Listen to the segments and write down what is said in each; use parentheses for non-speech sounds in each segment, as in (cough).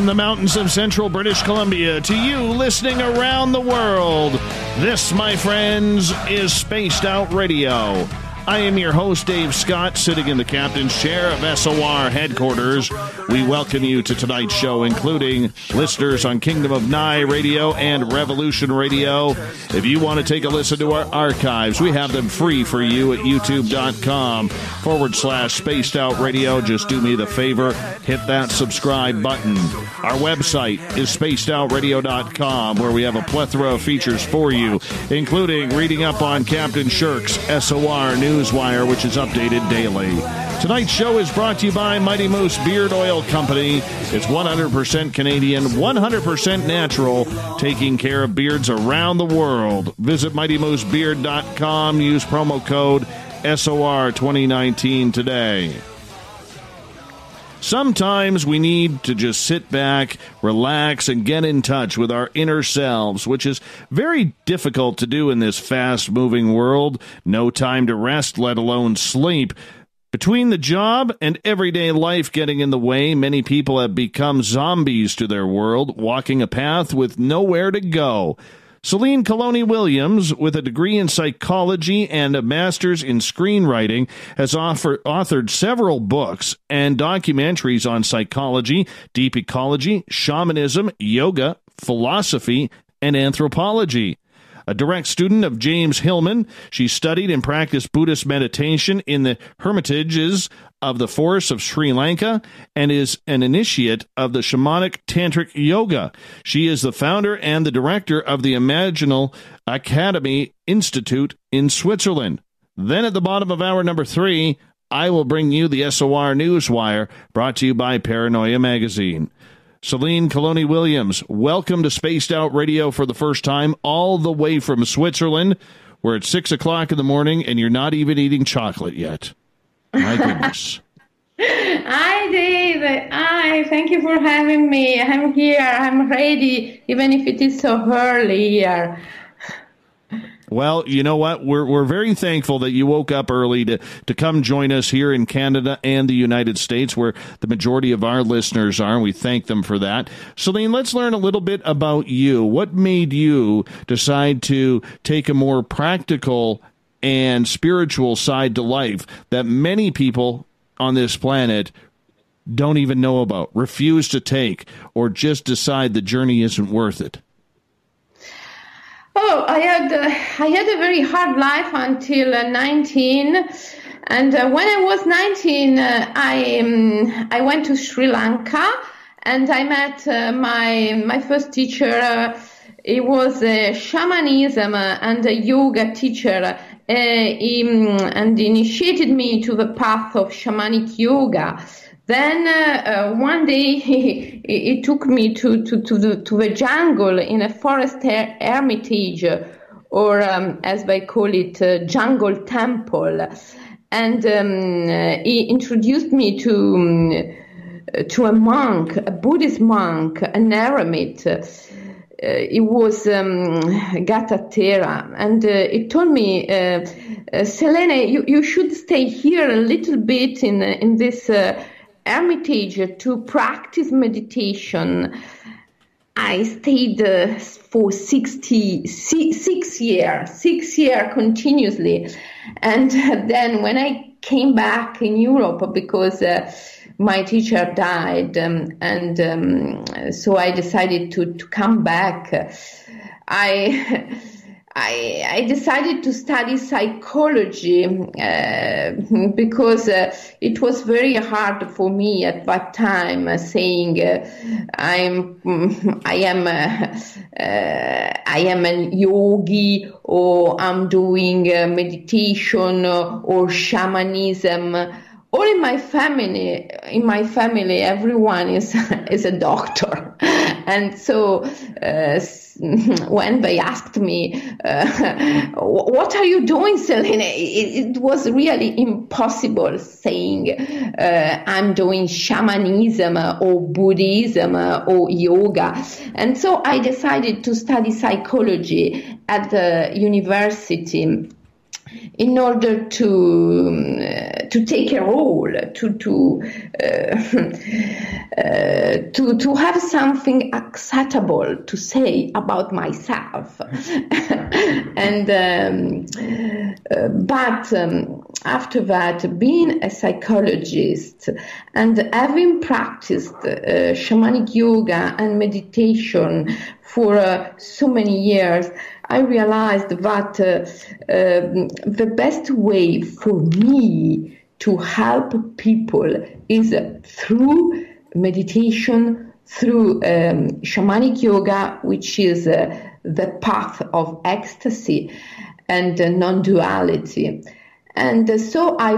From the mountains of central British Columbia to you listening around the world, this, my friends, is Spaced Out Radio. I am your host, Dave Scott, sitting in the captain's chair of SOR headquarters. We welcome you to tonight's show, including listeners on Kingdom of Nye Radio and Revolution Radio. If you want to take a listen to our archives, we have them free for you at youtube.com forward slash spaced out radio. Just do me the favor, hit that subscribe button. Our website is spacedoutradio.com, where we have a plethora of features for you, including reading up on Captain Shirk's SOR Newswire, which is updated daily. Tonight's show is brought to you by Mighty Moose Beard Oil Company. It's 100% Canadian, 100% natural, taking care of beards around the world. Visit MightyMooseBeard.com. Use promo code SOR 2019 today. Sometimes we need to just sit back, relax, and get in touch with our inner selves, which is very difficult to do in this fast moving world. No time to rest, let alone sleep. Between the job and everyday life getting in the way, many people have become zombies to their world, walking a path with nowhere to go. Celine Calloni Williams, with a degree in psychology and a master's in screenwriting, has offer, authored several books and documentaries on psychology, deep ecology, shamanism, yoga, philosophy, and anthropology. A direct student of James Hillman, she studied and practiced Buddhist meditation in the hermitages of the forests of Sri Lanka and is an initiate of the shamanic tantric yoga. She is the founder and the director of the Imaginal Academy Institute in Switzerland. Then at the bottom of hour number three, I will bring you the SOR Newswire brought to you by Paranoia Magazine. Celine Calloni Williams, welcome to Spaced Out Radio for the first time, all the way from Switzerland, where it's six o'clock in the morning and you're not even eating chocolate yet. My goodness. (laughs) Hi, Dave. Hi, thank you for having me. I'm here. I'm ready, even if it is so early here. Well, you know what? We're we're very thankful that you woke up early to to come join us here in Canada and the United States, where the majority of our listeners are. And we thank them for that. Celine, let's learn a little bit about you. What made you decide to take a more practical and spiritual side to life that many people on this planet don't even know about, refuse to take, or just decide the journey isn't worth it? Oh, I had uh, I had a very hard life until uh, 19, and uh, when I was 19, uh, I um, I went to Sri Lanka, and I met uh, my my first teacher. It was a shamanism and a yoga teacher, um, and initiated me to the path of shamanic yoga. Then uh, uh, one day (laughs) he, he, took me to, to, to, the, to the jungle in a forest her- hermitage, or um, as they call it, uh, jungle temple. And um, he introduced me to, um, to a monk, a Buddhist monk, an eremit. Uh, it was um, Gattaterra, and uh, it told me, uh, Selene, you, you should stay here a little bit in in this Hermitage to practice meditation. I stayed uh, for 60, six, six years, six years continuously. And (laughs) then when I came back in Europe, because uh, my teacher died, um, and um, so I decided to, to come back. I (laughs) I, I decided to study psychology uh, (laughs) because uh, it was very hard for me at that time uh, saying uh, I'm (laughs) I am uh, uh, I am a yogi or I'm doing meditation or shamanism. All in my family in my family everyone is (laughs) is a doctor and so uh, (laughs) when they asked me uh, (laughs) what are you doing Selene? It, it was really impossible saying uh, i'm doing shamanism or buddhism or yoga. And so i decided to study psychology at the university in order to uh, to take a role, to to uh, (laughs) uh, to to have something acceptable to say about myself, (laughs) and um, uh, but um, after that, being a psychologist and having practiced uh, shamanic yoga and meditation for uh, so many years. I realized that uh, uh, the best way for me to help people is through meditation, through um, shamanic yoga, which is uh, the path of ecstasy and uh, non-duality. And so I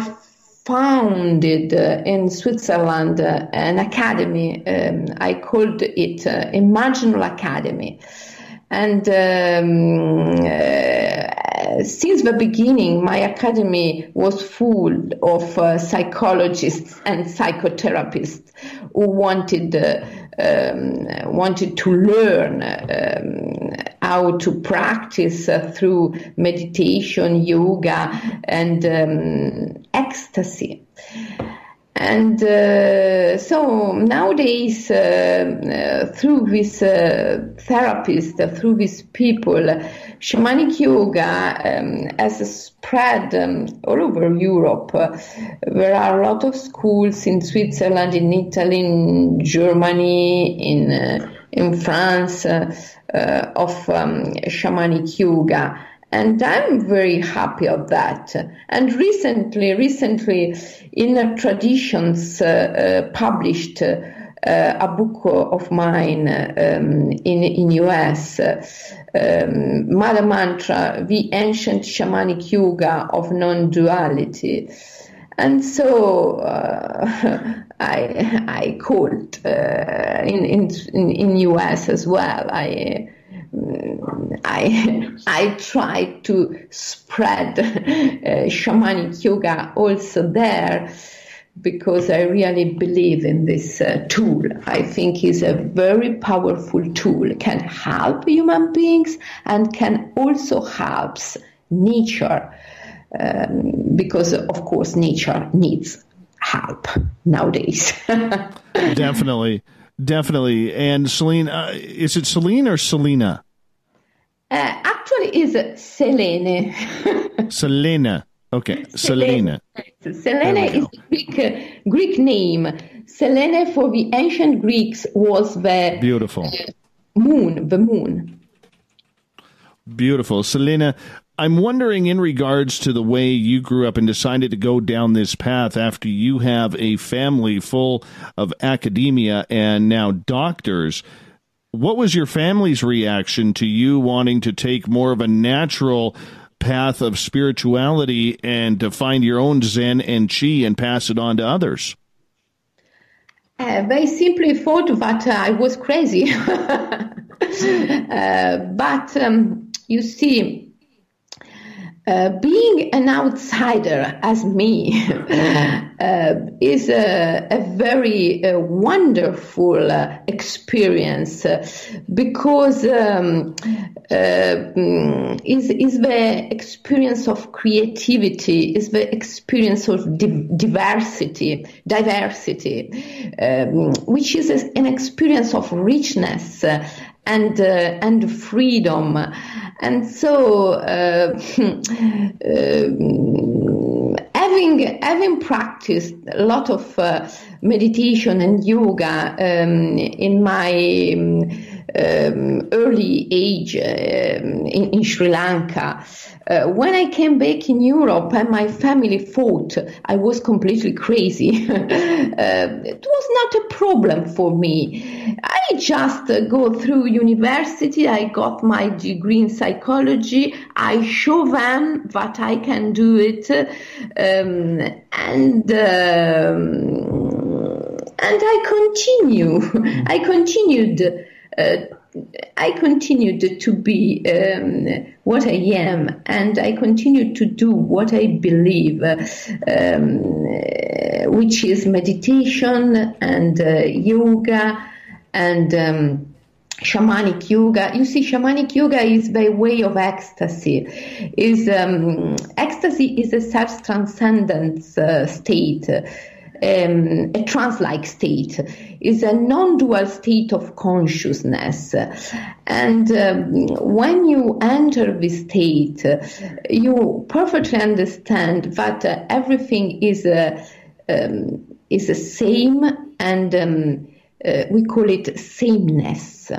founded uh, in Switzerland uh, an academy. Um, I called it uh, Imaginal Academy. And um, uh, since the beginning, my academy was full of uh, psychologists and psychotherapists who wanted uh, um, wanted to learn um, how to practice uh, through meditation, yoga, and um, ecstasy. And uh, so nowadays, uh, uh, through this uh, therapist, uh, through these people, shamanic yoga um, has spread um, all over Europe. Uh, there are a lot of schools in Switzerland, in Italy, in Germany, in in France of um, shamanic yoga and I'm very happy of that. And recently, recently, Inner Traditions uh, uh, published uh, a book of mine um, in in US, um, Mother Mantra, the ancient shamanic yoga of non-duality. And so uh, (laughs) I I called uh, in in in US as well. I I I try to spread uh, shamanic yoga also there because I really believe in this uh, tool. I think is a very powerful tool. Can help human beings and can also helps nature um, because of course nature needs help nowadays. (laughs) Definitely. Definitely. And Celine, uh, is it Celine or Selena? Uh, actually, is Selene. (laughs) Selena. Okay, Selena. Selena is a Greek, uh, Greek name. Selene for the ancient Greeks was the beautiful moon, the moon. Beautiful, Selena. I'm wondering, in regards to the way you grew up and decided to go down this path after you have a family full of academia and now doctors, what was your family's reaction to you wanting to take more of a natural path of spirituality and to find your own Zen and Chi and pass it on to others? Uh, they simply thought that uh, I was crazy. (laughs) uh, but um, you see, uh, being an outsider as me (laughs) uh, is a, a very uh, wonderful uh, experience uh, because um, mm, is is the experience of creativity, is the experience of di- diversity, diversity, um, which is an experience of richness and and freedom. And so, uh, uh, (laughs) having having practiced a lot of uh, meditation and yoga um, in my um, early age um, in, in Sri Lanka. Uh, when I came back in Europe and my family thought I was completely crazy, (laughs) uh, it was not a problem for me. I just uh, go through university, I got my degree in psychology, I show them that I can do it, um, and um, and I continue. (laughs) I continued. Uh, I continued to be um, what I am, and I continued to do what I believe, uh, um, which is meditation and uh, yoga and um, shamanic yoga. You see, shamanic yoga is by way of ecstasy. Is um, ecstasy is a self-transcendence uh, state. Um, a trance-like state is a non-dual state of consciousness and um, when you enter this state you perfectly understand that uh, everything is uh, um, is the same and um, uh, we call it sameness.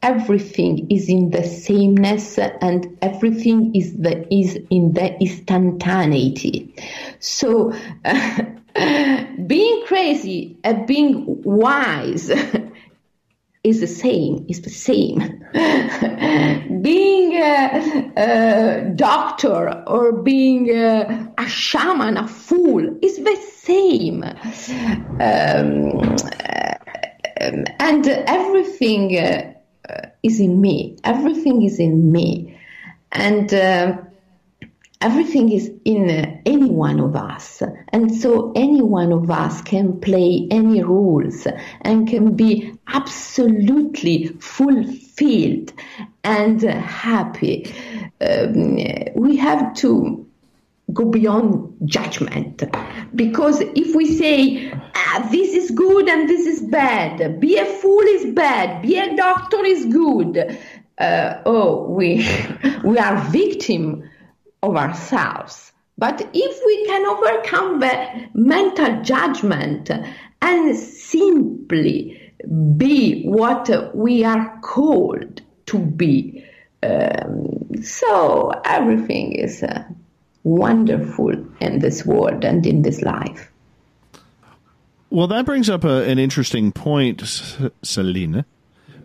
Everything is in the sameness and everything is the is in the instantaneity. So uh, (laughs) being crazy and being wise is the same, is the same. being a, a, doctor or being a, a, shaman, a fool, is the same. Um, and everything uh, is in me. Everything is in me. And uh, everything is in uh, any one of us. And so any one of us can play any roles and can be absolutely fulfilled and happy. Um, we have to go beyond judgment because if we say ah, this is good and this is bad be a fool is bad be a doctor is good uh, oh we (laughs) we are victim of ourselves but if we can overcome the mental judgment and simply be what we are called to be um, so everything is uh, wonderful in this world and in this life. Well, that brings up a, an interesting point, Selina,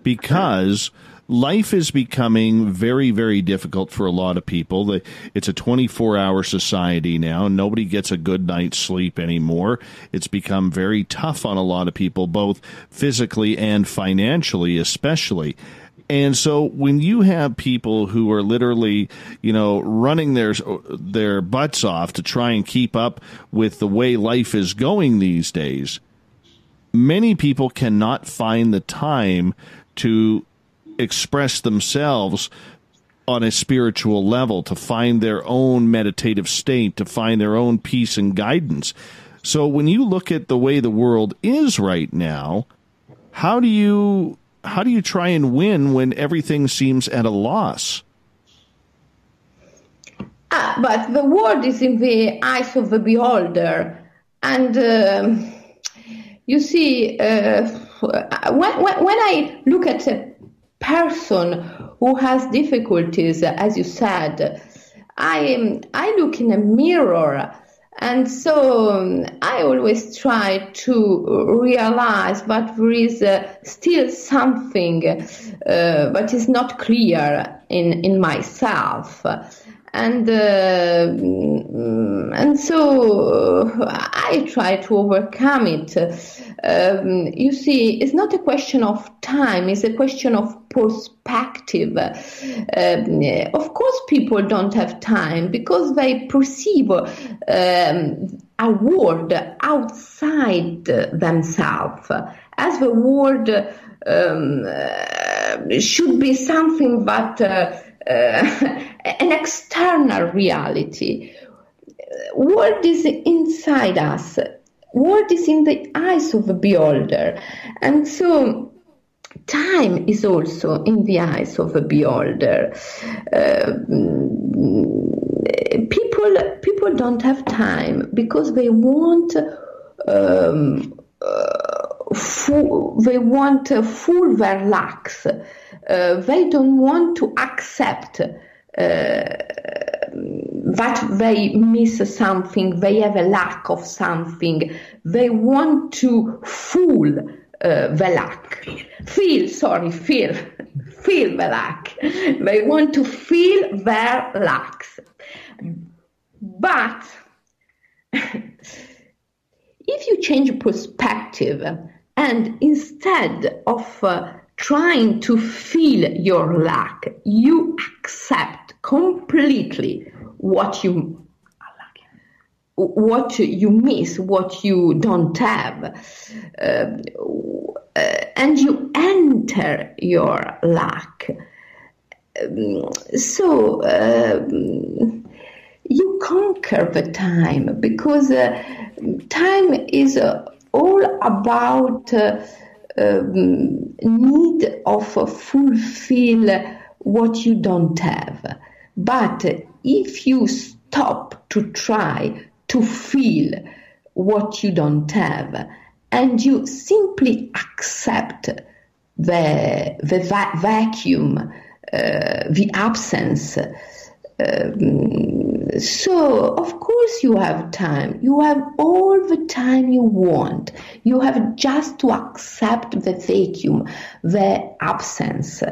because life is becoming very, very difficult for a lot of people. It's a 24 hour society now. Nobody gets a good night's sleep anymore. It's become very tough on a lot of people, both physically and financially, especially. And so when you have people who are literally, you know, running their their butts off to try and keep up with the way life is going these days, many people cannot find the time to express themselves on a spiritual level, to find their own meditative state, to find their own peace and guidance. So when you look at the way the world is right now, how do you how do you try and win when everything seems at a loss? Ah, but the world is in the eyes of the beholder, and uh, you see, uh, when, when I look at a person who has difficulties, as you said, I I look in a mirror and so um, I always try to realize that there is uh, still something uh, that is not clear in, in myself. And uh, and so I try to overcome it. Um, you see, it's not a question of time; it's a question of perspective. Um, of course, people don't have time because they perceive um, a world outside themselves as the world um, uh, should be something but uh, uh, (laughs) an external reality. World is inside us. World is in the eyes of the beholder, and so time is also in the eyes of a beholder. Uh, people people don't have time because they want um, uh, full, they want a full relax. Uh, they don't want to accept uh, that they miss something, they have a lack of something. They want to fool uh, the lack. Feel, sorry, feel, (laughs) feel the lack. They want to feel their lacks. But (laughs) if you change perspective and instead of uh, trying to feel your lack, you accept completely what you what you miss, what you don't have. Uh, and you enter your lack. Um, so um, you conquer the time because uh, time is uh, all about uh, um, need of fulfill what you don't have. But if you stop to try to feel what you don't have and you simply accept the, the va- vacuum, uh, the absence, um, so of course you have time. You have all the time you want. You have just to accept the vacuum, the absence,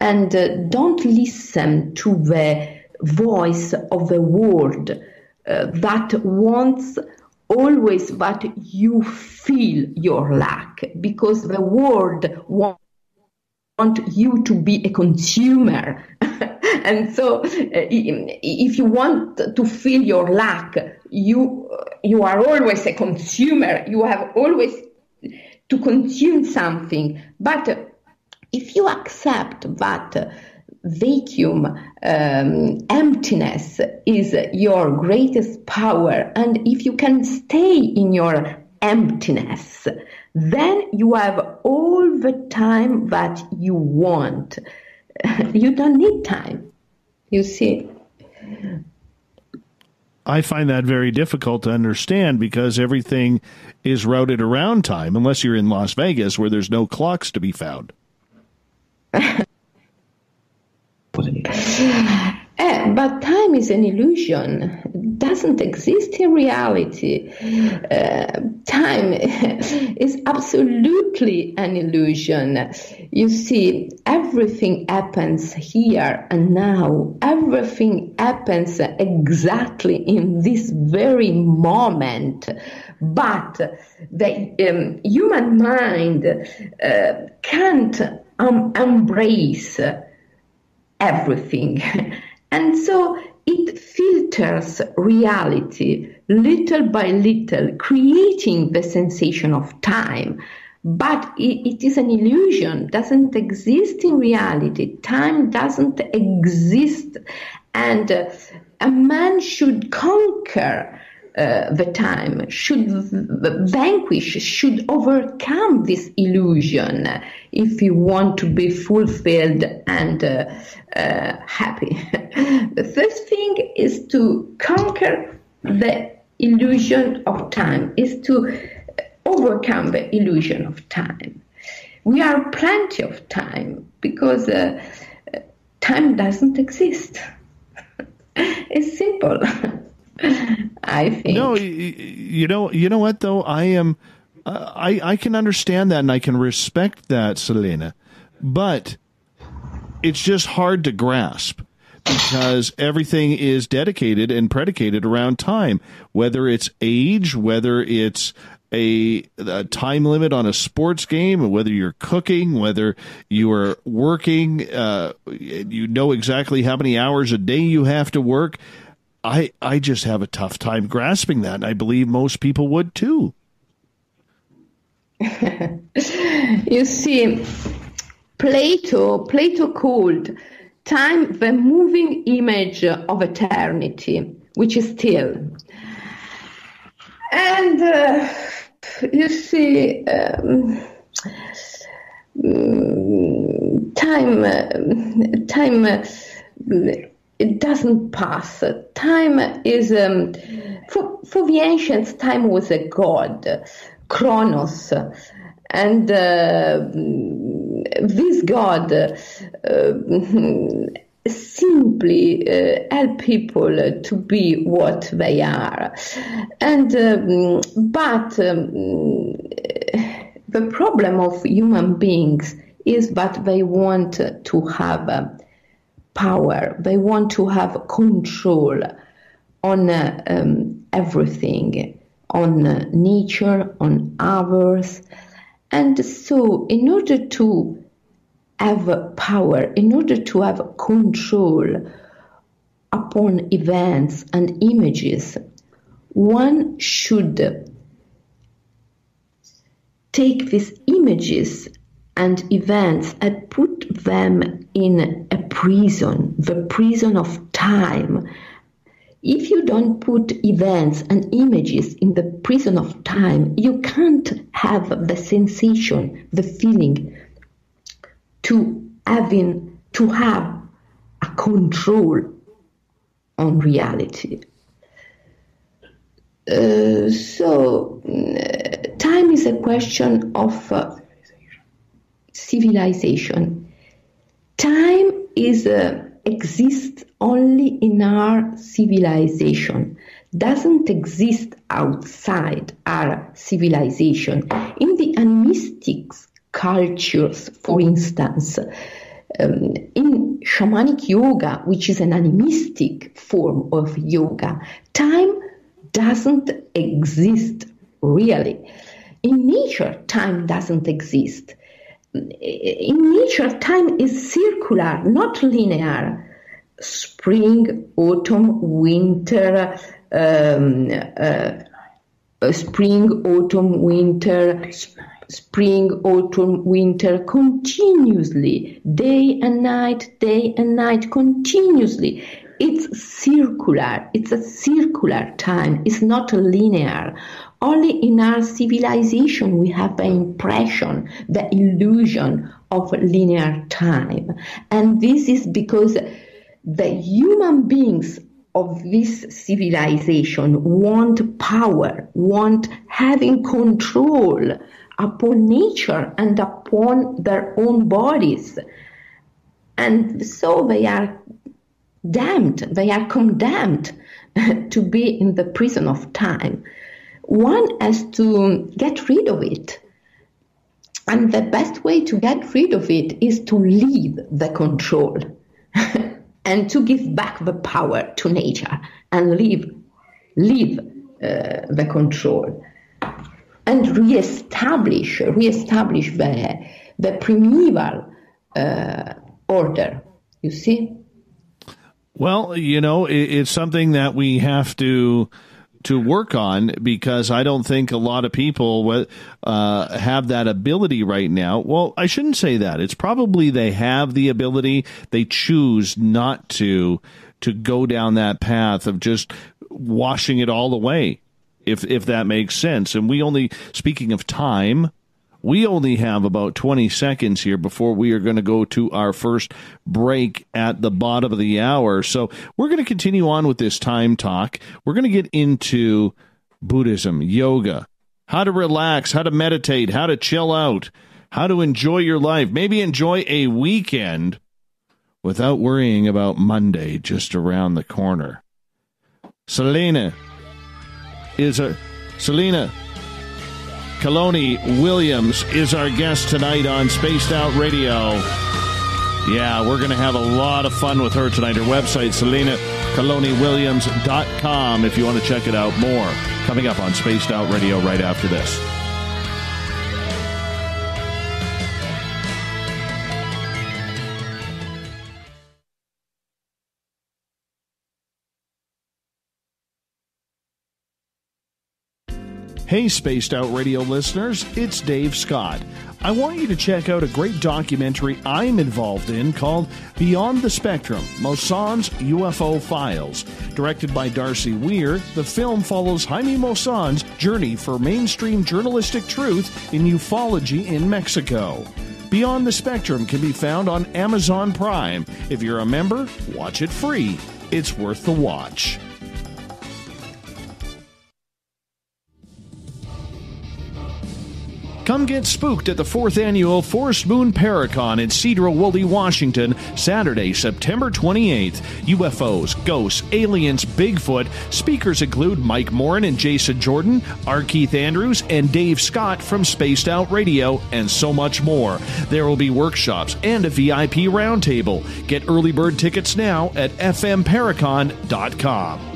and uh, don't listen to the voice of the world uh, that wants always that you feel your lack because the world wants want you to be a consumer. (laughs) and so uh, if you want to feel your lack, you, you are always a consumer. You have always to consume something. But if you accept that vacuum, um, emptiness is your greatest power, and if you can stay in your emptiness, then you have all the time that you want. (laughs) you don't need time. You see? I find that very difficult to understand because everything is routed around time, unless you're in Las Vegas where there's no clocks to be found. Uh, (laughs) but time is an illusion. It doesn't exist in reality. Uh, time (laughs) is absolutely an illusion. You see, everything happens here and now. Everything happens exactly in this very moment. But the um, human mind uh, can't um, embrace everything. (laughs) And so it filters reality little by little, creating the sensation of time. But it, it is an illusion, doesn't exist in reality. Time doesn't exist. And uh, a man should conquer uh, the time, should vanquish, should overcome this illusion if you want to be fulfilled and uh, uh, happy. (laughs) the first thing is to conquer the illusion of time, is to overcome the illusion of time. We are plenty of time because uh, time doesn't exist. (laughs) it's simple. (laughs) I think. No, you know, you know what though? I am, I I can understand that and I can respect that, Selena, but it's just hard to grasp because everything is dedicated and predicated around time, whether it's age, whether it's a, a, time limit on a sports game, whether you're cooking, whether you are working, uh, you know exactly how many hours a day you have to work. I I just have a tough time grasping that, and I believe most people would too. (laughs) you see, Plato Plato called time the moving image of eternity, which is still. And uh, you see, um, time, uh, time. Uh, it doesn't pass. Time is, um, for, for the ancients, time was a god, Kronos. And uh, this god uh, simply uh, help people to be what they are. And um, but um, the problem of human beings is that they want to have power. They want to have control on uh, um, everything, on uh, nature, on others. And so, in order to have power, in order to have control upon events and images, one should take these images and events and put them in a prison, the prison of time. If you don't put events and images in the prison of time, you can't have the sensation, the feeling to having to have a control on reality. Uh, so, uh, time is a question of uh, civilization. Time is uh, exists only in our civilization, doesn't exist outside our civilization. In the animistic cultures, for instance, um, in shamanic yoga, which is an animistic form of yoga, time doesn't exist really. In nature, time doesn't exist in nature, time is circular, not linear. Spring, autumn, winter, um, uh, spring, autumn, winter, sp- spring, autumn, winter, continuously, day and night, day and night, continuously. It's circular. It's a circular time. It's not linear. Only in our civilization we have the impression, the illusion of linear time. And this is because the human beings of this civilization want power, want having control upon nature and upon their own bodies. And so they are damned, they are condemned (laughs) to be in the prison of time one has to get rid of it. And the best way to get rid of it is to leave the control (laughs) and to give back the power to nature and leave, leave uh, the control and reestablish, reestablish the, the primeval uh, order, you see? Well, you know, it, it's something that we have to to work on because I don't think a lot of people uh, have that ability right now. Well, I shouldn't say that. It's probably they have the ability, they choose not to to go down that path of just washing it all away. If if that makes sense. And we only speaking of time, we only have about 20 seconds here before we are going to go to our first break at the bottom of the hour. So we're going to continue on with this time talk. We're going to get into Buddhism, yoga, how to relax, how to meditate, how to chill out, how to enjoy your life, maybe enjoy a weekend without worrying about Monday just around the corner. Selena is a Selena Calloni Williams is our guest tonight on Spaced Out Radio. Yeah, we're going to have a lot of fun with her tonight. Her website, SelenaCalloniWilliams.com, if you want to check it out more. Coming up on Spaced Out Radio right after this. Hey, Spaced Out Radio listeners, it's Dave Scott. I want you to check out a great documentary I'm involved in called Beyond the Spectrum Maussan's UFO Files. Directed by Darcy Weir, the film follows Jaime Maussan's journey for mainstream journalistic truth in ufology in Mexico. Beyond the Spectrum can be found on Amazon Prime. If you're a member, watch it free. It's worth the watch. Come get spooked at the fourth annual Forest Moon Paracon in Sedro-Woolley, Washington, Saturday, September 28th. UFOs, ghosts, aliens, Bigfoot. Speakers include Mike Morin and Jason Jordan, R. Keith Andrews, and Dave Scott from Spaced Out Radio, and so much more. There will be workshops and a VIP roundtable. Get early bird tickets now at fmparacon.com.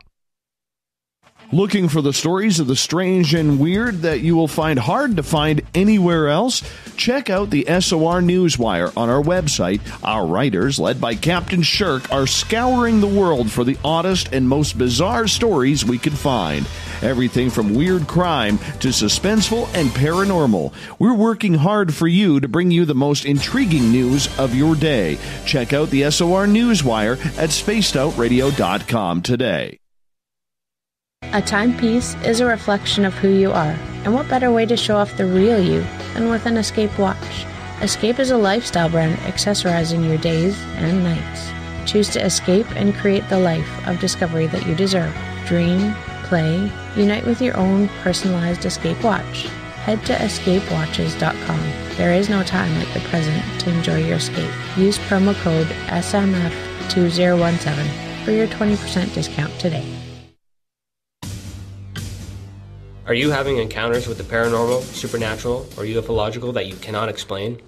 Looking for the stories of the strange and weird that you will find hard to find anywhere else? Check out the SOR Newswire on our website. Our writers, led by Captain Shirk, are scouring the world for the oddest and most bizarre stories we can find. Everything from weird crime to suspenseful and paranormal. We're working hard for you to bring you the most intriguing news of your day. Check out the SOR Newswire at spacedoutradio.com today. A timepiece is a reflection of who you are, and what better way to show off the real you than with an Escape watch? Escape is a lifestyle brand accessorizing your days and nights. Choose to escape and create the life of discovery that you deserve. Dream, play, unite with your own personalized Escape watch. Head to escapewatches.com. There is no time like the present to enjoy your escape. Use promo code SMF2017 for your 20% discount today. Are you having encounters with the paranormal, supernatural, or ufological that you cannot explain?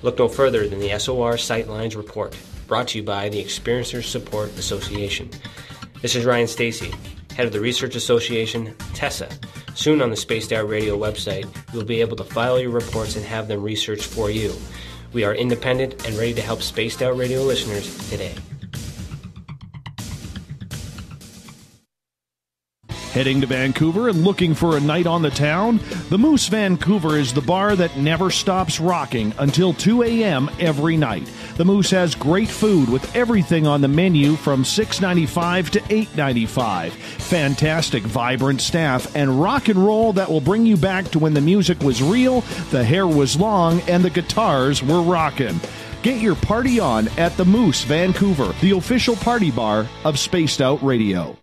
Look no further than the SOR Sightlines Report, brought to you by the Experiencers Support Association. This is Ryan Stacy, head of the Research Association, TESSA. Soon on the Spaced Out Radio website, you'll be able to file your reports and have them researched for you. We are independent and ready to help Spaced Out Radio listeners today. Heading to Vancouver and looking for a night on the town? The Moose Vancouver is the bar that never stops rocking until 2 a.m. every night. The Moose has great food with everything on the menu from $6.95 to $8.95. Fantastic, vibrant staff and rock and roll that will bring you back to when the music was real, the hair was long, and the guitars were rocking. Get your party on at the Moose Vancouver, the official party bar of Spaced Out Radio.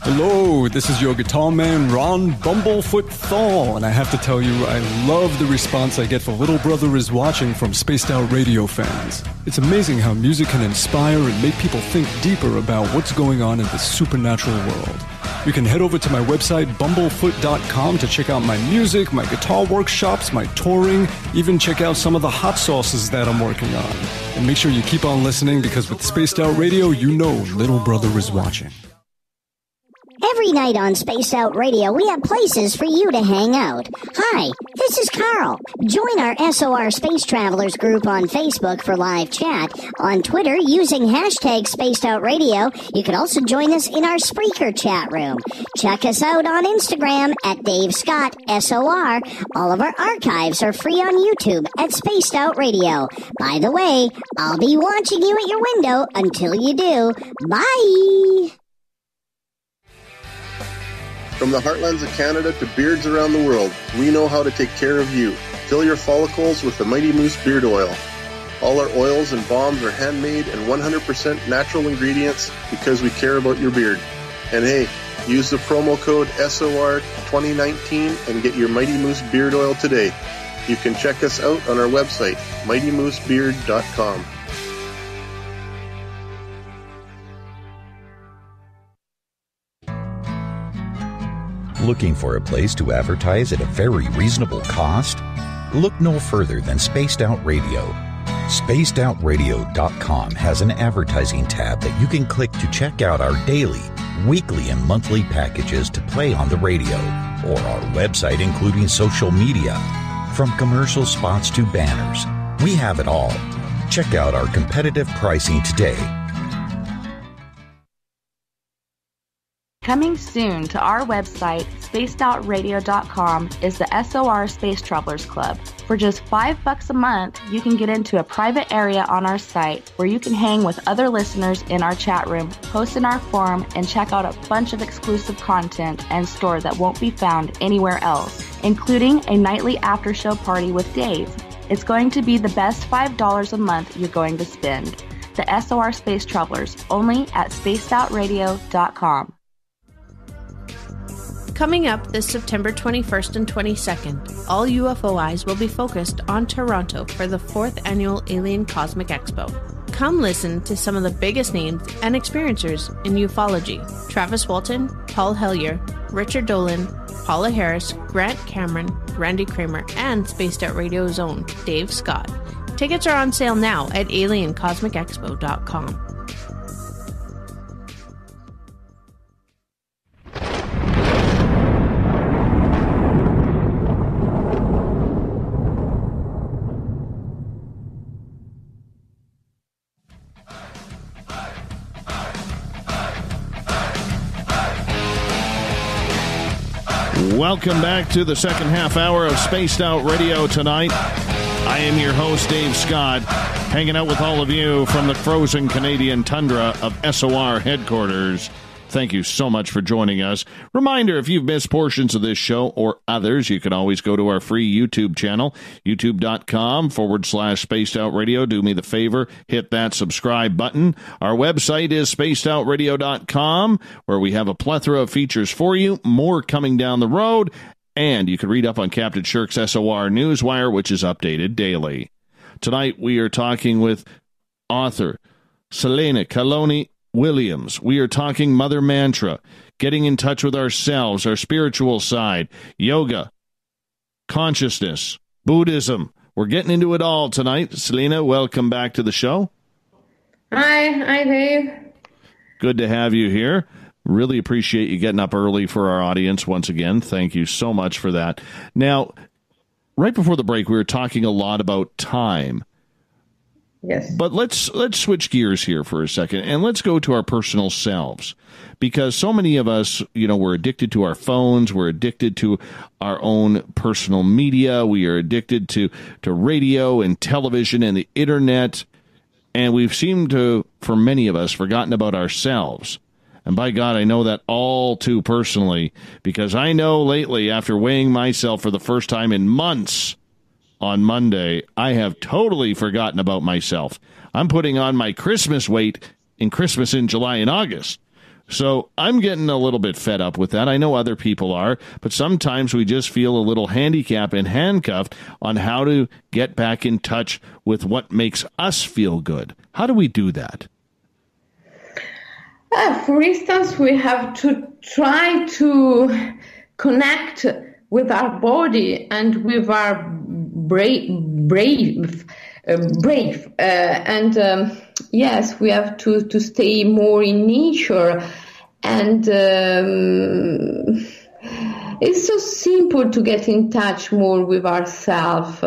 Hello, this is your guitar man Ron Bumblefoot Thal, and I have to tell you, I love the response I get for Little Brother is Watching from Spaced Out Radio fans. It's amazing how music can inspire and make people think deeper about what's going on in the supernatural world. You can head over to my website, bumblefoot.com, to check out my music, my guitar workshops, my touring, even check out some of the hot sauces that I'm working on. And make sure you keep on listening because with Spaced Out Radio, you know Little Brother is watching. Every night on Spaced Out Radio, we have places for you to hang out. Hi, this is Carl. Join our SOR Space Travelers group on Facebook for live chat. On Twitter, using hashtag Spaced Out Radio, you can also join us in our Spreaker chat room. Check us out on Instagram at Dave Scott SOR. All of our archives are free on YouTube at Spaced Out Radio. By the way, I'll be watching you at your window until you do. Bye! From the heartlands of Canada to beards around the world, we know how to take care of you. Fill your follicles with the Mighty Moose Beard Oil. All our oils and balms are handmade and 100% natural ingredients because we care about your beard. And hey, use the promo code SOR2019 and get your Mighty Moose Beard Oil today. You can check us out on our website, mightymoosebeard.com. Looking for a place to advertise at a very reasonable cost? Look no further than Spaced Out Radio. SpacedOutRadio.com has an advertising tab that you can click to check out our daily, weekly, and monthly packages to play on the radio, or our website, including social media. From commercial spots to banners, we have it all. Check out our competitive pricing today Coming soon to our website, spacedoutradio.com, is the SOR Space Travelers Club. For just five bucks a month, you can get into a private area on our site where you can hang with other listeners in our chat room, post in our forum, and check out a bunch of exclusive content and store that won't be found anywhere else, including a nightly after show party with Dave. It's going to be the best $5 a month you're going to spend. The SOR Space Travelers, only at spacedoutradio.com. Coming up this September 21st and 22nd, all UFO eyes will be focused on Toronto for the fourth annual Alien Cosmic Expo. Come listen to some of the biggest names and experiencers in ufology Travis Walton, Paul Hellyer, Richard Dolan, Paola Harris, Grant Cameron, Randy Cramer, and Spaced Out Radio's own Dave Scott. Tickets are on sale now at aliencosmicexpo.com. Welcome back to the second half hour of Spaced Out Radio tonight. I am your host, Dave Scott, hanging out with all of you from the frozen Canadian tundra of SOR headquarters. Thank you so much for joining us. Reminder if you've missed portions of this show or others, you can always go to our free YouTube channel, youtube.com forward slash spaced out radio. Do me the favor, hit that subscribe button. Our website is spacedoutradio.com, where we have a plethora of features for you, more coming down the road. And you can read up on Captain Shirk's SOR Newswire, which is updated daily. Tonight we are talking with author Selena Calloni Williams. We are talking Mother Mantra, getting in touch with ourselves, our spiritual side, yoga, consciousness, Buddhism. We're getting into it all tonight. Selena, welcome back to the show. Hi, hi, Dave. Good to have you here. Really appreciate you getting up early for our audience once again. Thank you so much for that. Now, right before the break, we were talking a lot about time Yes. But let's let's switch gears here for a second and let's go to our personal selves. Because so many of us, you know, we're addicted to our phones, we're addicted to our own personal media, we are addicted to to radio and television and the internet, and we've seemed to for many of us forgotten about ourselves. And by God, I know that all too personally because I know lately after weighing myself for the first time in months on Monday, I have totally forgotten about myself. I'm putting on my Christmas weight in Christmas in July and August. So I'm getting a little bit fed up with that. I know other people are, but sometimes we just feel a little handicapped and handcuffed on how to get back in touch with what makes us feel good. How do we do that? Uh, for instance, we have to try to connect with our body and with our brave, brave, uh, brave, uh, and um, yes, we have to to stay more in nature, and um, it's so simple to get in touch more with ourselves.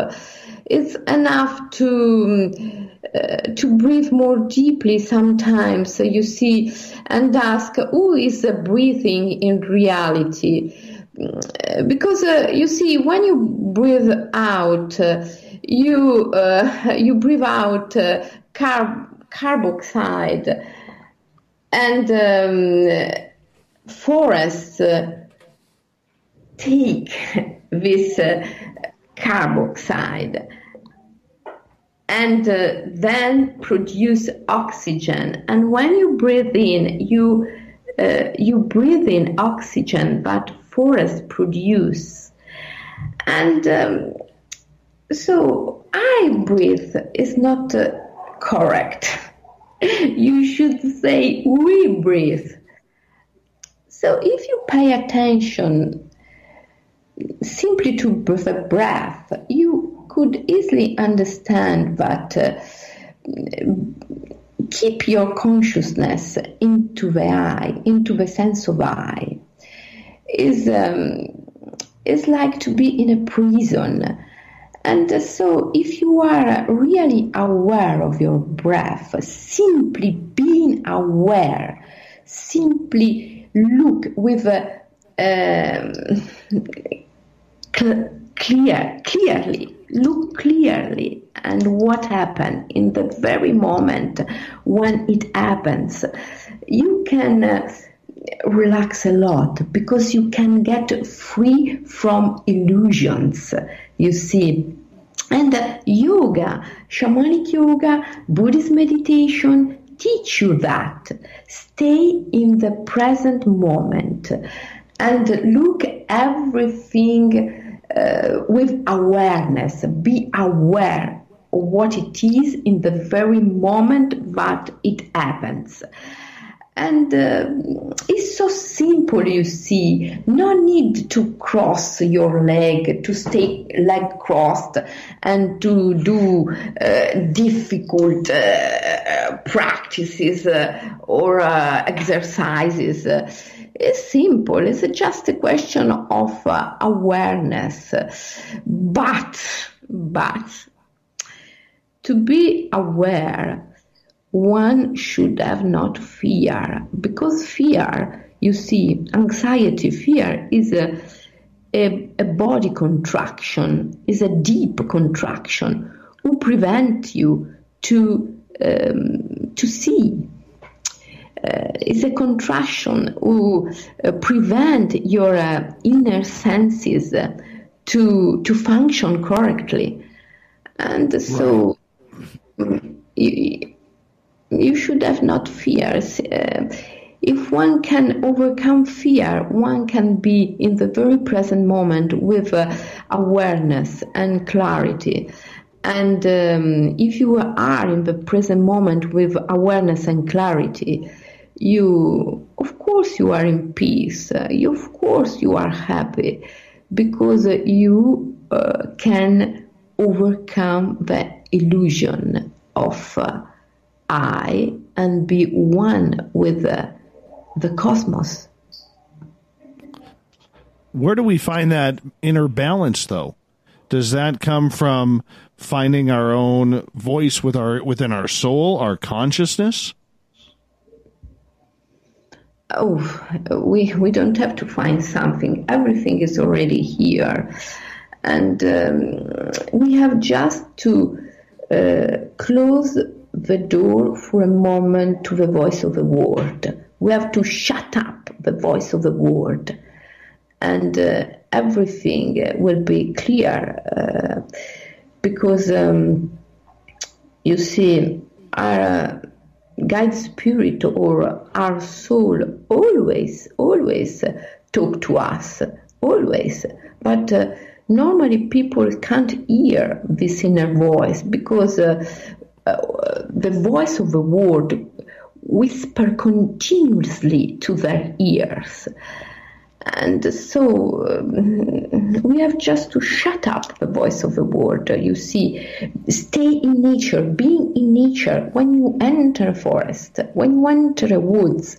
It's enough to uh, to breathe more deeply sometimes. You see, and ask who is breathing in reality because uh, you see when you breathe out uh, you uh, (laughs) you breathe out uh, carb carboxide and um, forests uh, take this (laughs) uh, carboxide and then produce oxygen. And when you breathe in you you breathe in oxygen but forests produce. And um, so I breathe is not uh, correct. (laughs) you should say we breathe. So if you pay attention simply to the breath, you could easily understand that uh, keep your consciousness into the eye, into the sense of eye is um, is like to be in a prison. And so, if you are really aware of your breath, simply being aware, simply look with a um, cl- clear, clearly, look clearly, and what happened in the very moment when it happens, you can. Uh, relax a lot because you can get free from illusions, you see. And yoga, shamanic yoga, Buddhist meditation teach you that. Stay in the present moment and look everything uh, with awareness. Be aware of what it is in the very moment that it happens. And uh, it's so simple, you see. No need to cross your leg, to stay leg crossed, and to do uh, difficult uh, practices uh, or uh, exercises. It's simple. It's just a question of uh, awareness. But, but, to be aware one should have not fear because fear you see anxiety fear is a, a, a body contraction is a deep contraction who prevent you to um, to see uh, is a contraction who uh, prevent your uh, inner senses uh, to to function correctly and so right. you, you should have not fears. Uh, if one can overcome fear, one can be in the very present moment with uh, awareness and clarity. And um, if you are in the present moment with awareness and clarity, you, of course, you are in peace. Uh, you, of course, you are happy because you uh, can overcome the illusion of uh, I and be one with the, the cosmos. Where do we find that inner balance, though? Does that come from finding our own voice with our within our soul, our consciousness? Oh, we we don't have to find something. Everything is already here, and um, we have just to uh, close the door for a moment to the voice of the world. We have to shut up the voice of the world, and uh, everything will be clear uh, because um, you see, our uh, guide spirit or our soul always, always talk to us, always, but. Uh, normally, people can't hear this inner voice because uh, uh, the voice of the world whisper continuously to their ears. And so um, (laughs) we have just to shut up the voice of the world. You see, stay in nature, being in nature. When you enter a forest, when you enter a woods,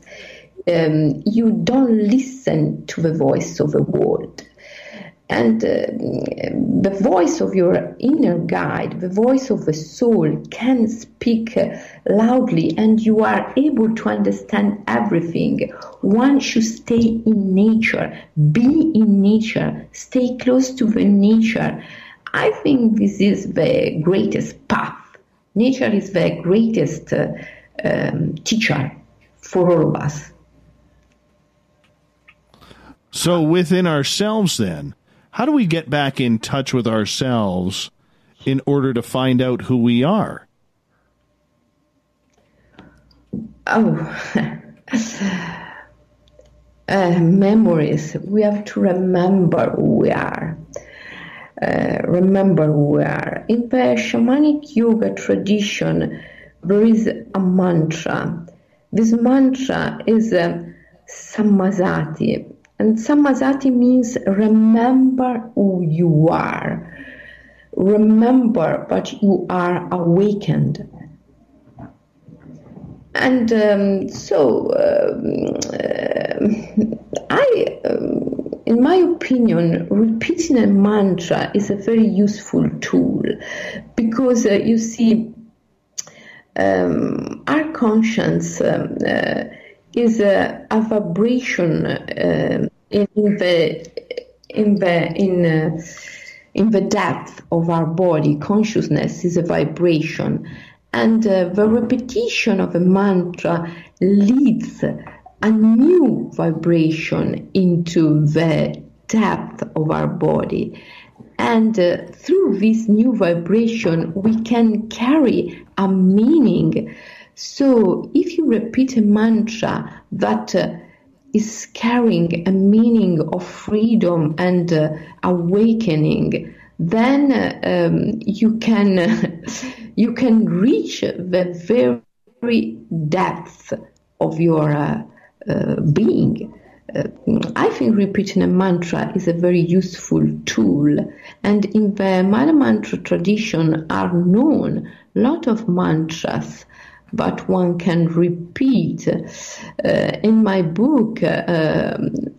um, you don't listen to the voice of the world and uh, the voice of your inner guide, the voice of the soul, can speak uh, loudly, and you are able to understand everything. One should stay in nature, be in nature, stay close to the nature. I think this is the greatest path. Nature is the greatest uh, um, teacher for all of us. So, within ourselves, then, how do we get back in touch with ourselves in order to find out who we are? Oh, (laughs) uh, memories. We have to remember who we are. Uh, remember who we are. In the shamanic yoga tradition, there is a mantra. This mantra is uh, Sammasati, and Sammasati means remember who you are. Remember that you are awakened. And um, so, um, uh, I, um, in my opinion, repeating a mantra is a very useful tool because uh, you see, um, our conscience um, uh, is a, a vibration uh, in the in the in uh, in the depth of our body. Consciousness is a vibration, and uh, the repetition of a mantra leads a new vibration into the depth of our body. And uh, through this new vibration, we can carry a meaning so if you repeat a mantra that uh, is carrying a meaning of freedom and uh, awakening, then um, you can (laughs) you can reach the very depth of your uh, uh, being. Uh, I think repeating a mantra is a very useful tool, and in the Mala Mantra tradition are known a lot of mantras but one can repeat. Uh, in my book uh,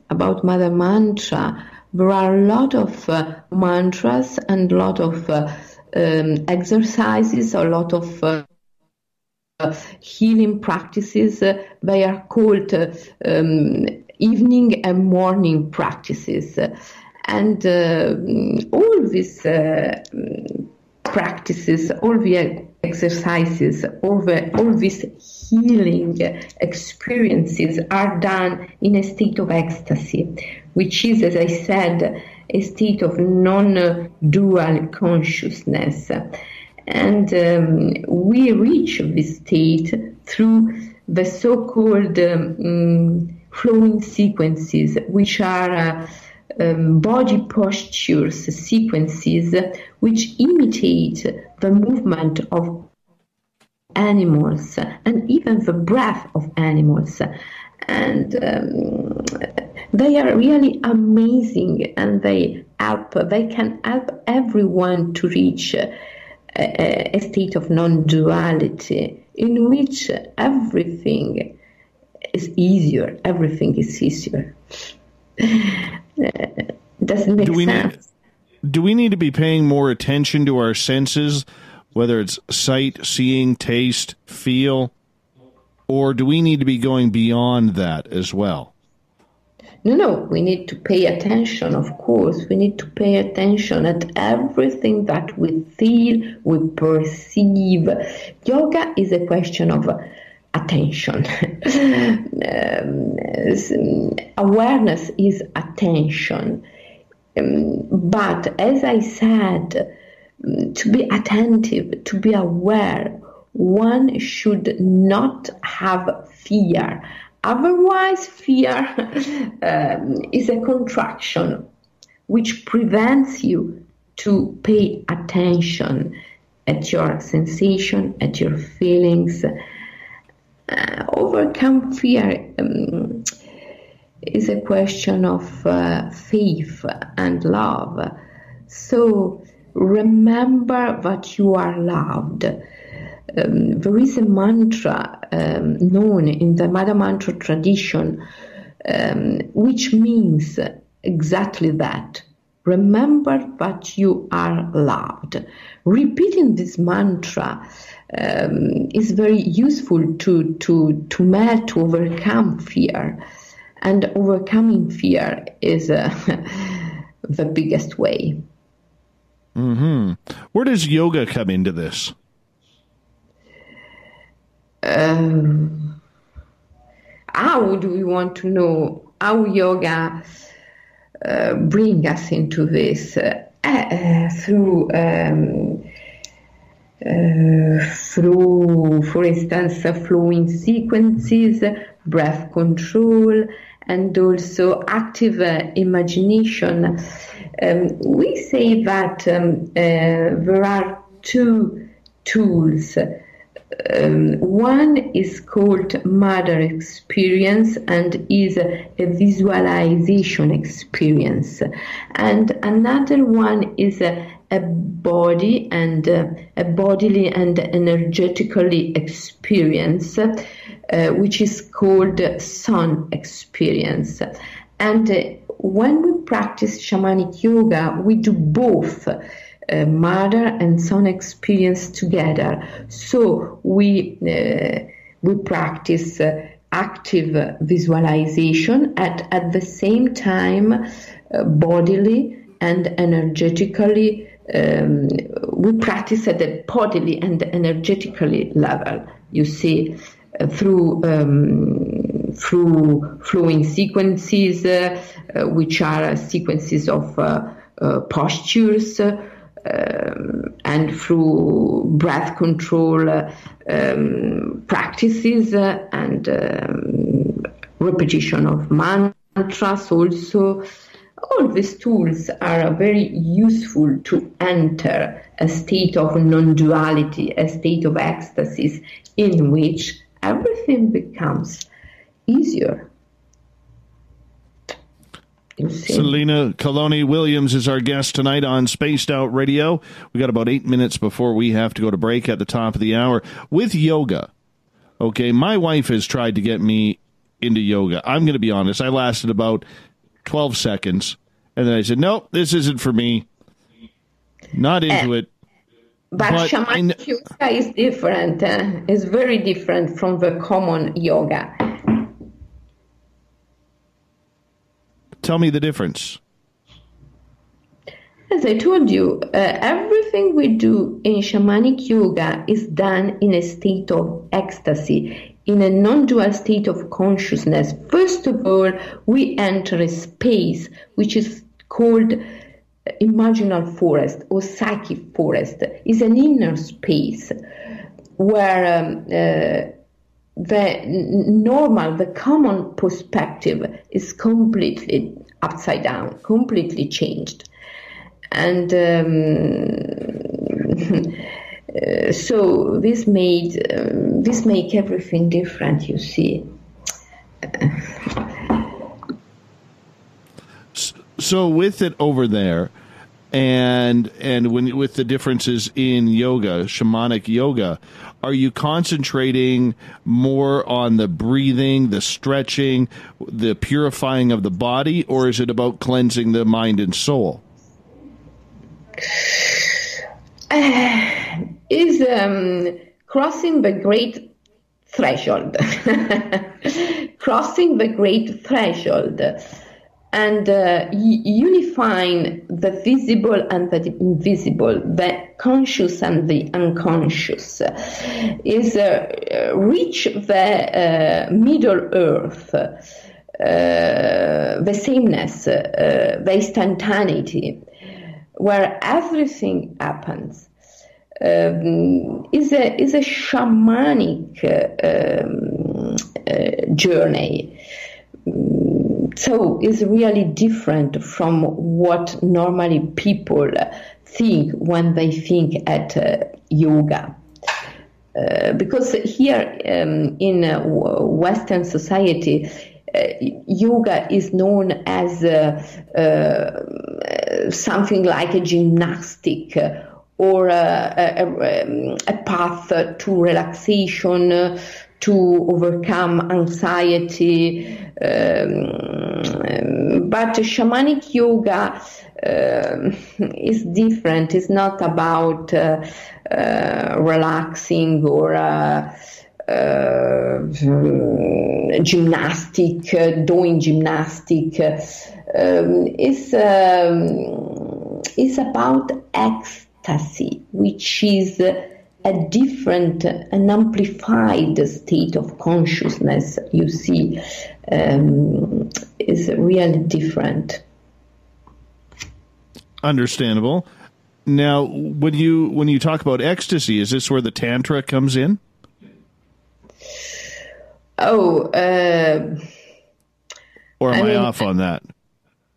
about Mother Mantra, there are a lot of uh, mantras and a lot of uh, um, exercises, a lot of uh, healing practices. they are called um, evening and morning practices. And all these practices, all the exercises, all, the, all these healing experiences are done in a state of ecstasy, which is, as I said, a state of non dual consciousness. And um, we reach this state through the so called um, flowing sequences, which are uh, um, body postures sequences which imitate the movement of animals and even the breath of animals. And um, they are really amazing and they help, they can help everyone to reach a, a state of non duality in which everything is easier, everything is easier. Doesn't make do we sense. Need, do we need to be paying more attention to our senses, whether it's sight, seeing, taste, feel, or do we need to be going beyond that as well? No, no, we need to pay attention, of course. We need to pay attention at everything that we feel, we perceive. Yoga is a question of attention. (laughs) um, awareness is attention. Um, but as I said, to be attentive, to be aware, one should not have fear. Otherwise, fear (laughs) um, is a contraction which prevents you to pay attention at your sensation, at your feelings. Uh, overcome fear um, is a question of uh, faith and love. So remember that you are loved. Um, there is a mantra um, known in the Mother Mantra tradition um, which means exactly that. Remember that you are loved. Repeating this mantra um, is very useful to, to, to met, to overcome fear. And overcoming fear is uh, (laughs) the biggest way. Hmm. Where does yoga come into this? Um, how do we want to know how yoga uh, bring us into this uh, uh, through um, through, for instance, flowing sequences, breath control, and also active uh, imagination. Um, we say that um, uh, there are two tools. Um, one is called mother experience and is a, a visualization experience, and another one is a, a body and uh, a bodily and energetically experience, uh, which is called sun experience. And uh, when we practice shamanic yoga, we do both. Uh, mother and sun experience together. So we uh, we practice uh, active visualization at at the same time bodily and energetically um, we practice at the bodily and energetically level. You see, uh, through um, through flowing sequences, uh, which are sequences of uh, uh, postures, um, and through breath control um, practices and um, repetition of mantras also All these tools are very useful to enter a state of non duality, a state of ecstasy in which everything becomes easier. Selena Calloni Williams is our guest tonight on Spaced Out Radio. We got about eight minutes before we have to go to break at the top of the hour with yoga. Okay, my wife has tried to get me into yoga. I'm going to be honest. I lasted about 12 seconds, and then I said, "Nope, this isn't for me. Not into uh, it." But, but shamanic yoga is different. Uh, it's very different from the common yoga. Tell me the difference. As I told you, uh, everything we do in shamanic yoga is done in a state of ecstasy, in a non dual state of consciousness. First of all, we enter a space which is called imaginal forest or psychic forest. It's an inner space where um, uh, the normal, the common perspective is completely upside down, completely changed. And um, (laughs) uh, so this made um, this make everything different. You see. so with it over there, and and when with the differences in yoga, shamanic yoga, are you concentrating more on the breathing, the stretching, the purifying of the body, or is it about cleansing the mind and soul? Uh, (sighs) is um, crossing the great threshold. (laughs) crossing the great threshold and uh, unifying the visible and the invisible, the conscious and the unconscious, is uh, reach the uh, middle earth, uh, the sameness, uh, the instantaneity, where everything happens. Um, is a is a shamanic um, uh, journey so it's really different from what normally people think when they think at uh, yoga. Uh, because here um, in uh, Western society, uh, yoga is known as uh, something like a gymnastic or a, a, a path to relaxation, to overcome anxiety. Um, but shamanic yoga uh, is different. It's not about uh, uh, relaxing or uh, uh, gymnastic, uh, doing gymnastic. Um, it's, um, it's about ecstasy, which is a different, an amplified state of consciousness, you see, um, is really different. Understandable. Now, when you when you talk about ecstasy, is this where the tantra comes in? Oh, uh, or am I, I mean, off on that?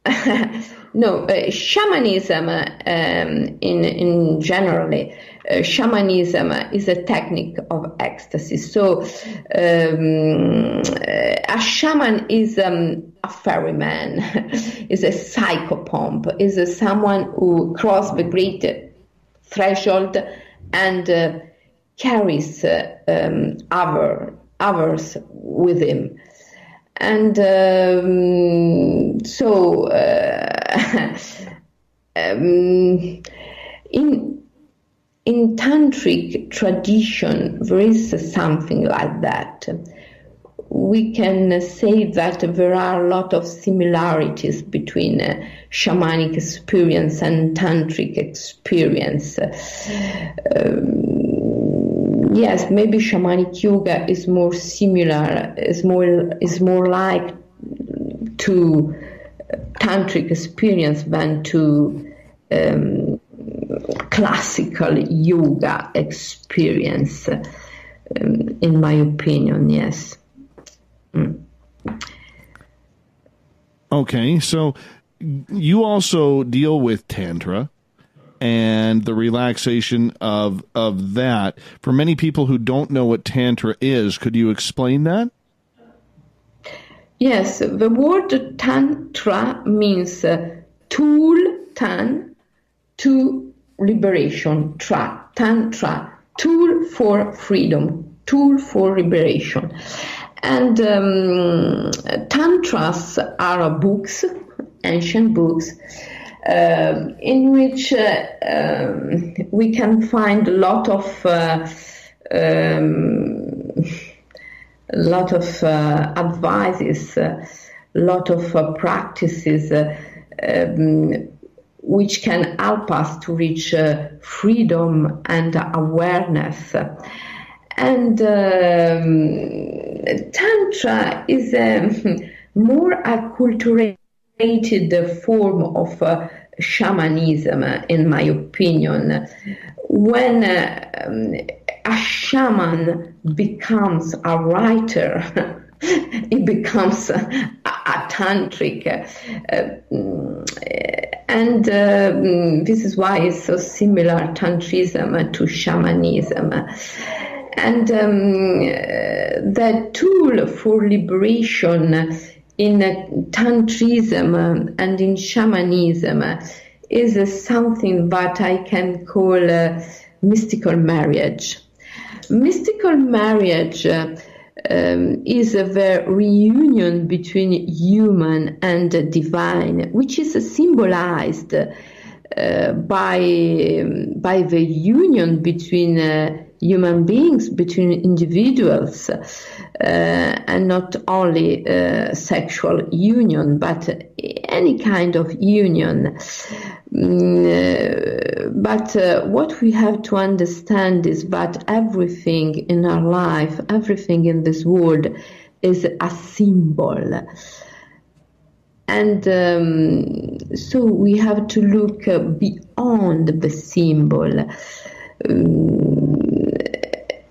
(laughs) no, uh, shamanism um, in in generally uh, shamanism is a technique of ecstasy. So um, a shaman is um, a ferryman, (laughs) is a psychopomp, is a someone who crosses the great threshold and uh, carries uh, um, other, others with him. And um, so uh, (laughs) um, in in tantric tradition, there is something like that. We can say that there are a lot of similarities between uh, shamanic experience and tantric experience. Um, yes, maybe shamanic yoga is more similar, is more is more like to tantric experience than to um, classical yoga experience, um, in my opinion, yes. Mm. Okay, so you also deal with tantra and the relaxation of of that. For many people who don't know what tantra is, could you explain that? Yes, the word tantra means uh, tool tan to liberation tra tantra tool for freedom tool for liberation and um, tantras are books ancient books uh, in which uh, um, we can find a lot of uh, um, a lot of uh, advices, a lot of uh, practices um, which can help us to reach freedom and awareness. And um, Tantra is a (laughs) more acculturated form of uh, shamanism, in my opinion. When um, a shaman becomes a writer, (laughs) it becomes a, a tantric. Uh, and uh, this is why it's so similar tantrism to shamanism. And um, the tool for liberation in tantrism and in shamanism is something that I can call mystical marriage. Mystical marriage um, is the reunion between human and divine, which is symbolized uh, by, by the union between uh, human beings, between individuals, uh, and not only uh, sexual union, but any kind of union. Mm, uh, but uh, what we have to understand is that everything in our life, everything in this world, is a symbol. And um, so we have to look uh, beyond the symbol. Um,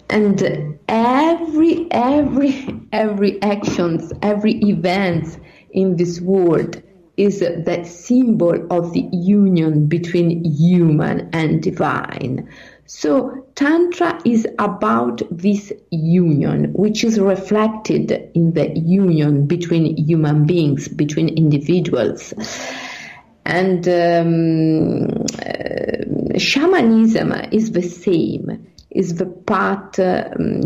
and every every every actions every event in this world is that symbol of the union between human and divine. So tantra is about this union which is reflected in the union between human beings between individuals. And um, uh, shamanism is the same is the part, um,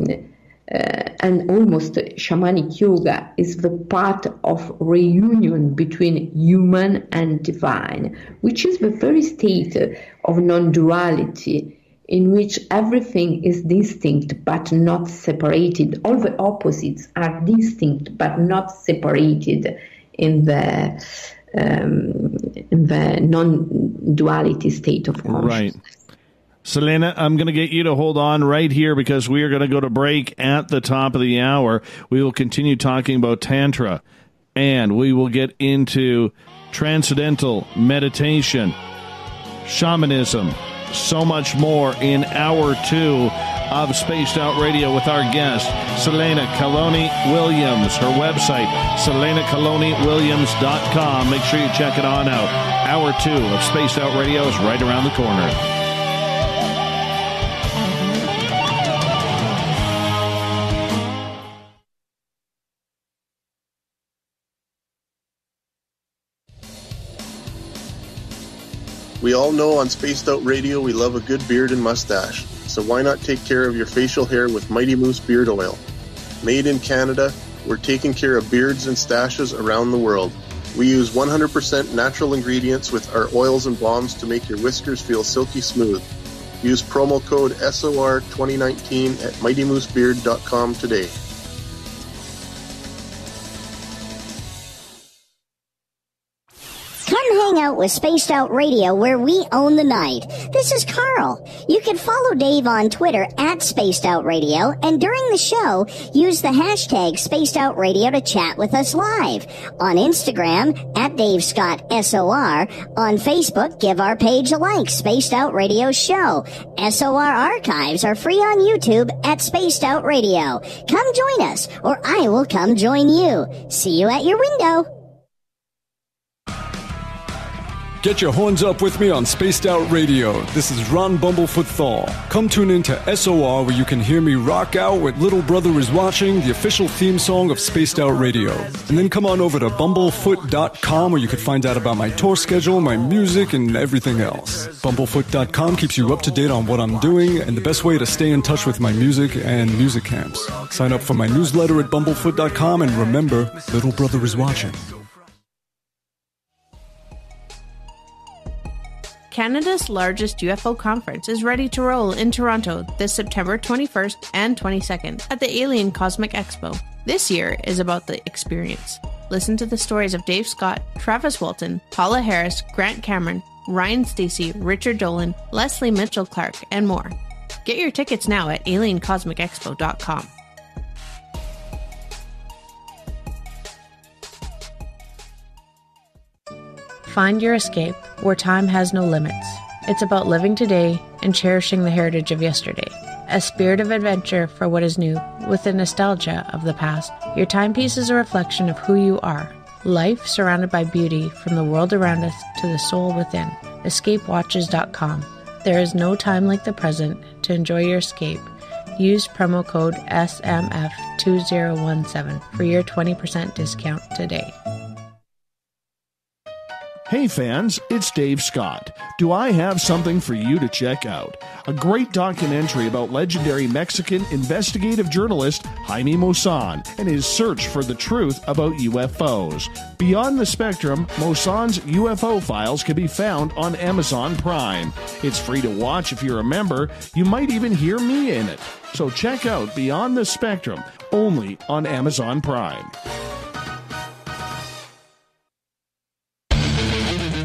uh, and almost shamanic yoga is the part of reunion between human and divine, which is the very state of non duality in which everything is distinct but not separated. All the opposites are distinct but not separated in the um, in the non-duality state of consciousness. Right. Selena, I'm going to get you to hold on right here because we are going to go to break at the top of the hour. We will continue talking about Tantra and we will get into transcendental meditation, shamanism, so much more in hour two of Spaced Out Radio with our guest, Selena Calloni Williams. Her website, selenacalloniwilliams.com. Make sure you check it on out. Hour two of Spaced Out Radio is right around the corner. We all know on Spaced Out Radio we love a good beard and mustache, so why not take care of your facial hair with Mighty Moose Beard Oil? Made in Canada, we're taking care of beards and stashes around the world. We use 100% natural ingredients with our oils and balms to make your whiskers feel silky smooth. Use promo code SOR2019 at MightyMooseBeard.com today. Out with Spaced Out Radio where we own the night. This is Carl. You can follow Dave on Twitter at Spaced Out Radio and during the show, use the hashtag Spaced Out Radio to chat with us live. On Instagram, at Dave Scott SOR. On Facebook, give our page a like, Spaced Out Radio Show. SOR archives are free on YouTube at Spaced Out Radio. Come join us or I will come join you. See you at your window. Get your horns up with me on Spaced Out Radio. This is Ron Bumblefoot Thal. Come tune in to SOR where you can hear me rock out with Little Brother is Watching, the official theme song of Spaced Out Radio. And then come on over to bumblefoot.com where you can find out about my tour schedule, my music, and everything else. Bumblefoot.com keeps you up to date on what I'm doing and the best way to stay in touch with my music and music camps. Sign up for my newsletter at bumblefoot.com and remember, Little Brother is Watching. Canada's largest UFO conference is ready to roll in Toronto this September 21st and 22nd at the Alien Cosmic Expo. This year is about the experience. Listen to the stories of Dave Scott, Travis Walton, Paola Harris, Grant Cameron, Ryan Stacy, Richard Dolan, Leslie Mitchell Clark, and more. Get your tickets now at aliencosmicexpo.com. Find your escape where time has no limits. It's about living today and cherishing the heritage of yesterday. A spirit of adventure for what is new, with the nostalgia of the past. Your timepiece is a reflection of who you are. Life surrounded by beauty from the world around us to the soul within. EscapeWatches.com. There is no time like the present to enjoy your escape. Use promo code SMF2017 for your 20% discount today. Hey fans, it's Dave Scott. Do I have something for you to check out? A great documentary about legendary Mexican investigative journalist Jaime Maussan and his search for the truth about UFOs. Beyond the Spectrum, Maussan's UFO files can be found on Amazon Prime. It's free to watch if you're a member. You might even hear me in it. So check out Beyond the Spectrum, only on Amazon Prime.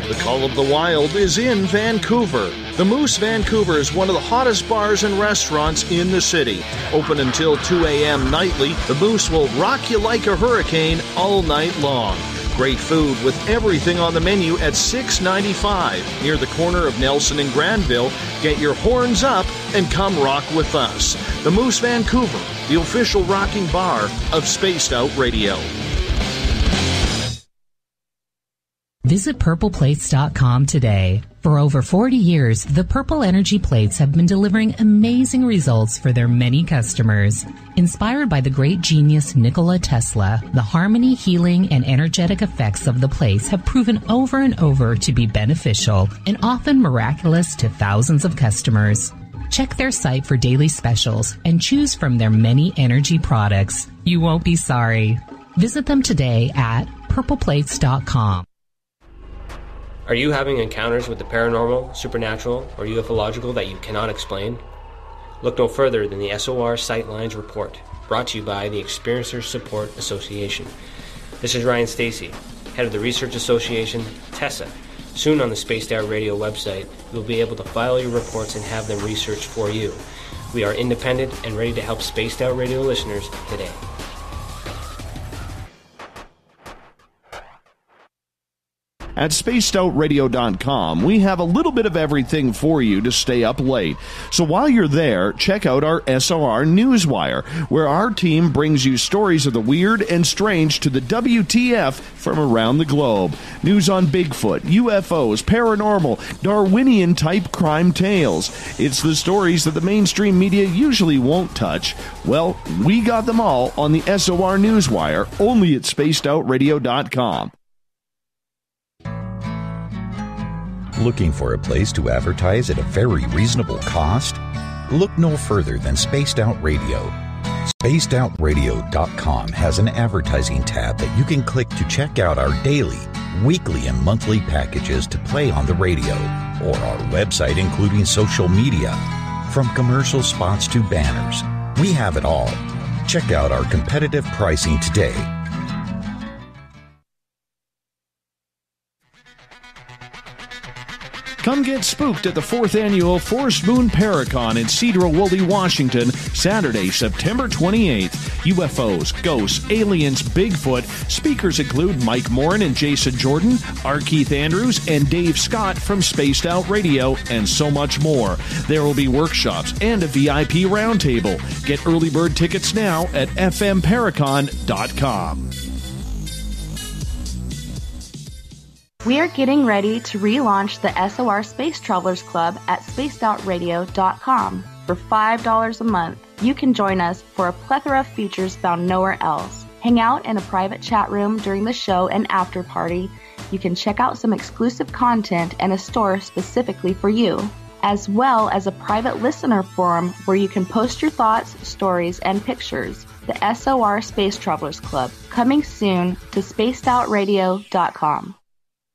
The Call of the Wild is in Vancouver. The Moose Vancouver is one of the hottest bars and restaurants in the city. Open until 2 a.m. nightly, the Moose will rock you like a hurricane all night long. Great food with everything on the menu at $6.95 near the corner of Nelson and Granville. Get your horns up and come rock with us. The Moose Vancouver, the official rocking bar of Spaced Out Radio. Visit purpleplates.com today. For over 40 years, the Purple Energy Plates have been delivering amazing results for their many customers. Inspired by the great genius Nikola Tesla, the harmony, healing, and energetic effects of the plates have proven over and over to be beneficial and often miraculous to thousands of customers. Check their site for daily specials and choose from their many energy products. You won't be sorry. Visit them today at purpleplates.com. Are you having encounters with the paranormal, supernatural, or ufological that you cannot explain? Look no further than the SOR Sightlines Report, brought to you by the Experiencers Support Association. This is Ryan Stacy, head of the Research Association, TESSA. Soon on the Spaced Out Radio website, you'll be able to file your reports and have them researched for you. We are independent and ready to help Spaced Out Radio listeners today. At spacedoutradio.com, we have a little bit of everything for you to stay up late. So while you're there, check out our SOR Newswire, where our team brings you stories of the weird and strange to the WTF from around the globe. News on Bigfoot, UFOs, paranormal, Darwinian type crime tales. It's the stories that the mainstream media usually won't touch. Well, we got them all on the SOR Newswire, only at spacedoutradio.com. Looking for a place to advertise at a very reasonable cost? Look no further than Spaced Out Radio. SpacedOutRadio.com has an advertising tab that you can click to check out our daily, weekly, and monthly packages to play on the radio, or our website, including social media. From commercial spots to banners, we have it all. Check out our competitive pricing today Come get spooked at the fourth annual Forest Moon Paracon in Sedro-Woolley, Washington, Saturday, September 28th. UFOs, ghosts, aliens, Bigfoot. Speakers include Mike Morin and Jason Jordan, R. Keith Andrews, and Dave Scott from Spaced Out Radio, and so much more. There will be workshops and a VIP roundtable. Get early bird tickets now at fmparacon.com. We are getting ready to relaunch the SOR Space Travelers Club at spacedoutradio.com. For $5 a month, you can join us for a plethora of features found nowhere else. Hang out in a private chat room during the show and after party. You can check out some exclusive content and a store specifically for you, as well as a private listener forum where you can post your thoughts, stories, and pictures. The SOR Space Travelers Club, coming soon to spacedoutradio.com.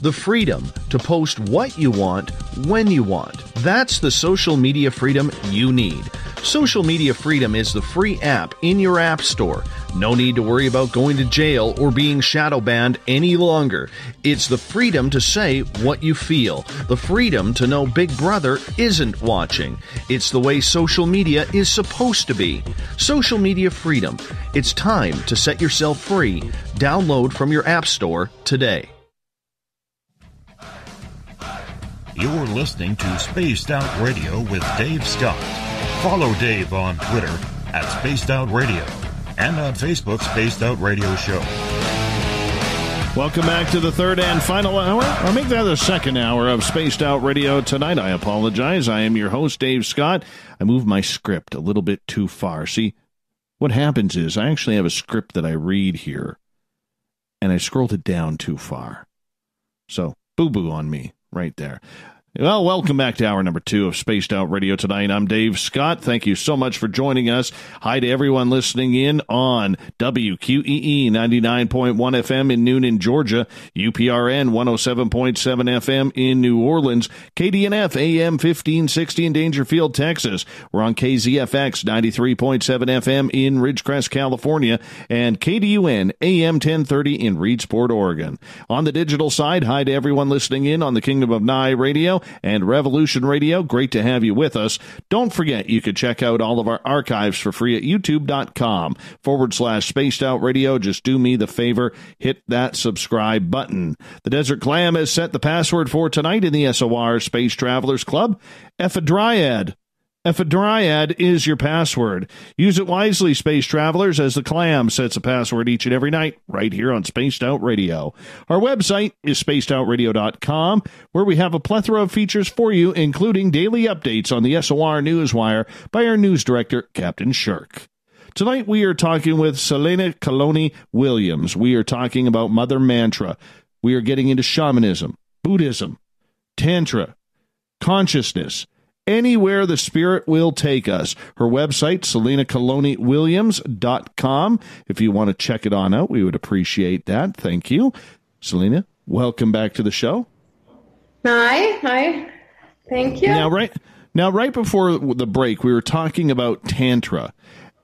The freedom to post what you want when you want. That's the social media freedom you need. Social Media Freedom is the free app in your app store. No need to worry about going to jail or being shadow banned any longer. It's the freedom to say what you feel, the freedom to know Big Brother isn't watching. It's the way social media is supposed to be. Social Media Freedom. It's time to set yourself free. Download from your app store today. You're listening to Spaced Out Radio with Dave Scott. Follow Dave on Twitter at Spaced Out Radio and on Facebook, Spaced Out Radio Show. Welcome back to the third and final hour. I'll make that the second hour of Spaced Out Radio tonight. I apologize. I am your host, Dave Scott. I moved my script a little bit too far. See, what happens is I actually have a script that I read here, and I scrolled it down too far. So, boo boo on me right there. Well, welcome back to hour number two of Spaced Out Radio tonight. I'm Dave Scott. Thank you so much for joining us. Hi to everyone listening in on WQEE 99.1 FM in Newnan, Georgia, UPRN 107.7 FM in New Orleans, KDNF AM 1560 in Daingerfield, Texas. We're on KZFX 93.7 FM in Ridgecrest, California, and KDUN AM 1030 in Reedsport, Oregon. On the digital side, hi to everyone listening in on the Kingdom of Nye Radio and Revolution Radio. Great to have you with us. Don't forget, you can check out all of our archives for free at youtube.com forward slash spaced out radio. Just do me the favor, hit that subscribe button. The Desert Clam has set the password for tonight in the SOR Space Travelers Club. Ephedryad. Ephedryad is your password. Use it wisely, space travelers, as the clam sets a password each and every night right here on Spaced Out Radio. Our website is spacedoutradio.com, where we have a plethora of features for you, including daily updates on the SOR Newswire by our news director, Captain Shirk. Tonight we are talking with Selena Calloni Williams. We are talking about Mother Mantra. We are getting into shamanism, Buddhism, Tantra, consciousness, anywhere the spirit will take us. Her website, SelenaCalloniWilliams.com. If you want to check it on out, we would appreciate that. Thank you. Selena, welcome back to the show. Hi, hi. Thank you. Now, right now, right before the break, we were talking about Tantra.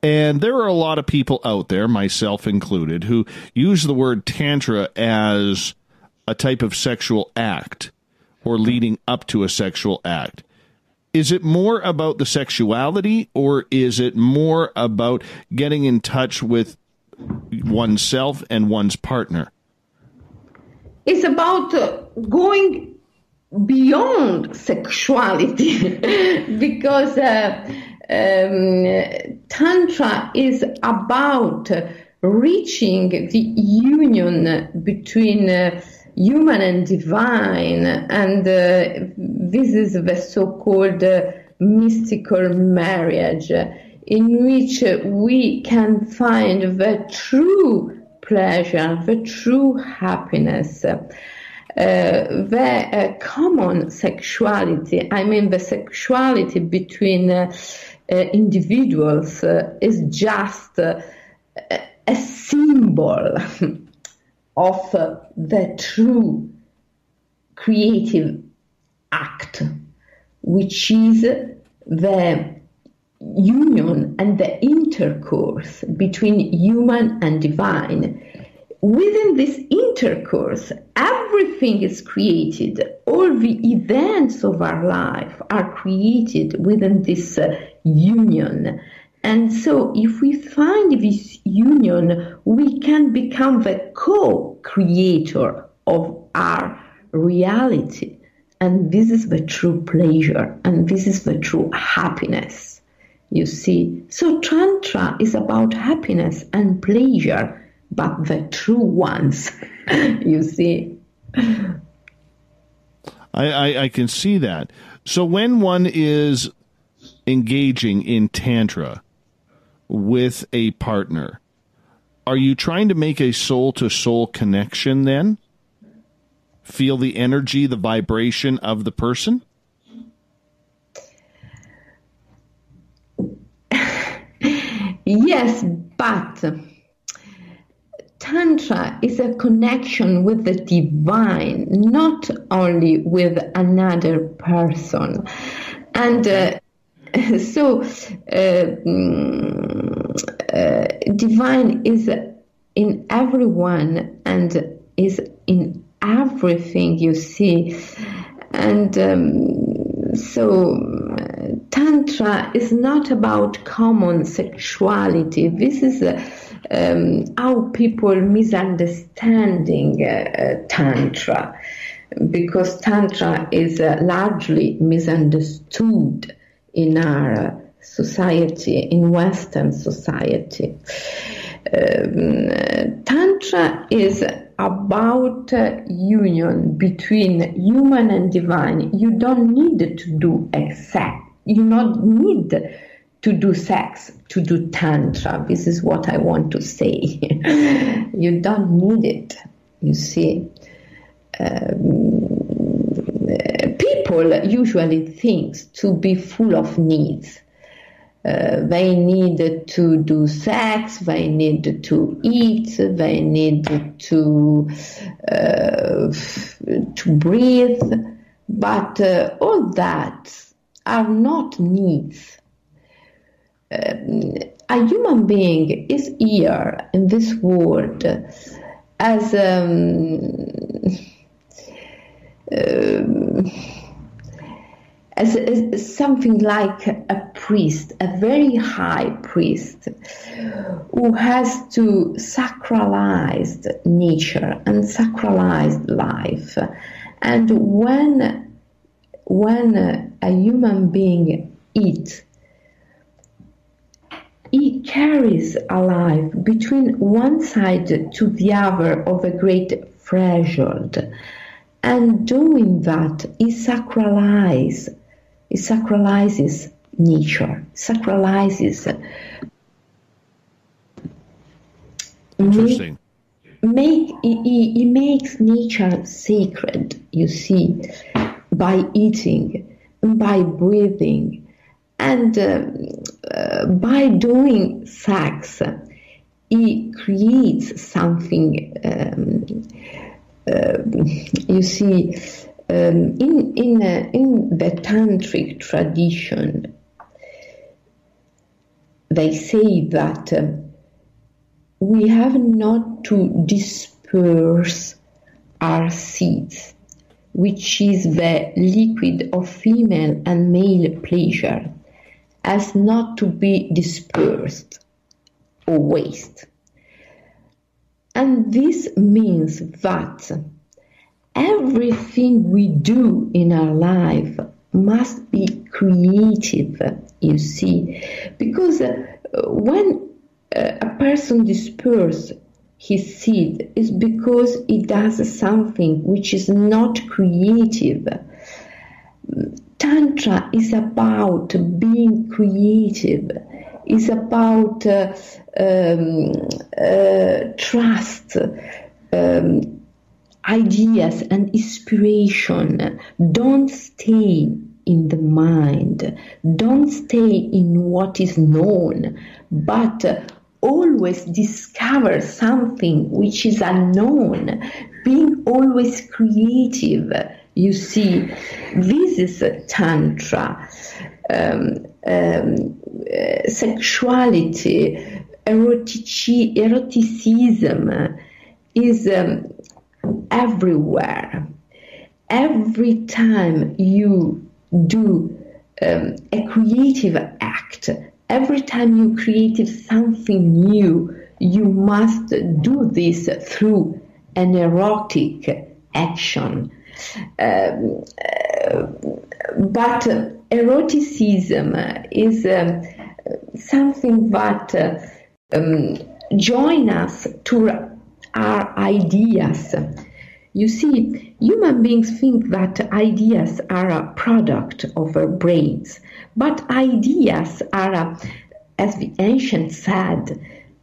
And there are a lot of people out there, myself included, who use the word Tantra as a type of sexual act or leading up to a sexual act is it more about the sexuality or is it more about getting in touch with oneself and one's partner? It's about going beyond sexuality (laughs) because uh, um, Tantra is about reaching the union between. Uh, human and divine, and uh, this is the so-called uh, mystical marriage, in which we can find the true pleasure, the true happiness. Uh, the uh, common sexuality, I mean the sexuality between uh, uh, individuals, is just a symbol (laughs) of the true creative act, which is the union and the intercourse between human and divine. Within this intercourse, everything is created. All the events of our life are created within this uh, union. And so, if we find this union, we can become the co creator of our reality. And this is the true pleasure, and this is the true happiness. You see, so Tantra is about happiness and pleasure, but the true ones. (laughs) you see. I, I, I can see that. So when one is engaging in Tantra with a partner, are you trying to make a soul to soul connection then? Feel the energy, the vibration of the person? yes, but Tantra is a connection with the divine, not only with another person. And uh, (laughs) so, uh, uh, divine is in everyone and is in everything you see. And um, so, Tantra is not about common sexuality. This is a um, how people misunderstanding uh, uh, tantra because tantra is uh, largely misunderstood in our society in western society um, tantra is about uh, union between human and divine you don't need to do sex. you not need to do sex, to do tantra. This is what I want to say. (laughs) you don't need it, you see. Um, people usually think to be full of needs. Uh, they need to do sex, they need to eat, they need to uh, to breathe, but uh, all that are not needs um, a human being is here in this world as um, um, as, as, something like a priest, a very high priest, who has to sacralize nature and sacralize life. And when when a human being eats he carries alive between one side to the other of a great threshold. And doing that, he sacralizes, he sacralizes nature, sacralizes. Interesting. Make, he, he makes nature sacred, you see, by eating, by breathing, and uh, uh, by doing sex, he creates something. Um, uh, you see, um, in in uh, in the tantric tradition, they say that uh, we have not to disperse our seeds, which is the liquid of female and male pleasure as not to be dispersed or waste. And this means that everything we do in our life must be creative, you see, because uh, when uh, a person disperses his seed is because he does something which is not creative. Tantra is about being creative, is about uh, um, uh, trust, um, ideas, and inspiration. Don't stay in the mind, don't stay in what is known, but always discover something which is unknown, being always creative you see, this is tantra. Um, um, uh, sexuality, erotici- eroticism is um, everywhere. Every time you do um, a creative act, every time you create something new, you must do this through an erotic action. Um, uh, but eroticism is um, something that uh, um, join us to our ideas. You see, human beings think that ideas are a product of our brains, but ideas are, as the ancients said,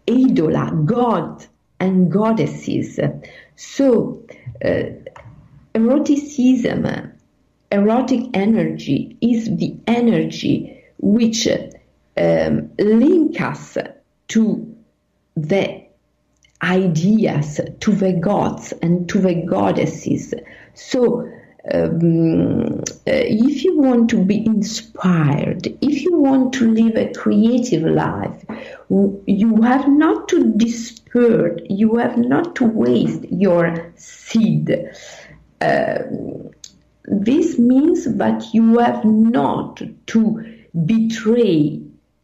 idola, god and goddesses. So, uh, eroticism, erotic energy, is the energy which um, link us to the ideas, to the gods and to the goddesses. So, um, uh, if you want to be inspired, if you want to live a creative life, you have not to disperse, you have not to waste your seed. Uh, this means that you have not to betray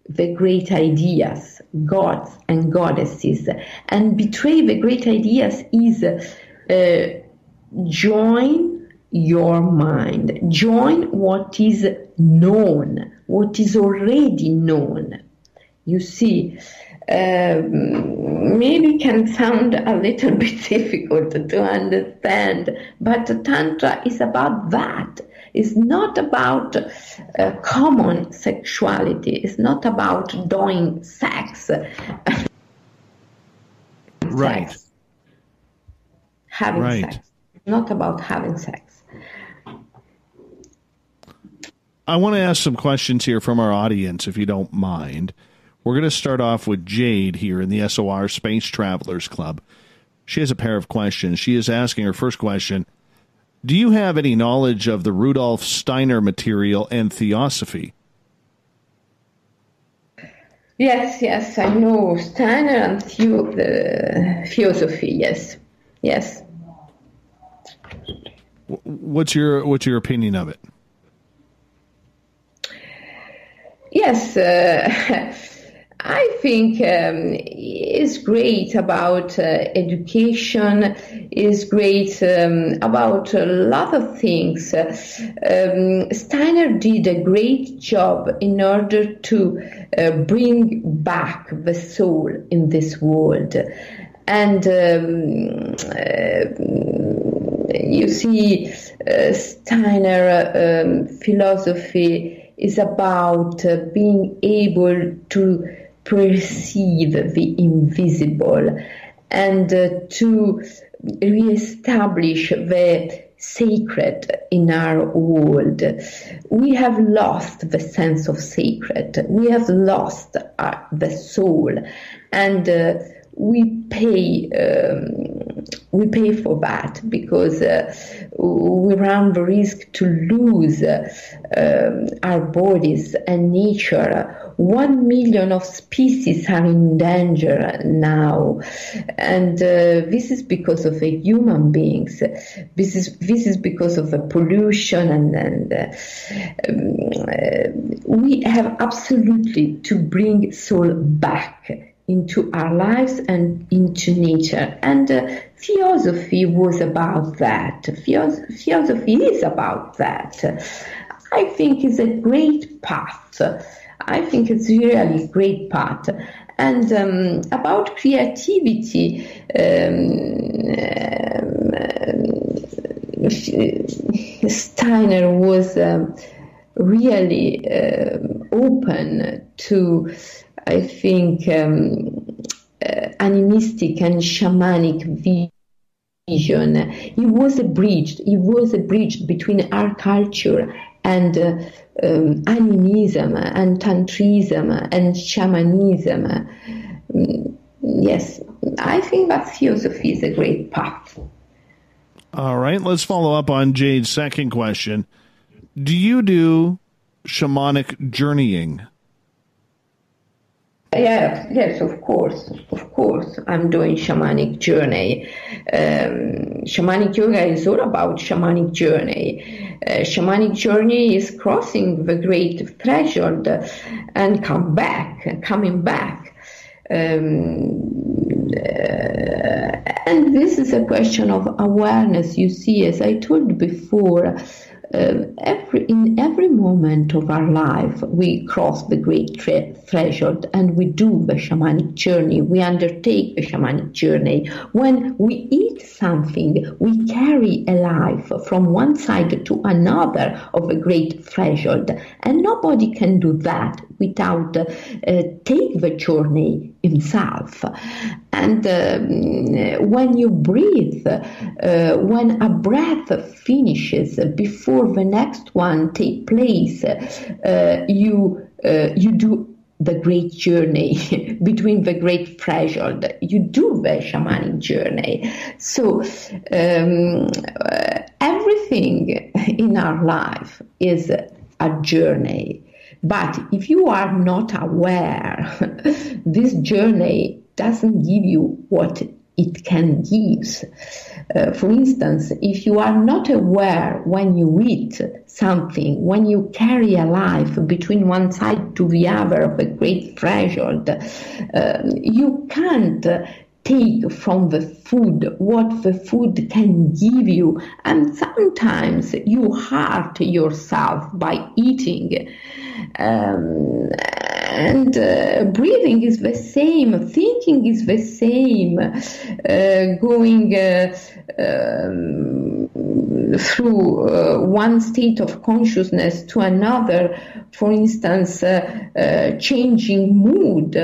the great ideas, gods and goddesses. And betray the great ideas is uh, join your mind, join what is known, what is already known. You see, uh, maybe can sound a little (laughs) bit difficult to understand, but Tantra is about that is not about uh, common sexuality. It's not about doing sex. (laughs) right. Sex. Having right. sex. Not about having sex. I want to ask some questions here from our audience, if you don't mind. We're going to start off with Jade here in the SOR Space Travelers Club. She has a pair of questions. She is asking her first question do you have any knowledge of the Rudolf Steiner material and theosophy? Yes, yes, I know Steiner and theo- the theosophy. Yes, yes. What's your What's your opinion of it? Yes, uh, (laughs) I think um, is great about uh, education, is great um, about a lot of things. Um, Steiner did a great job in order to uh, bring back the soul in this world. And um, uh, you see, uh, Steiner um, philosophy is about uh, being able to perceive the invisible and uh, to reestablish the sacred in our world. We have lost the sense of sacred. We have lost our, the soul, and uh, we pay. Um, we pay for that because uh, we run the risk to lose uh, um, our bodies and nature. One million of species are in danger now, and uh, this is because of the human beings. This is this is because of the pollution, and, and um, we have absolutely to bring soul back into our lives and into nature. And uh, theosophy was about that. Theos- theosophy is about that. I think it's a great path. I think it's really a great path. And um, about creativity, um, um, Steiner was um, really um, open to I think, um, uh, animistic and shamanic vision. He was a bridge. He was a bridge between our culture and uh, um, animism and tantrism and shamanism. Um, yes, I think that theosophy is a great path. All right, let's follow up on Jade's second question. Do you do shamanic journeying? Yes, yes, of course, of course. I'm doing shamanic journey. Um, shamanic yoga is all about shamanic journey. Uh, shamanic journey is crossing the great threshold and come back, coming back. Um, uh, and this is a question of awareness. You see, as I told before, uh, every in every moment of our life, we cross the great tre- threshold and we do the shamanic journey. We undertake the shamanic journey. When we eat something, we carry a life from one side to another of a great threshold, and nobody can do that without uh, take the journey himself. And um, when you breathe, uh, when a breath finishes before the next one take place, uh, you uh, you do the great journey (laughs) between the great threshold. You do the shamanic journey. So um, uh, everything (laughs) in our life is a journey. But if you are not aware, (laughs) this journey doesn't give you what it can give. Uh, for instance, if you are not aware when you eat something, when you carry a life between one side to the other of a great threshold, uh, you can't take from the food what the food can give you. And sometimes you hurt yourself by eating. Um, and uh, breathing is the same, thinking is the same, uh, going uh, um, through uh, one state of consciousness to another, for instance, uh, uh, changing mood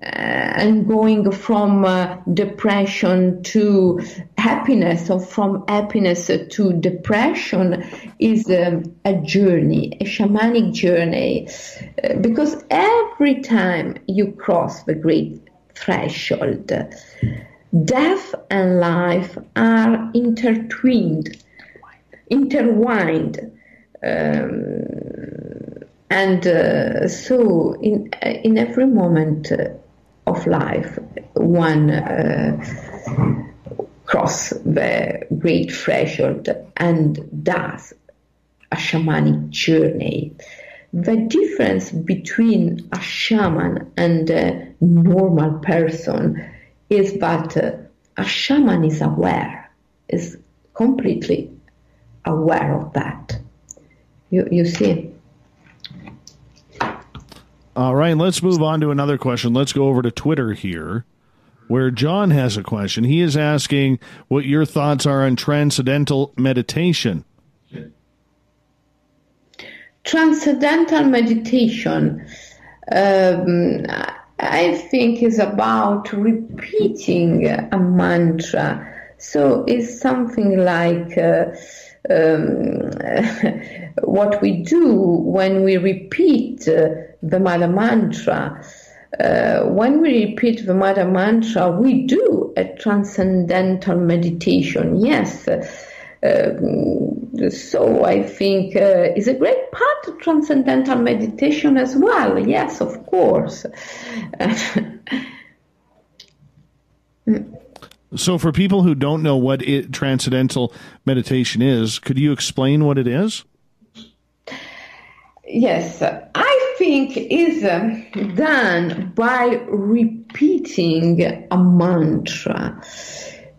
and going from depression to happiness or from happiness to depression is um, a journey, a shamanic journey, because every time you cross the great threshold, death and life are intertwined, intertwined. Um, and uh, so, in, in every moment of life, one uh, cross the great threshold and does a shamanic journey. The difference between a shaman and a normal person is that uh, a shaman is aware, is completely aware of that. You, you see? All right, let's move on to another question. Let's go over to Twitter here, where John has a question. He is asking what your thoughts are on transcendental meditation. Transcendental meditation. Um, I think is about repeating a mantra. So it's something like uh, um, (laughs) what we do when we repeat uh, the Mother Mantra. Uh, when we repeat the Mother Mantra, we do a transcendental meditation. Yes. Uh, so I think uh, is a great part of transcendental meditation as well. Yes, of course. (laughs) so, for people who don't know what it, transcendental meditation is, could you explain what it is? Yes, I think is uh, done by repeating a mantra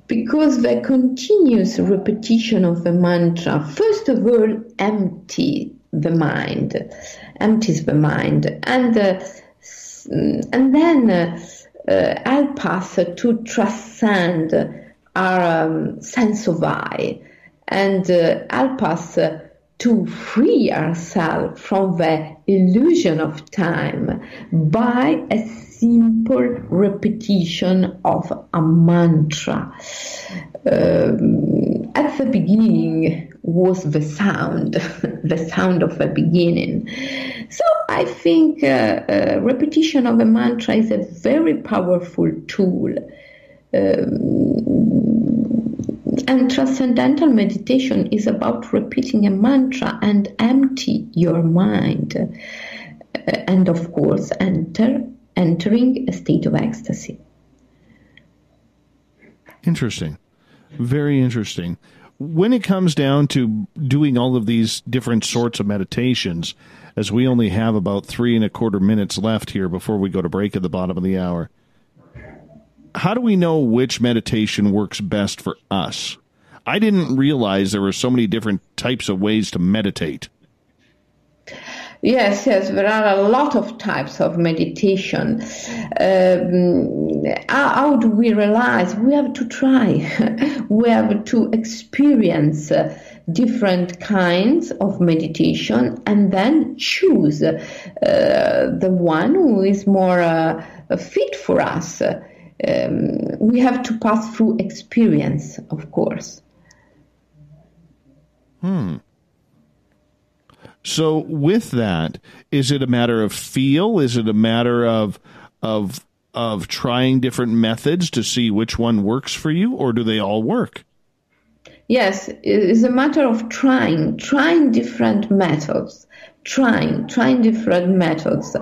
because the continuous repetition of the mantra, first of all, empty the mind, empties the mind, and uh, and then uh, uh, help us to transcend our um, sense of I, and uh, help us to free ourselves from the illusion of time by a simple repetition of a mantra. Um, at the beginning was the sound, (laughs) the sound of the beginning. So I think uh, uh, repetition of a mantra is a very powerful tool. Um, and transcendental meditation is about repeating a mantra and empty your mind. Uh, and of course, enter entering a state of ecstasy. Interesting. Very interesting. When it comes down to doing all of these different sorts of meditations, as we only have about three and a quarter minutes left here before we go to break at the bottom of the hour, how do we know which meditation works best for us? I didn't realize there were so many different types of ways to meditate. Yes, yes, there are a lot of types of meditation. Um, how, how, do we realize? We have to try. (laughs) we have to experience uh, different kinds of meditation and then choose uh, the one who is more uh, fit for us. Um, we have to pass through experience, of course. Hmm. So with that, is it a matter of feel? Is it a matter of of of trying different methods to see which one works for you, or do they all work? Yes, it's a matter of trying, trying different methods, trying, trying different methods,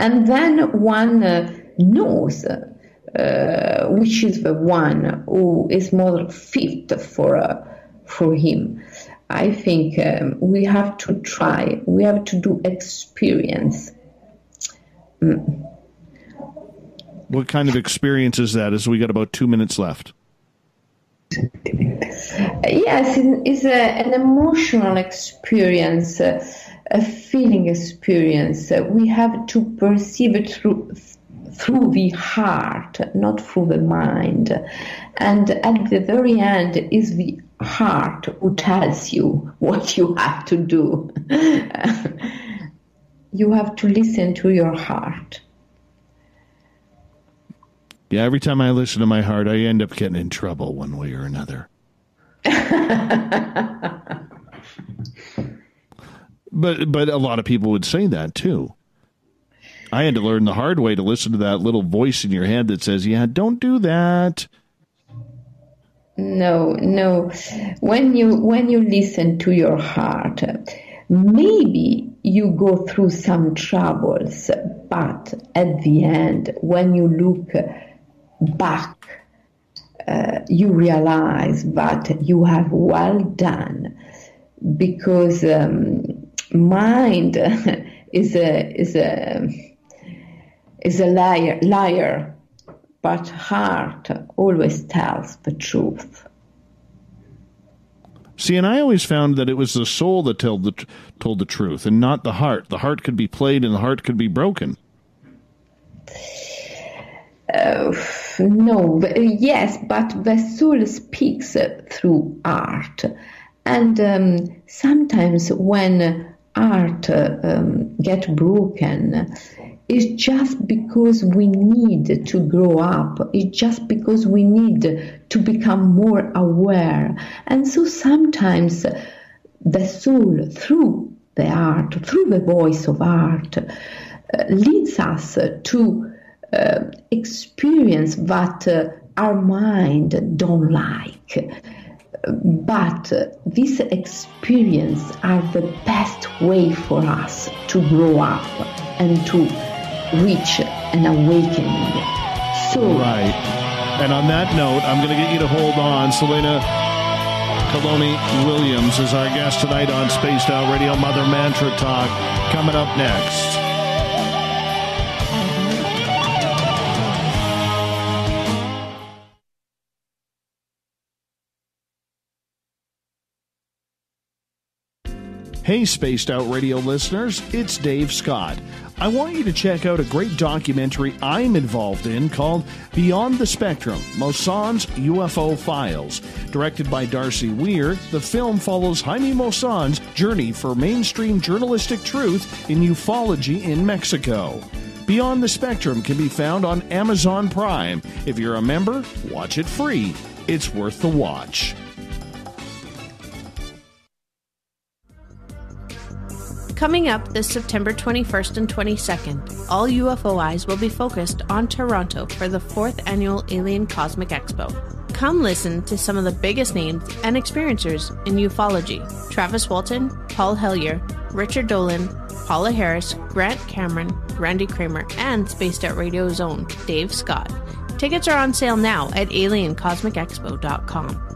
and then one uh, knows uh, which is the one who is more fit for uh, for him. I think um, we have to try, we have to do experience. Mm. What kind of experience is that? As we got about two minutes left. Yes, it's a, an emotional experience, a, a feeling experience. We have to perceive it through through the heart, not through the mind. And at the very end is the heart who tells you what you have to do. (laughs) you have to listen to your heart. Yeah, every time I listen to my heart, I end up getting in trouble one way or another. (laughs) but but a lot of people would say that too. I had to learn the hard way to listen to that little voice in your head that says, "Yeah, don't do that." No, no. When you when you listen to your heart, maybe you go through some troubles, but at the end, when you look back, uh, you realize that you have well done, because um, mind (laughs) is a is a is a liar liar but heart always tells the truth. See, and I always found that it was the soul that told the told the truth, and not the heart. The heart could be played, and the heart could be broken. Uh, no, yes, but the soul speaks through art, and um, sometimes when art um, get broken, it's just because we need to grow up. It's just because we need to become more aware. And so sometimes the soul, through the art, through the voice of art, uh, leads us to uh, experience that uh, our mind don't like. But this experience are the best way for us to grow up and to reach an awakening. So right. And on that note, I'm going to get you to hold on. Selena Calloni Williams is our guest tonight on Spaced Out Radio Mother Mantra Talk. Coming up next. Hey, Spaced Out Radio listeners, it's Dave Scott. I want you to check out a great documentary I'm involved in called Beyond the Spectrum Maussan's UFO Files. Directed by Darcy Weir, the film follows Jaime Maussan's journey for mainstream journalistic truth in ufology in Mexico. Beyond the Spectrum can be found on Amazon Prime. If you're a member, watch it free. It's worth the watch. Coming up this September 21st and 22nd, all UFO eyes will be focused on Toronto for the fourth annual Alien Cosmic Expo. Come listen to some of the biggest names and experiencers in ufology Travis Walton, Paul Hellyer, Richard Dolan, Paola Harris, Grant Cameron, Randy Cramer, and Spaced Out Radio's own Dave Scott. Tickets are on sale now at aliencosmicexpo.com.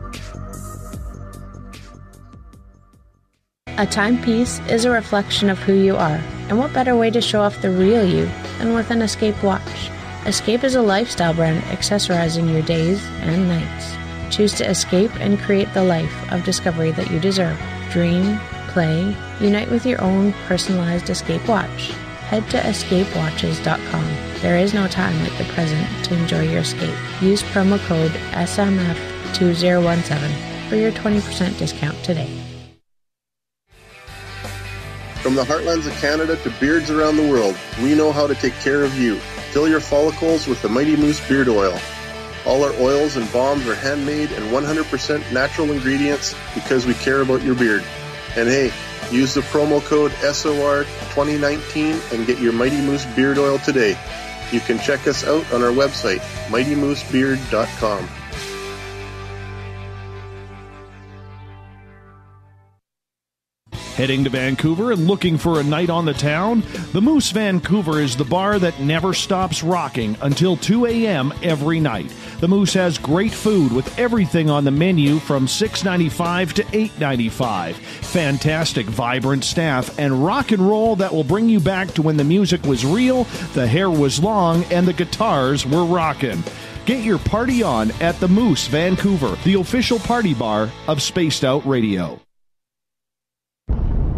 A timepiece is a reflection of who you are, and what better way to show off the real you than with an Escape watch? Escape is a lifestyle brand accessorizing your days and nights. Choose to escape and create the life of discovery that you deserve. Dream, play, unite with your own personalized escape watch. Head to escapewatches.com. There is no time like the present to enjoy your escape. Use promo code SMF2017 for your 20% discount today. From the heartlands of Canada to beards around the world, we know how to take care of you. Fill your follicles with the Mighty Moose Beard Oil. All our oils and balms are handmade and 100% natural ingredients because we care about your beard. And hey, use the promo code SOR2019 and get your Mighty Moose Beard Oil today. You can check us out on our website, mightymoosebeard.com. Heading to Vancouver and looking for a night on the town? The Moose Vancouver is the bar that never stops rocking until 2 a.m. every night. The Moose has great food with everything on the menu from $6.95 to $8.95. Fantastic, vibrant staff and rock and roll that will bring you back to when the music was real, the hair was long, and the guitars were rocking. Get your party on at the Moose Vancouver, the official party bar of Spaced Out Radio.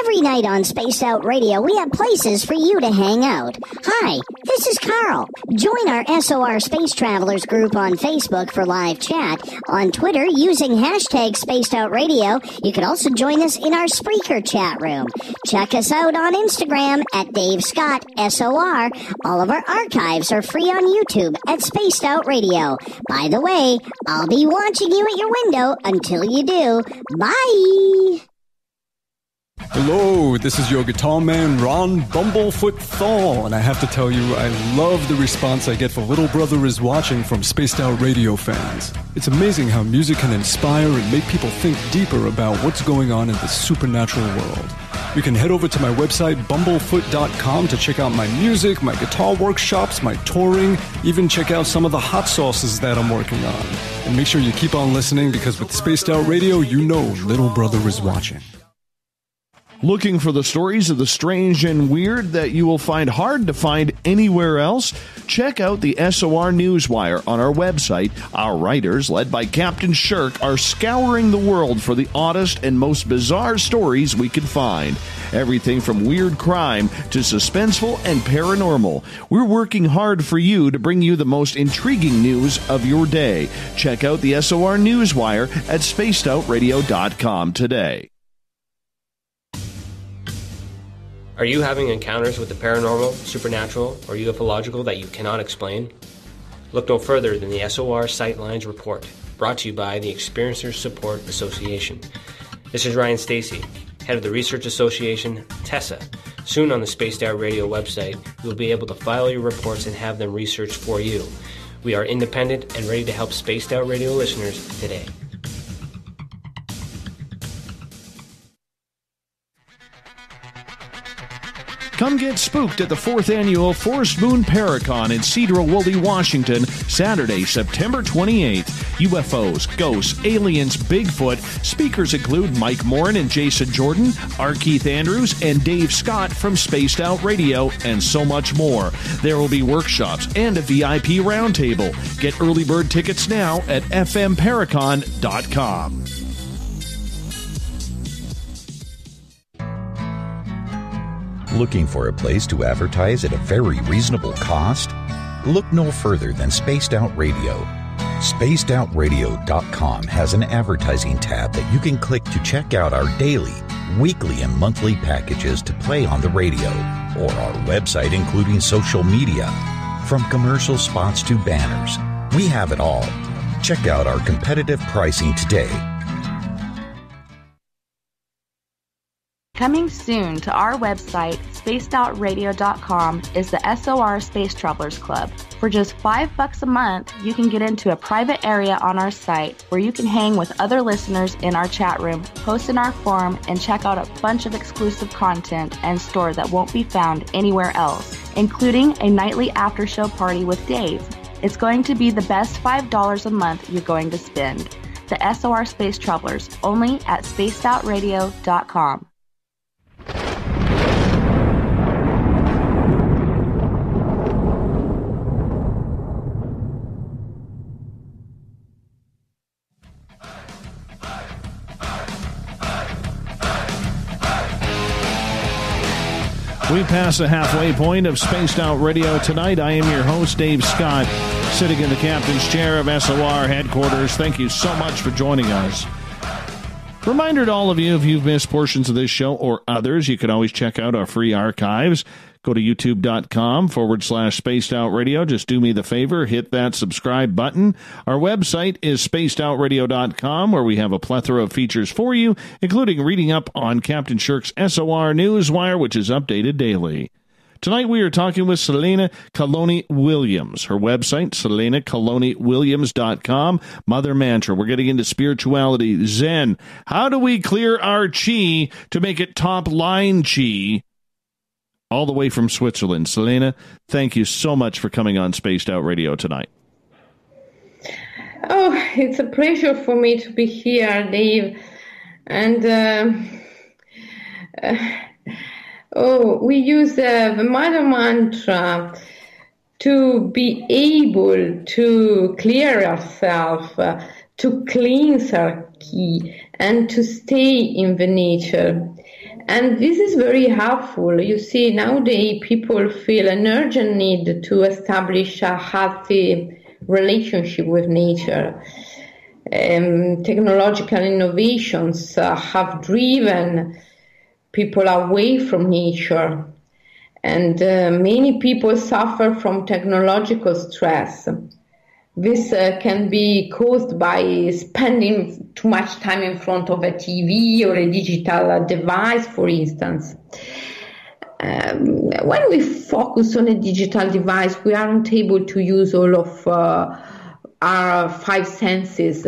Every night on Spaced Out Radio, we have places for you to hang out. Hi, this is Carl. Join our SOR Space Travelers group on Facebook for live chat. On Twitter, using hashtag Spaced Out Radio, you can also join us in our Spreaker chat room. Check us out on Instagram at Dave Scott SOR. All of our archives are free on YouTube at Spaced Out Radio. By the way, I'll be watching you at your window until you do. Bye! Hello, this is your guitar man Ron Bumblefoot Thal, and I have to tell you, I love the response I get for Little Brother is Watching from Spaced Out Radio fans. It's amazing how music can inspire and make people think deeper about what's going on in the supernatural world. You can head over to my website, bumblefoot.com, to check out my music, my guitar workshops, my touring, even check out some of the hot sauces that I'm working on. And make sure you keep on listening because with Spaced Out Radio, you know Little Brother is watching. Looking for the stories of the strange and weird that you will find hard to find anywhere else? Check out the SOR Newswire on our website. Our writers, led by Captain Shirk, are scouring the world for the oddest and most bizarre stories we can find. Everything from weird crime to suspenseful and paranormal. We're working hard for you to bring you the most intriguing news of your day. Check out the SOR Newswire at spacedoutradio.com today. Are you having encounters with the paranormal, supernatural, or ufological that you cannot explain? Look no further than the SOR Sightlines Report, brought to you by the Experiencers Support Association. This is Ryan Stacy, head of the Research Association, TESSA. Soon on the Spaced Out Radio website, you'll be able to file your reports and have them researched for you. We are independent and ready to help Spaced Out Radio listeners today. Come get spooked at the fourth annual Forest Moon Paracon in Sedro-Woolley, Washington, Saturday, September 28th. UFOs, ghosts, aliens, Bigfoot. Speakers include Mike Morin and Jason Jordan, R. Keith Andrews, and Dave Scott from Spaced Out Radio, and so much more. There will be workshops and a VIP roundtable. Get early bird tickets now at fmparacon.com. Looking for a place to advertise at a very reasonable cost? Look no further than Spaced Out Radio. SpacedOutRadio.com has an advertising tab that you can click to check out our daily, weekly and monthly packages to play on the radio, or our website including social media. From commercial spots to banners, we have it all. Check out our competitive pricing today Coming soon to our website, spacedoutradio.com, is the SOR Space Travelers Club. For just five bucks a month, you can get into a private area on our site where you can hang with other listeners in our chat room, post in our forum, and check out a bunch of exclusive content and store that won't be found anywhere else, including a nightly after show party with Dave. It's going to be the best $5 a month you're going to spend. The SOR Space Travelers, only at spacedoutradio.com. We pass the halfway point of Spaced Out Radio tonight. I am your host, Dave Scott, sitting in the captain's chair of SOR headquarters. Thank you so much for joining us. Reminder to all of you if you've missed portions of this show or others, you can always check out our free archives. Go to youtube.com forward slash spaced out radio. Just do me the favor, hit that subscribe button. Our website is spacedoutradio.com where we have a plethora of features for you, including reading up on Captain Shirk's SOR Newswire, which is updated daily. Tonight we are talking with Selena Calloni Williams. Her website, selenacalloniwilliams.com. Mother Mantra. We're getting into spirituality, Zen. How do we clear our chi to make it top line chi? All the way from Switzerland. Selena, thank you so much for coming on Spaced Out Radio tonight. Oh, it's a pleasure for me to be here, Dave. And uh, uh, oh, we use uh, the Mother Mantra to be able to clear ourselves, uh, to cleanse our key, and to stay in the nature. And this is very helpful. You see, nowadays people feel an urgent need to establish a healthy relationship with nature. Um, technological innovations uh, have driven people away from nature, and uh, many people suffer from technological stress. This uh, can be caused by spending too much time in front of a TV or a digital device, for instance. Um, when we focus on a digital device, we aren't able to use all of uh, our five senses.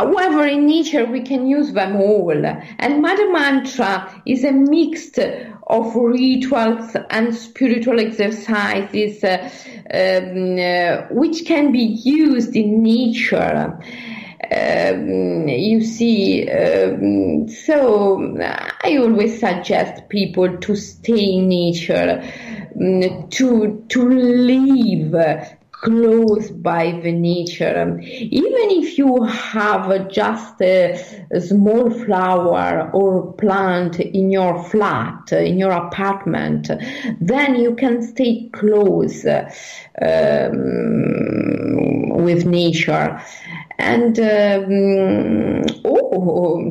However, in nature, we can use them all. And Mother Mantra is a mix of rituals and spiritual exercises uh, um, uh, which can be used in nature. Um, you see, um, so I always suggest people to stay in nature, um, to to live close by the nature. Um, even if you have just a, a, small flower or plant in your flat, in your apartment, then you can stay close um, with nature. And um, oh,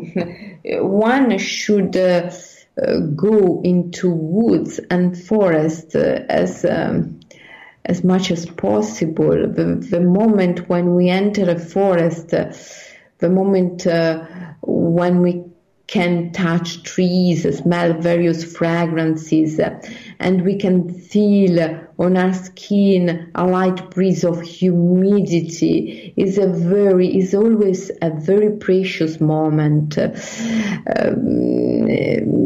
one should. Uh, uh, go into woods and forest uh, as um, as much as possible. The, the moment when we enter a forest, the moment uh, when we can touch trees, smell various fragrances, and we can feel on our skin a light breeze of humidity is a very is always a very precious moment. Um,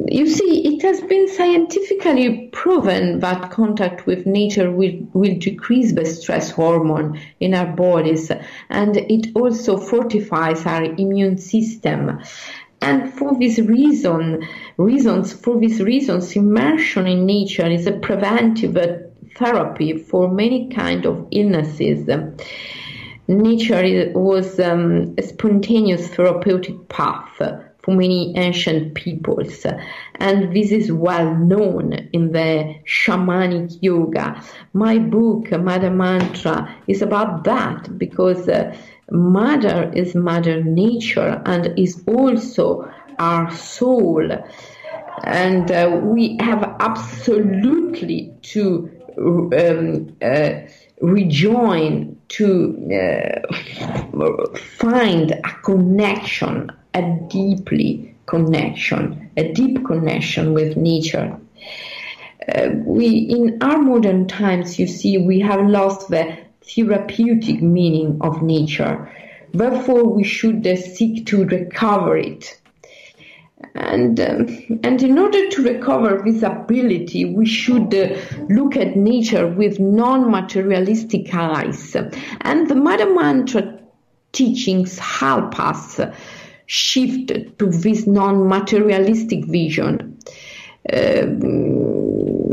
you see, it has been scientifically proven that contact with nature will, will decrease the stress hormone in our bodies, and it also fortifies our immune system. And for this reason, reasons, for these reasons, immersion in nature is a preventive therapy for many kind of illnesses. Nature was um, a spontaneous therapeutic path for many ancient peoples, and this is well known in the shamanic yoga. My book, Mother Mantra, is about that because uh, Mother is Mother Nature and is also our soul. And uh, we have absolutely to um, uh, rejoin, to uh, find a connection, a deeply connection, a deep connection with nature. Uh, we in our modern times, you see, we have lost the therapeutic meaning of nature. Therefore, we should uh, seek to recover it. And, um, and in order to recover this ability, we should uh, look at nature with non materialistic eyes. And the Mother Mantra teachings help us shift to this non materialistic vision. Uh,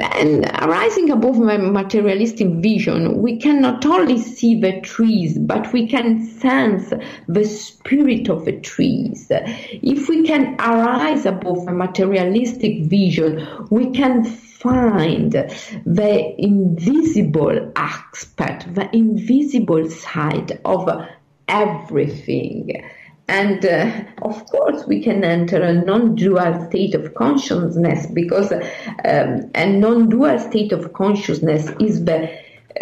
and arising above my materialistic vision, we can not only see the trees, but we can sense the spirit of the trees. If we can arise above the materialistic vision, we can find the invisible aspect, the invisible side of everything. And uh, of course, we can enter a non dual state of consciousness because um, a non dual state of consciousness is the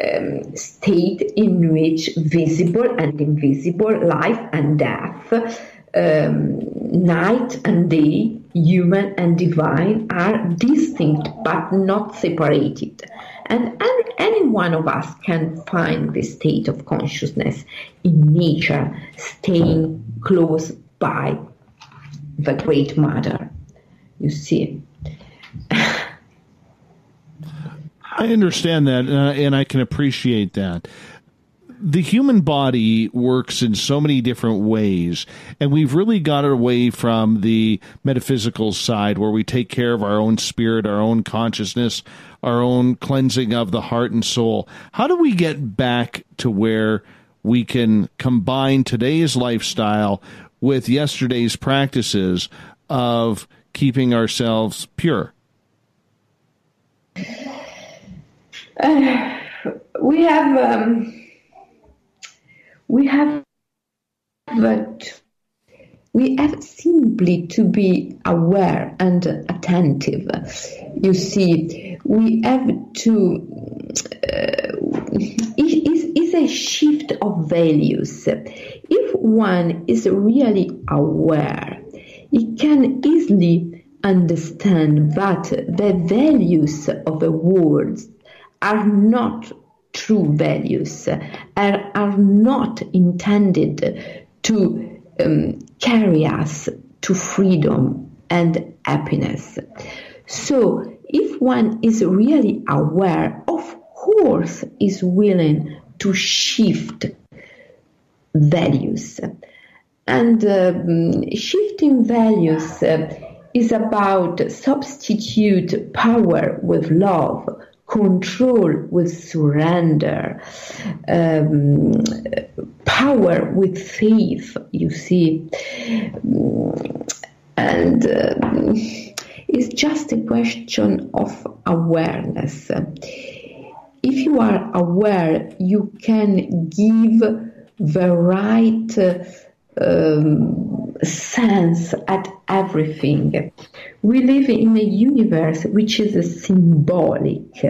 um, state in which visible and invisible, life and death, um, night and day, human and divine are distinct but not separated. And, and any one of us can find this state of consciousness in nature, staying close by the Great Mother. You see. I understand that, uh, and I can appreciate that. The human body works in so many different ways, and we've really got away from the metaphysical side where we take care of our own spirit, our own consciousness, our own cleansing of the heart and soul. How do we get back to where we can combine today's lifestyle with yesterday's practices of keeping ourselves pure? Uh, (sighs) we have um, we have but we have simply to be aware and attentive. You see, we have to. Uh, it is a shift of values. If one is really aware, he can easily understand that the values of the are not true values, are, are not intended to um, carry us to freedom and happiness. So, if one is really aware, of course, is willing to shift values. And um, shifting values uh, is about substitute power with love, control with surrender, um, power with faith, you see. And uh, it's just a question of awareness. If you are aware, you can give the right um, sense at everything. We live in a universe which is symbolic,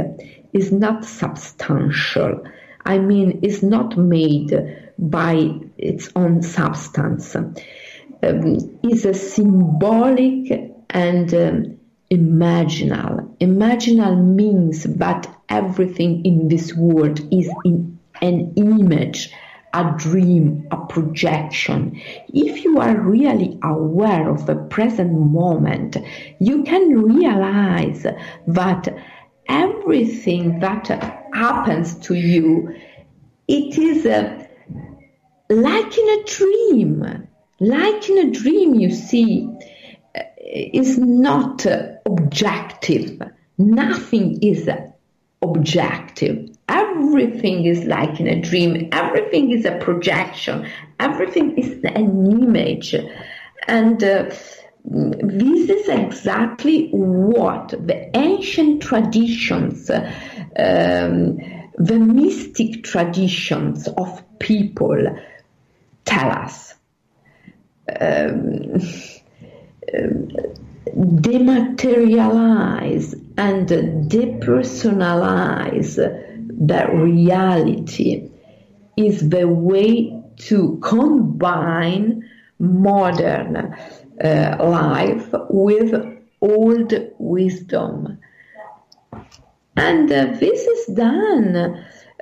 is not substantial. I mean, is not made by its own substance. Um, is a symbolic and um, imaginal. Imaginal means that everything in this world is in an image a dream, a projection. If you are really aware of the present moment, you can realize that everything that happens to you, it is uh, like in a dream. Like in a dream, you see, uh, is not objective. Nothing is objective. Everything is like in a dream. Everything is a projection. Everything is an image. And uh, this is exactly what the ancient traditions, um, the mystic traditions of people tell us. Um, dematerialize and depersonalize the reality is the way to combine modern uh, life with old wisdom. And uh, this is done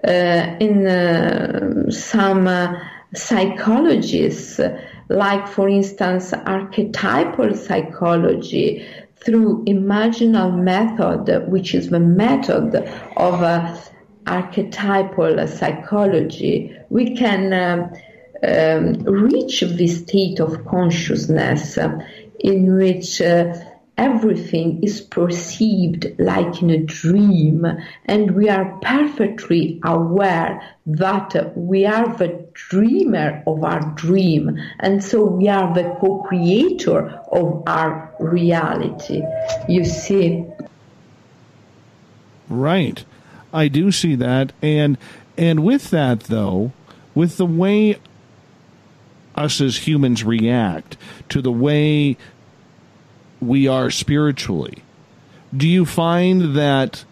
uh, in uh, some psychologists, like, for instance, archetypal psychology through imaginal method, which is the method of uh, archetypal psychology. We can um, reach this state of consciousness in which uh, everything is perceived like in a dream, and we are perfectly aware that we are the dreamer of our dream, and so we are the co creator of our reality. You see? Right. I do see that. And and with that though, with the way us as humans react to the way we are spiritually. Do you find that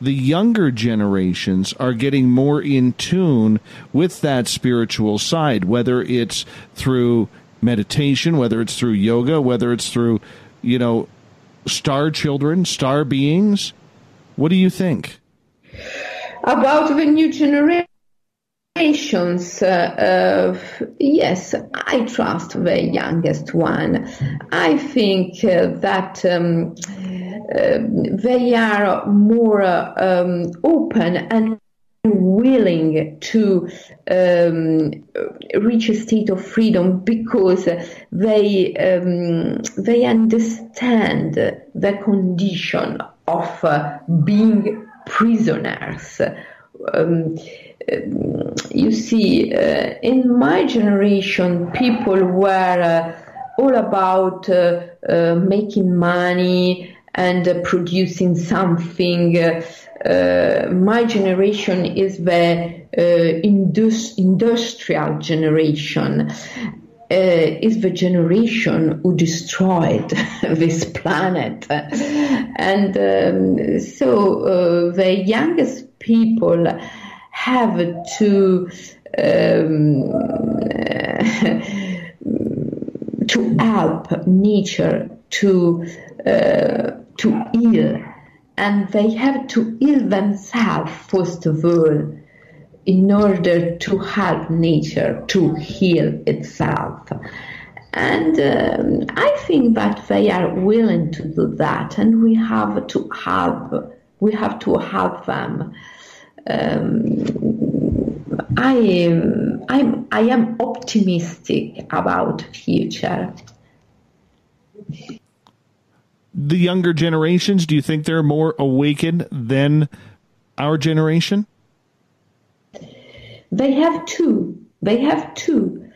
the younger generations are getting more in tune with that spiritual side, whether it's through meditation, whether it's through yoga, whether it's through, you know, star children, star beings? What do you think? About the new generations, uh, uh, yes, I trust the youngest one. I think uh, that um, uh, they are more um, open and willing to um, reach a state of freedom because they um, they understand the condition of uh, being prisoners. Um, you see, uh, in my generation, people were uh, all about uh, uh making money and uh, producing something. Uh, my generation is the indus- industrial generation. Is the generation who destroyed (laughs) this planet. And um, so the youngest people have to um, (laughs) to help nature to uh, to heal, and they have to heal themselves first of all in order to help nature to heal itself. And um, I think that they are willing to do that, and we have to help. We have to help them um, I am I'm I am optimistic about future. The younger generations, do you think they're more awakened than our generation? They have two. They have two.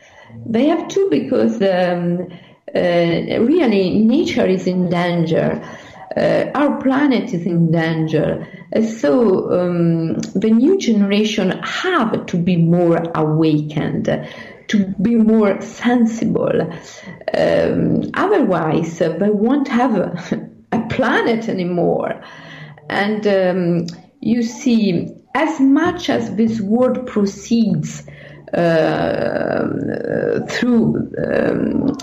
They have two because um, uh, really nature is in danger uh, our planet is in danger. Uh, so um, the new generation have to be more awakened, to be more sensible. Um, otherwise, they won't have a, (laughs) a planet anymore. And um, you see, as much as this word proceeds uh, through um,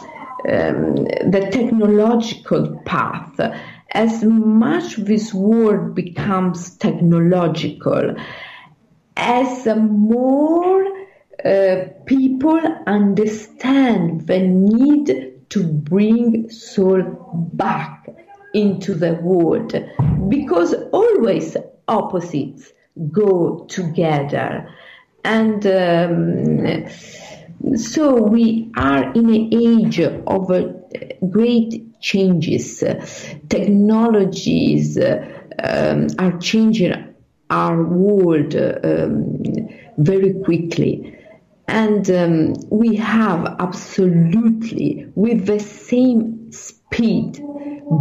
um, the technological path, as much this world becomes technological, as more uh, people understand the need to bring soul back into the world, because always opposites go together. And um, so we are in an age of a great changes. Technologies um, are changing our world um, very quickly. And um, we have absolutely, with the same speed,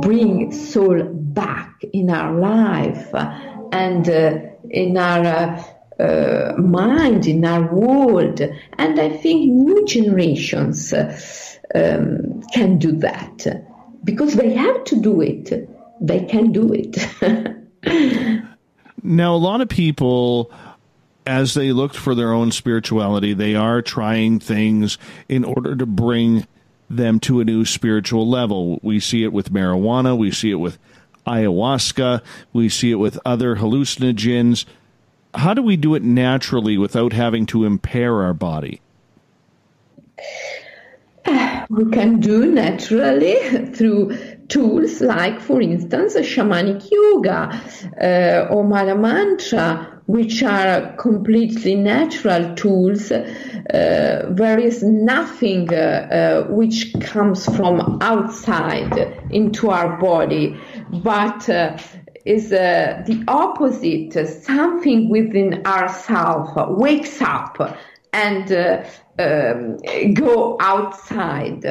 bring soul back in our life and uh, in our uh, uh, mind, in our world. And I think new generations uh, um, can do that because they have to do it. They can do it. (laughs) now, a lot of people as they looked for their own spirituality, they are trying things in order to bring them to a new spiritual level. We see it with marijuana, we see it with ayahuasca, we see it with other hallucinogens. How do we do it naturally without having to impair our body? (sighs) We can do naturally (laughs) through tools like, for instance, shamanic yoga uh, or Mala Mantra which are completely natural tools. Uh, there is nothing uh, uh, which comes from outside into our body, but uh, is uh, the opposite. Something within ourselves wakes up and uh, um, go outside.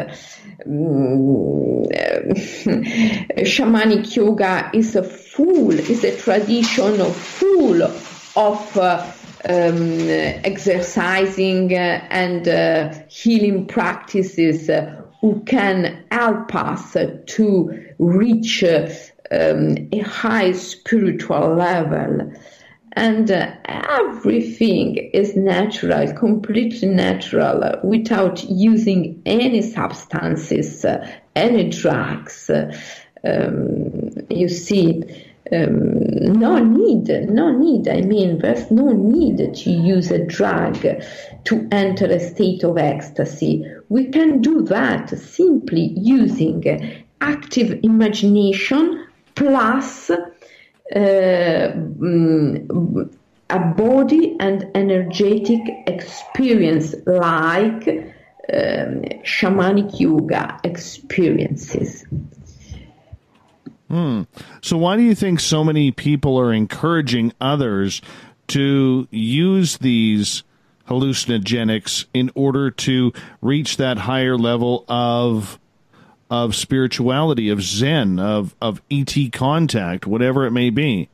Mm, (laughs) shamanic yoga is a full, is a tradition of full of uh, um, exercising and uh, healing practices uh, who can help us to reach um, a high spiritual level. And uh, everything is natural, completely natural, without using any substances, uh, any drugs. Um, you see, um, no need, no need. I mean, there's no need to use a drug to enter a state of ecstasy. We can do that simply using active imagination plus uh, mm, a body and energetic experience like um, shamanic yoga experiences. Hmm. So, why do you think so many people are encouraging others to use these hallucinogenics in order to reach that higher level of of spirituality, of Zen, of of ET contact, whatever it may be?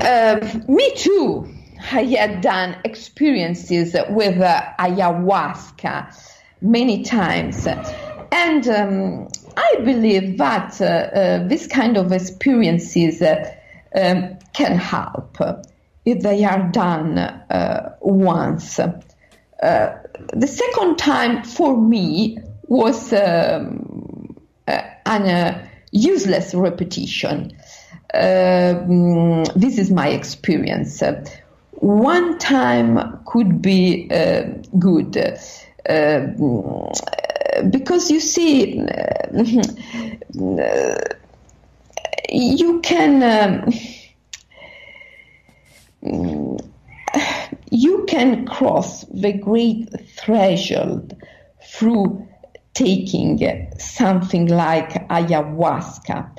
Uh, me too. I had done experiences with uh, ayahuasca many times, and um, I believe that uh, uh, this kind of experiences uh, um, can help if they are done uh, once. The second time for me was um, an useless repetition. Um, this is my experience. One time could be good because you see, you can. Um, you can cross the great threshold through taking something like ayahuasca.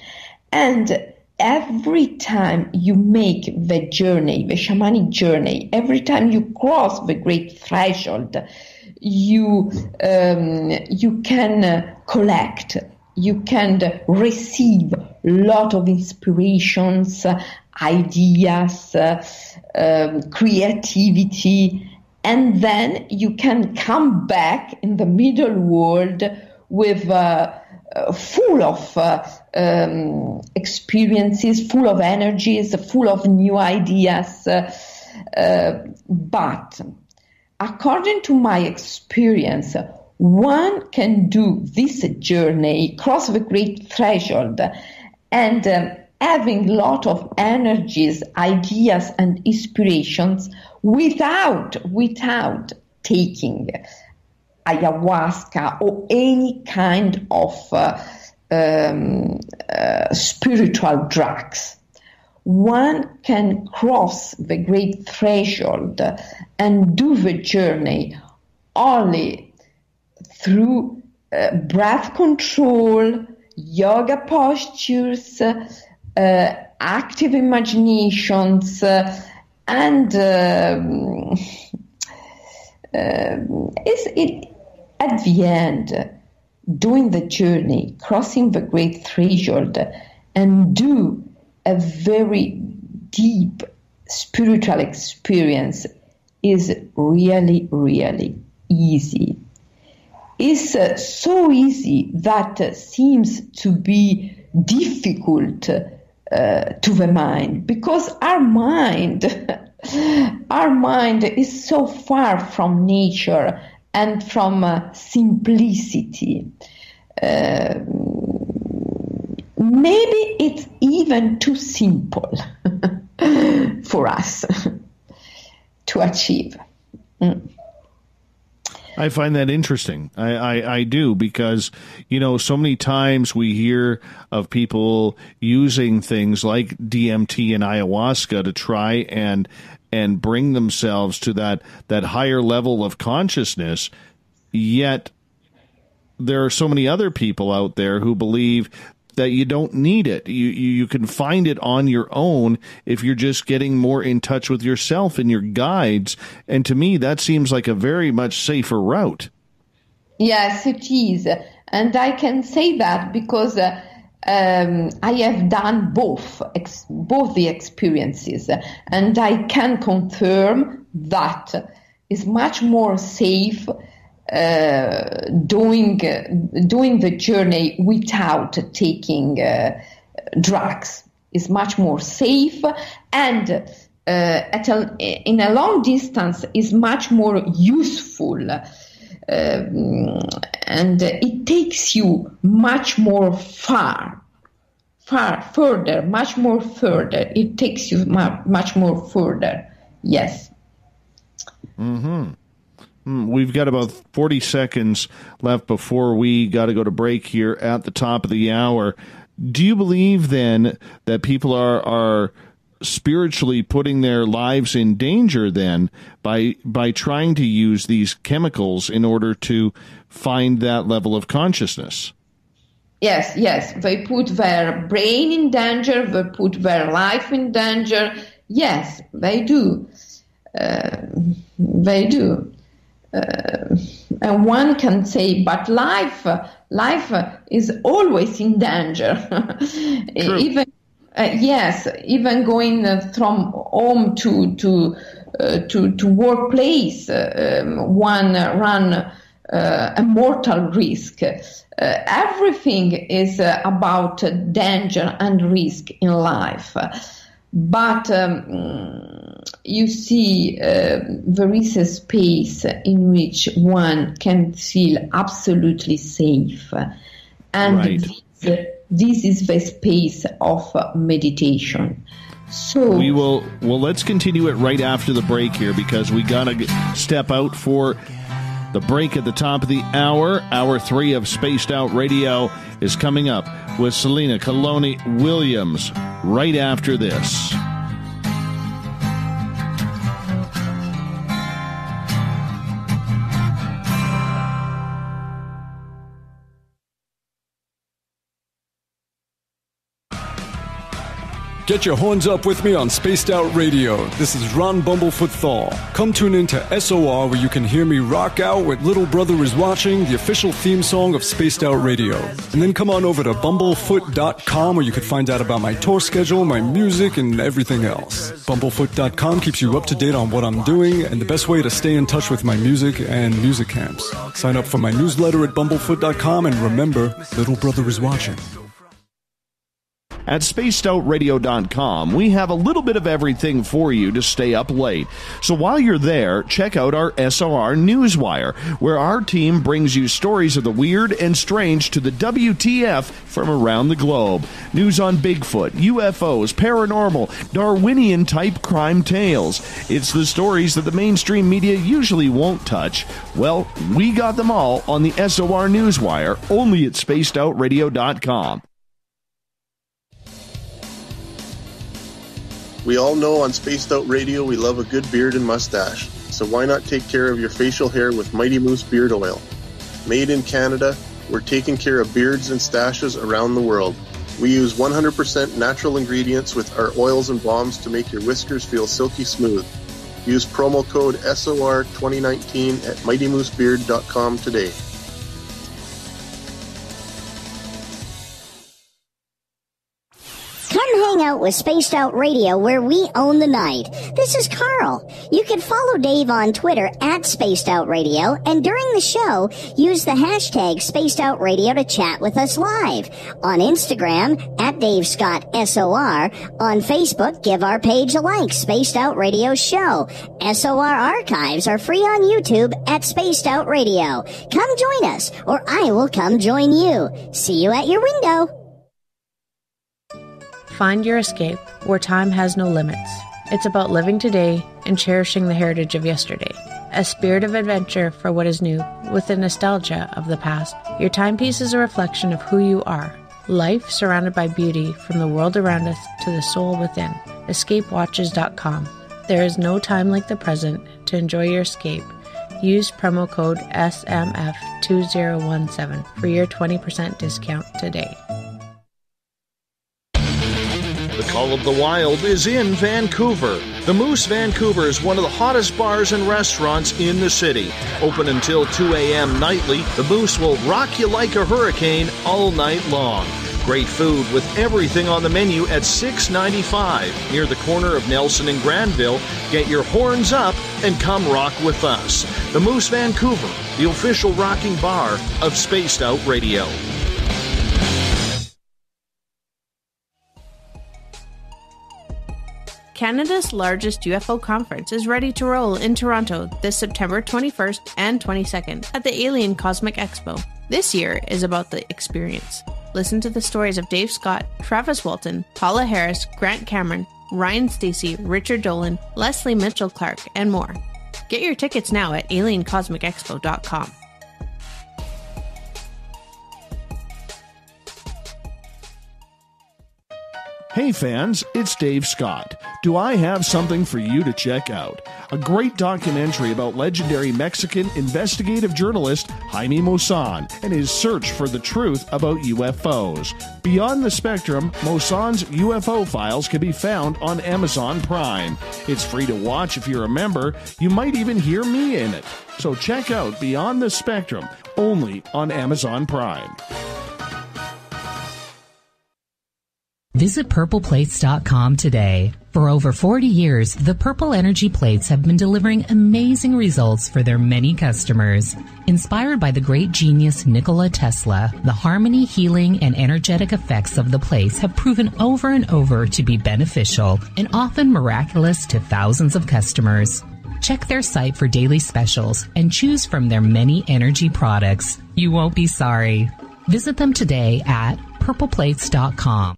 And every time you make the journey, the shamanic journey, every time you cross the great threshold, you um, you can collect, you can receive a lot of inspirations, ideas, um, creativity, and then you can come back in the middle world with. Uh, uh, full of uh, um, experiences, full of energies, full of new ideas. Uh, but according to my experience, one can do this journey, cross the great threshold, and um, having a lot of energies, ideas, and inspirations without without taking ayahuasca or any kind of uh, um, uh, spiritual drugs. One can cross the great threshold and do the journey only through uh, breath control, yoga postures, active imaginations, uh, and um, um is it at the end doing the journey, crossing the great threshold, and do a very deep spiritual experience is really, really easy. is uh, so easy that uh, seems to be difficult uh, to the mind. Because our mind (laughs) our mind is so far from nature and from uh, simplicity. Uh, maybe it's even too simple (laughs) for us (laughs) to achieve. Mm. I find that interesting. I, I, I, do because, you know, so many times we hear of people using things like DMT and ayahuasca to try and and bring themselves to that that higher level of consciousness. Yet there are so many other people out there who believe that you don't need it. You, you, you can find it on your own if you're just getting more in touch with yourself and your guides. And to me, that seems like a very much safer route. Yes, it is, and I can say that because. Uh, um, I have done both, ex- both the experiences, and I can confirm that is much more safe uh, doing doing the journey without taking uh, drugs. Is much more safe and uh, at a, in a long distance is much more useful. Um, and it takes you much more far far further much more further. It takes you much more further. Yes. Hmm, we've got about 40 seconds left before we got to go to break here at the top of the hour. Do you believe then that people are are spiritually putting their lives in danger then by by trying to use these chemicals in order to find that level of consciousness? Yes, yes, they put their brain in danger, they put their life in danger. Yes, they do. Uh, they do and one can say, but life, life is always in danger. (laughs) even uh, yes, even going from home to to uh, to to workplace, um, one run uh, a mortal risk. Uh, everything is uh, about danger and risk in life. But um, you see, uh, there is a space in which one can feel absolutely safe. And right. this, this is the space of meditation. So we will well let's continue it right after the break here because we got to step out for the break at the top of the hour. Hour 3 of Spaced Out Radio is coming up with Selena Calloni Williams right after this. Get your horns up with me on Spaced Out Radio. This is Ron Bumblefoot Thal. Come tune in to SOR where you can hear me rock out with Little Brother is Watching, the official theme song of Spaced Out Radio. And then come on over to bumblefoot.com where you can find out about my tour schedule, my music, and everything else. Bumblefoot.com keeps you up to date on what I'm doing and the best way to stay in touch with my music and music camps. Sign up for my newsletter at bumblefoot.com and remember, Little Brother is Watching. At spacedoutradio.com, we have a little bit of everything for you to stay up late. So while you're there, check out our SOR Newswire, where our team brings you stories of the weird and strange to the WTF from around the globe. News on Bigfoot, UFOs, paranormal, Darwinian type crime tales. It's the stories that the mainstream media usually won't touch. Well, we got them all on the SOR Newswire, only at spacedoutradio.com. We all know on Spaced Out Radio we love a good beard and mustache, so why not take care of your facial hair with Mighty Moose Beard Oil? Made in Canada, we're taking care of beards and stashes around the world. We use 100% natural ingredients with our oils and balms to make your whiskers feel silky smooth. Use promo code SOR2019 at MightyMooseBeard.com today. Out with Spaced Out Radio where we own the night. This is Carl. You can follow Dave on Twitter at Spaced Out Radio and during the show, use the hashtag Spaced Out Radio to chat with us live. On Instagram, at Dave Scott SOR. On Facebook, give our page a like, Spaced Out Radio Show. SOR archives are free on YouTube at Spaced Out Radio. Come join us, or I will come join you. See you at your window. Find your escape where time has no limits. It's about living today and cherishing the heritage of yesterday. A spirit of adventure for what is new, with the nostalgia of the past. Your timepiece is a reflection of who you are. Life surrounded by beauty from the world around us to the soul within. EscapeWatches.com. There is no time like the present to enjoy your escape. Use promo code SMF2017 for your 20% discount today. The Call of the Wild is in Vancouver. The Moose Vancouver is one of the hottest bars and restaurants in the city. Open until 2 a.m. nightly, the Moose will rock you like a hurricane all night long. Great food with everything on the menu at $6.95 near the corner of Nelson and Granville. Get your horns up and come rock with us. The Moose Vancouver, the official rocking bar of Spaced Out Radio. Canada's largest UFO conference is ready to roll in Toronto this September 21st and 22nd at the Alien Cosmic Expo. This year is about the experience. Listen to the stories of Dave Scott, Travis Walton, Paola Harris, Grant Cameron, Ryan Stacy, Richard Dolan, Leslie Mitchell Clark, and more. Get your tickets now at aliencosmicexpo.com. Hey fans, it's Dave Scott. Do I have something for you to check out? A great documentary about legendary Mexican investigative journalist Jaime Maussan and his search for the truth about UFOs. Beyond the Spectrum, Maussan's UFO files can be found on Amazon Prime. It's free to watch if you're a member. You might even hear me in it. So check out Beyond the Spectrum only on Amazon Prime. Visit purpleplates.com today. For over 40 years, the Purple Energy Plates have been delivering amazing results for their many customers. Inspired by the great genius Nikola Tesla, the harmony, healing, and energetic effects of the plates have proven over and over to be beneficial and often miraculous to thousands of customers. Check their site for daily specials and choose from their many energy products. You won't be sorry. Visit them today at purpleplates.com.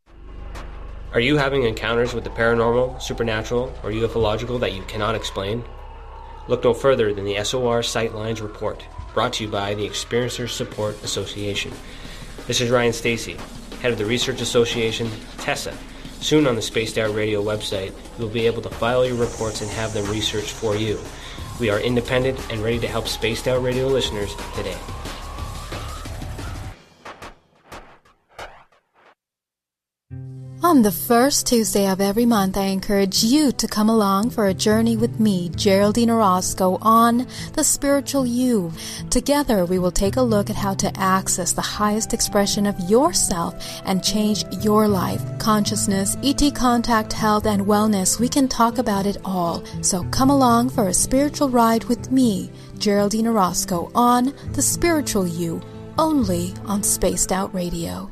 Are you having encounters with the paranormal, supernatural, or ufological that you cannot explain? Look no further than the SOR Sightlines Report, brought to you by the Experiencers Support Association. This is Ryan Stacy, head of the Research Association, TESSA. Soon on the Spaced Out Radio website, you'll be able to file your reports and have them researched for you. We are independent and ready to help Spaced Out Radio listeners today. On the first Tuesday of every month, I encourage you to come along for a journey with me, Geraldine Orozco, on The Spiritual You. Together, we will take a look at how to access the highest expression of yourself and change your life. Consciousness, ET contact, health, and wellness, we can talk about it all. So come along for a spiritual ride with me, Geraldine Orozco, on The Spiritual You, only on Spaced Out Radio.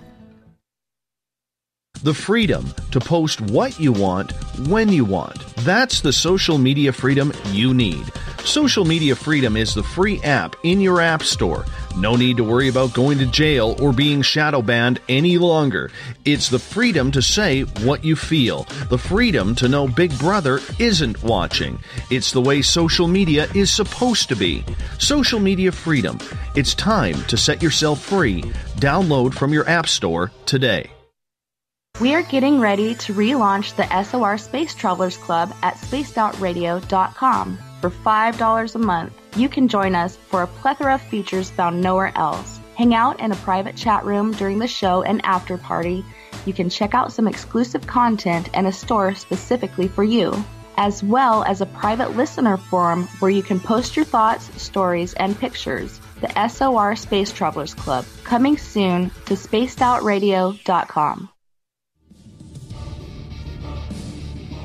The freedom to post what you want when you want. That's the social media freedom you need. Social Media Freedom is the free app in your app store. No need to worry about going to jail or being shadow banned any longer. It's the freedom to say what you feel, the freedom to know Big Brother isn't watching. It's the way social media is supposed to be. Social Media Freedom. It's time to set yourself free. Download from your app store today. We are getting ready to relaunch the SOR Space Travelers Club at spacedoutradio.com. For $5 a month, you can join us for a plethora of features found nowhere else. Hang out in a private chat room during the show and after party. You can check out some exclusive content and a store specifically for you, as well as a private listener forum where you can post your thoughts, stories, and pictures. The SOR Space Travelers Club, coming soon to spacedoutradio.com.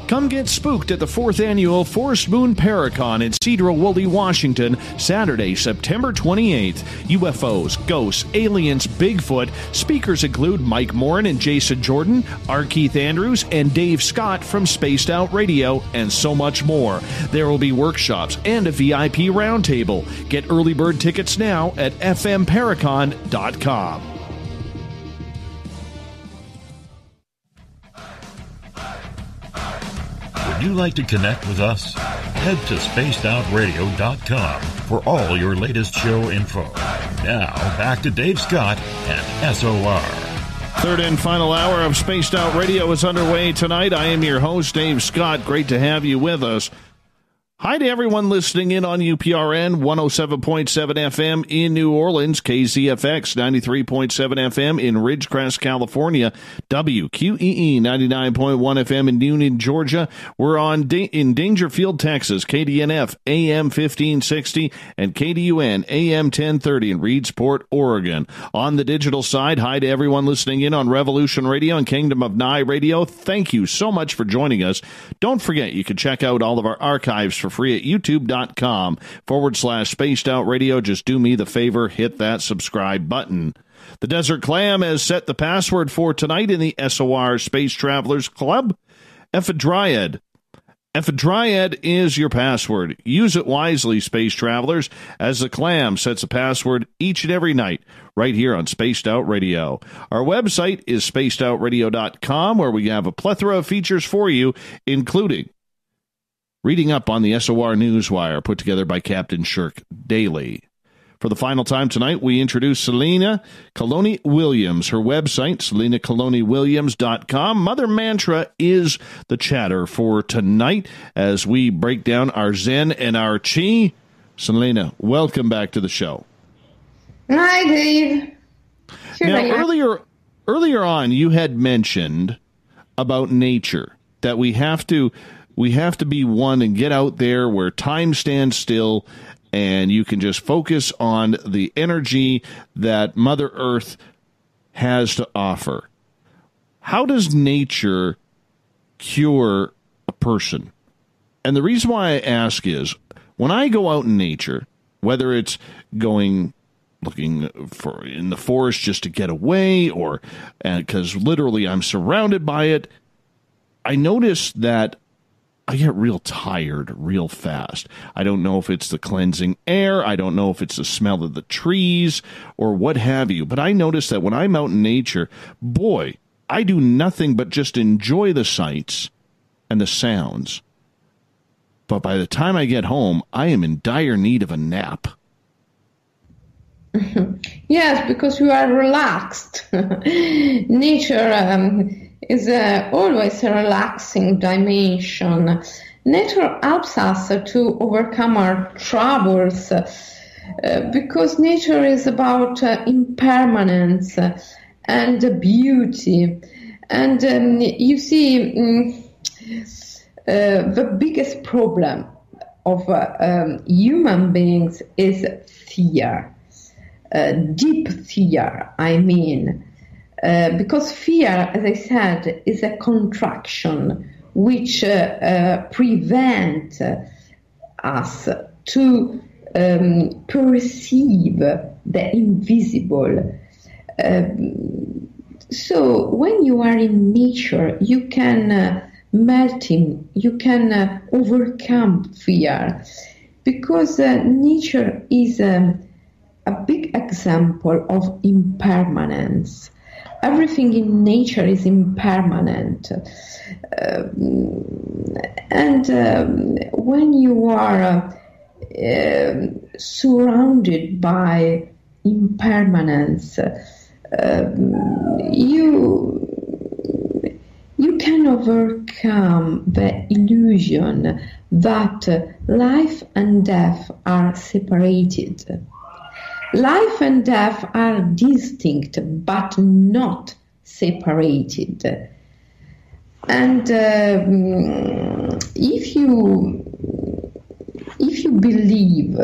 Come get spooked at the fourth annual Forest Moon Paracon in Sedro-Woolley, Washington, Saturday, September 28th. UFOs, ghosts, aliens, Bigfoot. Speakers include Mike Morin and Jason Jordan, R. Keith Andrews, and Dave Scott from Spaced Out Radio, and so much more. There will be workshops and a VIP roundtable. Get early bird tickets now at fmparacon.com. Would you like to connect with us? Head to spacedoutradio.com for all your latest show info. Now, back to Dave Scott and SOR. Third and final hour of Spaced Out Radio is underway tonight. I am your host, Dave Scott. Great to have you with us. Hi to everyone listening in on UPRN 107.7 FM in New Orleans, KZFX 93.7 FM in Ridgecrest, California, WQEE 99.1 FM in Union, Georgia. We're on in Daingerfield, Texas, KDNF AM 1560 and KDUN AM 1030 in Reedsport, Oregon. On the digital side, hi to everyone listening in on Revolution Radio and Kingdom of Nye Radio. Thank you so much for joining us. Don't forget, you can check out all of our archives for free at youtube.com forward slash spaced out radio. Just do me the favor, hit that subscribe button. The Desert Clam has set the password for tonight in the SOR Space Travelers Club. Ephedryad. Ephedryad is your password. Use it wisely, space travelers, as the clam sets a password each and every night right here on Spaced Out Radio. Our website is spacedoutradio.com, where we have a plethora of features for you, including reading up on the SOR Newswire put together by Captain Shirk daily. For the final time tonight, we introduce Selena Calloni Williams. Her website, SelenaCalloniWilliams.com. Mother Mantra is the chatter for tonight as we break down our Zen and our Chi. Selena, welcome back to the show. Hi, Dave. Sure now, earlier, earlier on, you had mentioned about nature that we have to we have to be one and get out there where time stands still and you can just focus on the energy that Mother Earth has to offer. How does nature cure a person? And the reason why I ask is when I go out in nature, whether it's going looking for in the forest just to get away or uh, because literally I'm surrounded by it, I notice that I get real tired real fast. I don't know if it's the cleansing air, I don't know if it's the smell of the trees or what have you, but I notice that when I'm out in nature, boy, I do nothing but just enjoy the sights and the sounds. But by the time I get home, I am in dire need of a nap. (laughs) Yes, because you are relaxed. (laughs) Nature um, is uh, always a relaxing dimension. Nature helps us to overcome our troubles uh, because nature is about uh, impermanence and beauty. And um, you see, um, the biggest problem of um, human beings is fear uh, deep fear, I mean. Uh, because fear, as I said, is a contraction which uh, uh prevent us to um, perceive the invisible. Um, so when you are in nature, you can uh, melt in, you can uh, overcome fear, because nature is. Um, a big example of impermanence. Everything in nature is impermanent. Um, and um, when you are uh, surrounded by impermanence, um, you can overcome the illusion that life and death are separated. Life and death are distinct but not separated. And uh, if you if you believe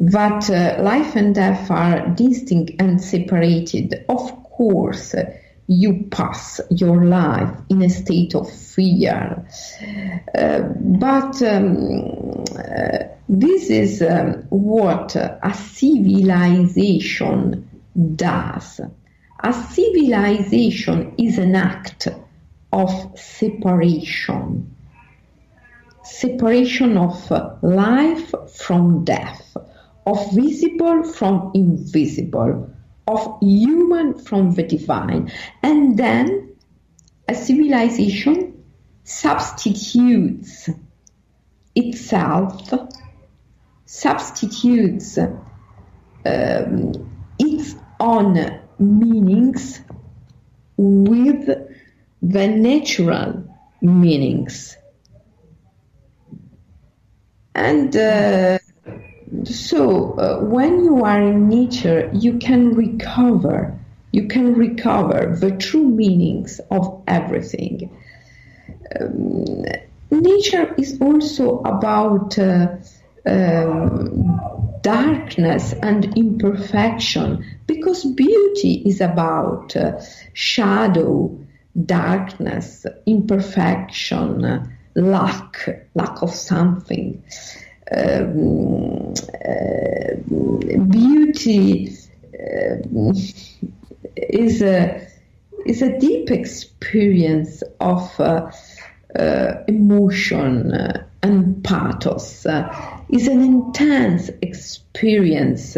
that uh, life and death are distinct and separated, of course you pass your life in a state of fear. Uh, but um, this is um, what a civilization does. A civilization is an act of separation. Separation of life from death, of visible from invisible, of human from the divine. And then a civilization substitutes itself, substitutes um, its own meanings with the natural meanings. And uh, so uh, when you are in nature, you can recover, you can recover the true meanings of everything. Um, nature is also about uh, um, darkness and imperfection because beauty is about uh, shadow, darkness, imperfection, lack, lack of something. Um, uh, beauty uh, is a is a deep experience of uh Uh, emotion uh, and pathos. Uh, is an intense experience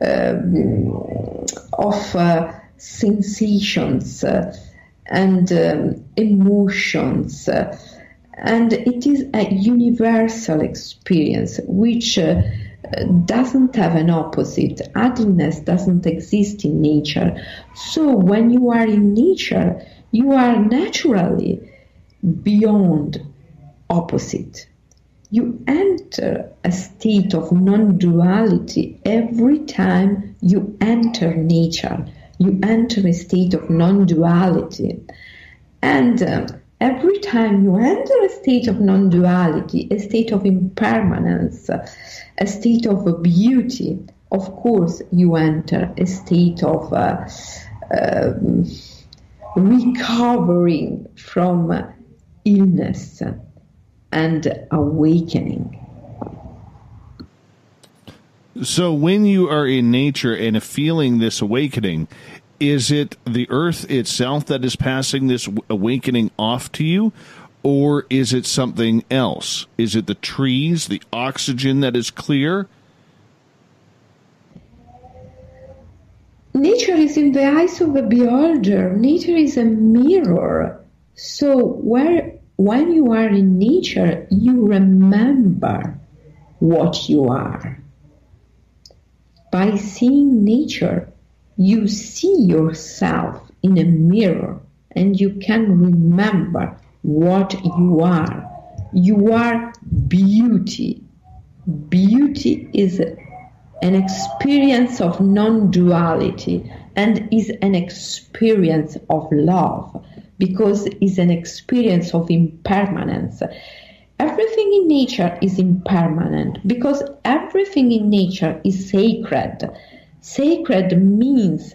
um, of sensations and um, emotions and it is a universal experience which uh, doesn't have an opposite. Otherness doesn't exist in nature. So when you are in nature, you are naturally beyond opposite. You enter a state of non duality every time you enter nature. You enter a state of non duality. And uh, every time you enter a state of non duality, a state of impermanence, a state of beauty, of course, you enter a state of uh, uh, recovering from illness and awakening. So, when you are in nature and feeling this awakening, is it the earth itself that is passing this awakening off to you? Or is it something else? Is it the trees, the oxygen that is clear? Nature is in the eyes of the beholder. Nature is a mirror. So where when you are in nature, you remember what you are. By seeing nature, you see yourself in a mirror and you can remember what you are. You are beauty. Beauty is an experience of non duality and is an experience of love because it's an experience of impermanence. Everything in nature is impermanent because everything in nature is sacred Sacred means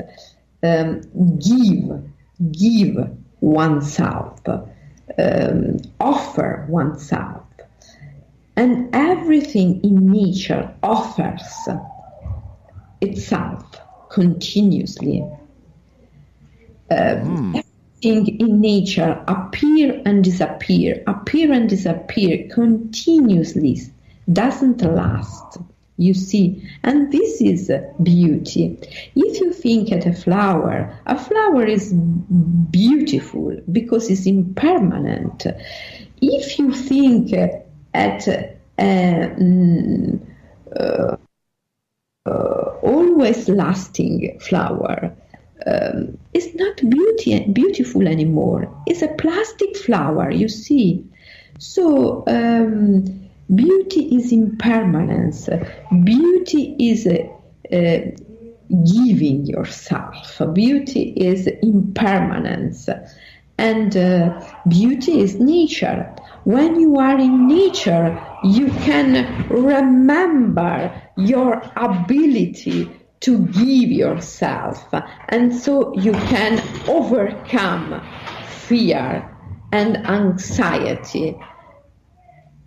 um, give, give oneself, um, offer oneself. And everything in nature offers itself continuously. Um, mm. Everything in nature appear and disappear, appear and disappear continuously, doesn't last you see. And this is beauty. If you think at a flower, a flower is beautiful because it's impermanent. If you think at a, mm, uh, uh, always lasting flower, um, is not beauty beautiful anymore. It's a plastic flower, you see. So um, beauty is impermanence. Beauty is uh, giving yourself. Beauty is impermanence, and uh, beauty is nature. When you are in nature, you can remember your ability to give yourself, and so you can overcome fear and anxiety.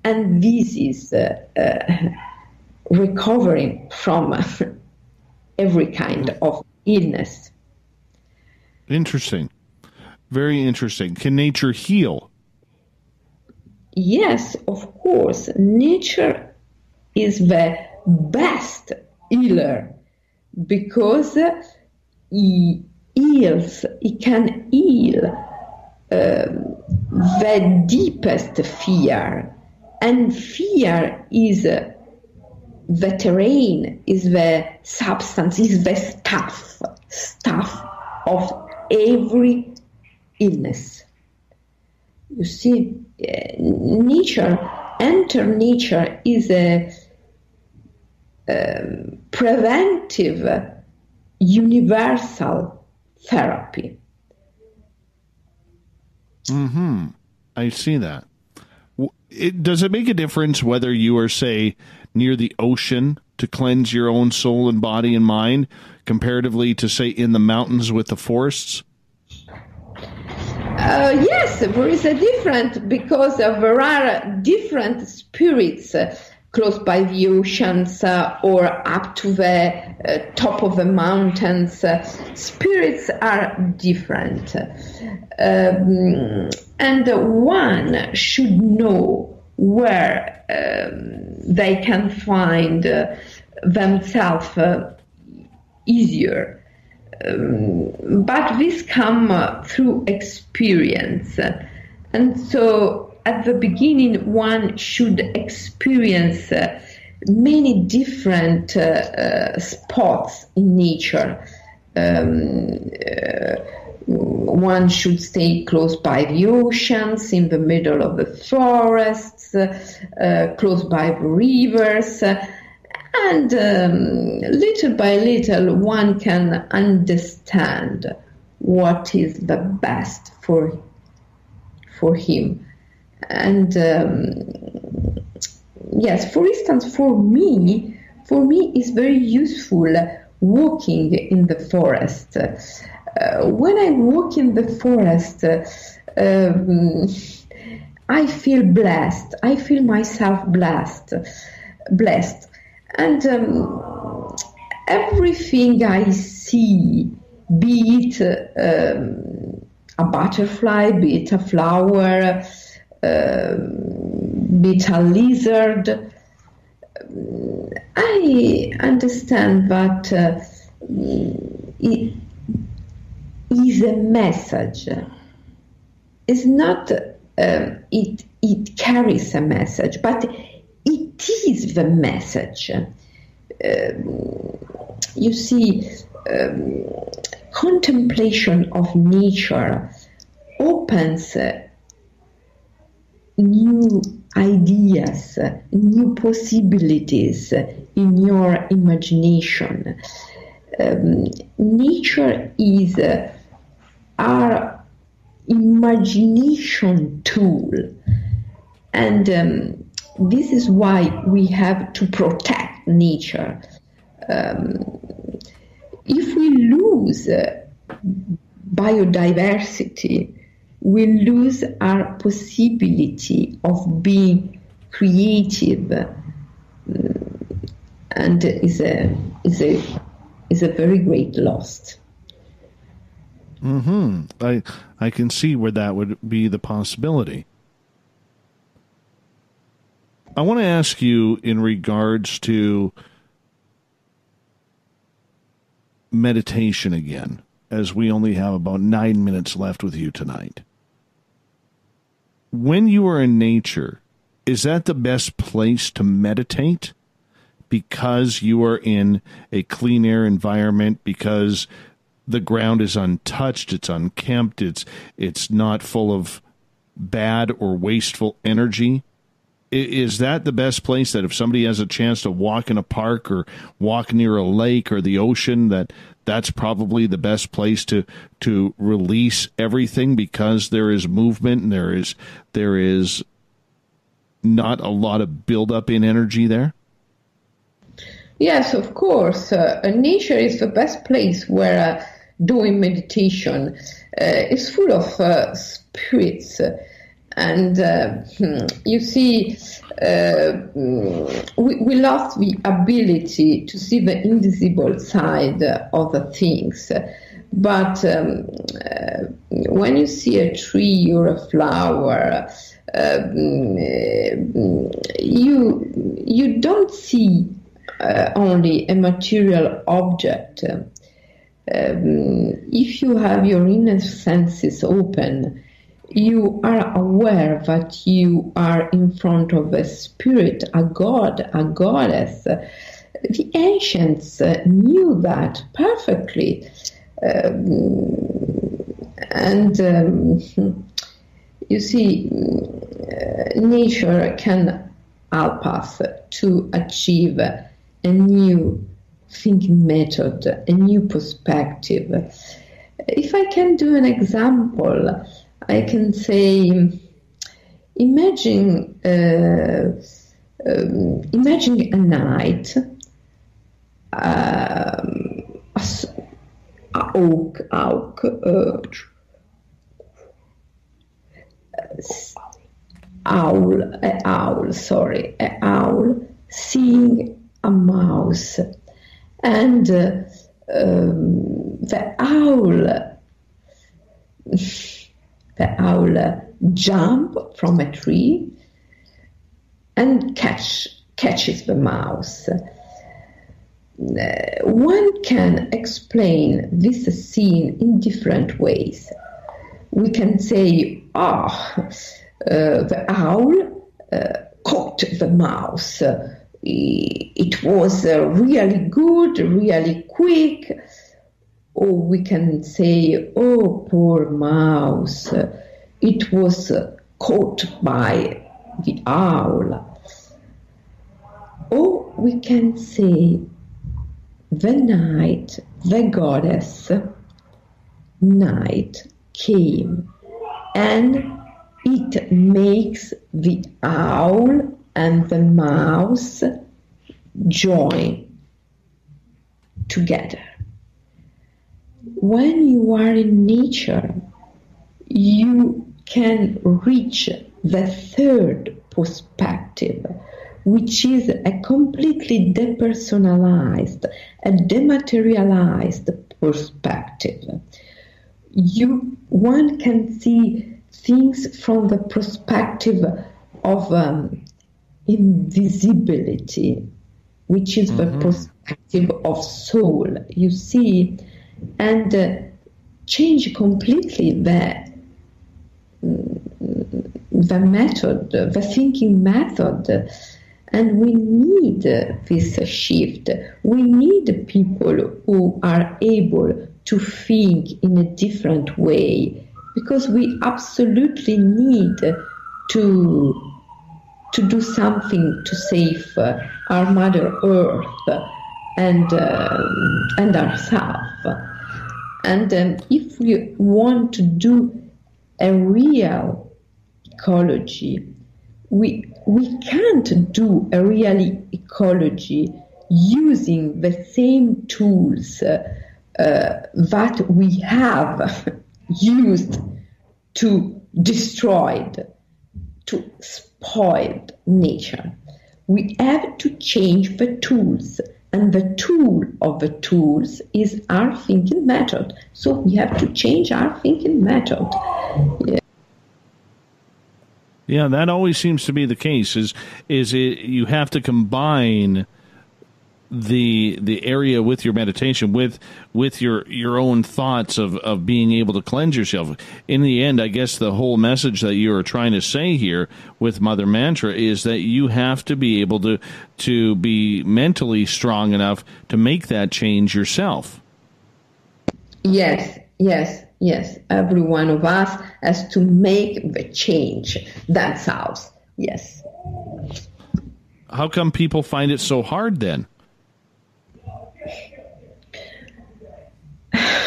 And this is uh, uh, recovering from (laughs) every kind of illness. Interesting. Very interesting. Can nature heal? Yes, of course. Nature is the best healer because he heals, he can heal um, the deepest fear. And fear is uh, the terrain, is the substance, is the stuff, stuff of every illness. You see, uh, nature, enter nature is a um, preventive, universal therapy. Hmm. I see that. It, does it make a difference whether you are, say, near the ocean to cleanse your own soul and body and mind, comparatively to, say, in the mountains with the forests? Uh, yes, there is a difference because uh, there are different spirits uh, close by the oceans uh, or up to the uh, top of the mountains. Uh, spirits are different. Um, and one should know where um, they can find themselves easier. Um, but this comes uh, through experience. And so at the beginning, one should experience uh, many different uh, uh spots in nature. Um, one should stay close by the oceans, in the middle of the forests, uh, close by the rivers and um, little by little, one can understand what is the best for for him. And um, yes, for instance, for me, for me, it's very useful walking in the forest. Uh, when I walk in the forest, um, I feel blessed. I feel myself blessed, blessed and um, everything I see, be it um, a butterfly, be it a flower, uh, be it a lizard, I understand that uh, it is a message. It's not, uh, it, it carries a message, but it is the message. Um, you see, um, contemplation of nature opens uh, new ideas, new possibilities in your imagination. Um, nature is uh, our imagination tool, and um, this is why we have to protect nature. Um, if we lose uh, biodiversity, we lose our possibility of being creative, mm, and is a is a is a very great loss. Hmm. I I can see where that would be the possibility. I want to ask you in regards to meditation again, as we only have about nine minutes left with you tonight. When you are in nature, is that the best place to meditate? Because you are in a clean air environment, because the ground is untouched, it's unkempt, it's it's not full of bad or wasteful energy. Is that the best place that if somebody has a chance to walk in a park or walk near a lake or the ocean that that's probably the best place to to release everything because there is movement and there is there is not a lot of buildup in energy there? Yes, of course. Uh, nature is the best place where uh, doing meditation uh, is full of uh, spirits. And uh, hmm, you see, uh, we, we lost the ability to see the invisible side of the things. But um, when you see a tree or a flower, um, you you don't see uh, only a material object. Um, if you have your inner senses open, you are aware that you are in front of a spirit, a god, a goddess. The ancients knew that perfectly. Um, and um, you see, uh, nature can help us to achieve a new thinking method, a new perspective. If I can do an example, I can say, imagine, uh, um, imagine a night, um, a oak, oak, uh, owl, a owl, sorry, a owl seeing a mouse, and uh, um, the owl, the owl jump from a tree and catch catches the mouse. Uh, one can explain this scene in different ways. We can say, ah, oh, uh, the owl uh, caught the mouse. It was uh, really good, really quick. Or we can say, oh, poor mouse. It was caught by the owl. Or we can say, the night, the goddess, night came and it makes the owl and the mouse join together. When you are in nature, you can reach the third perspective, which is a completely depersonalized, a dematerialized perspective. You, one can see things from the perspective of um, invisibility, which is mm-hmm. the perspective of soul, you see, and uh, change completely the the method, the thinking method. And we need this shift. We need people who are able to think in a different way because we absolutely need to to do something to save our Mother Earth and uh, and ourselves. And um, if we want to do a real ecology, we we can't do a real ecology using the same tools uh, uh, that we have (laughs) used to destroy, to spoil nature. We have to change the tools, and the tool of the tools is our thinking method. So we have to change our thinking method. Yeah. Yeah, that always seems to be the case. Is is it you have to combine the the area with your meditation with with your your own thoughts of of being able to cleanse yourself in the end i guess the whole message that you are trying to say here with mother mantra is that you have to be able to to be mentally strong enough to make that change yourself Yes, yes, yes. Every one of us has to make the change themselves. Yes. How come people find it so hard then?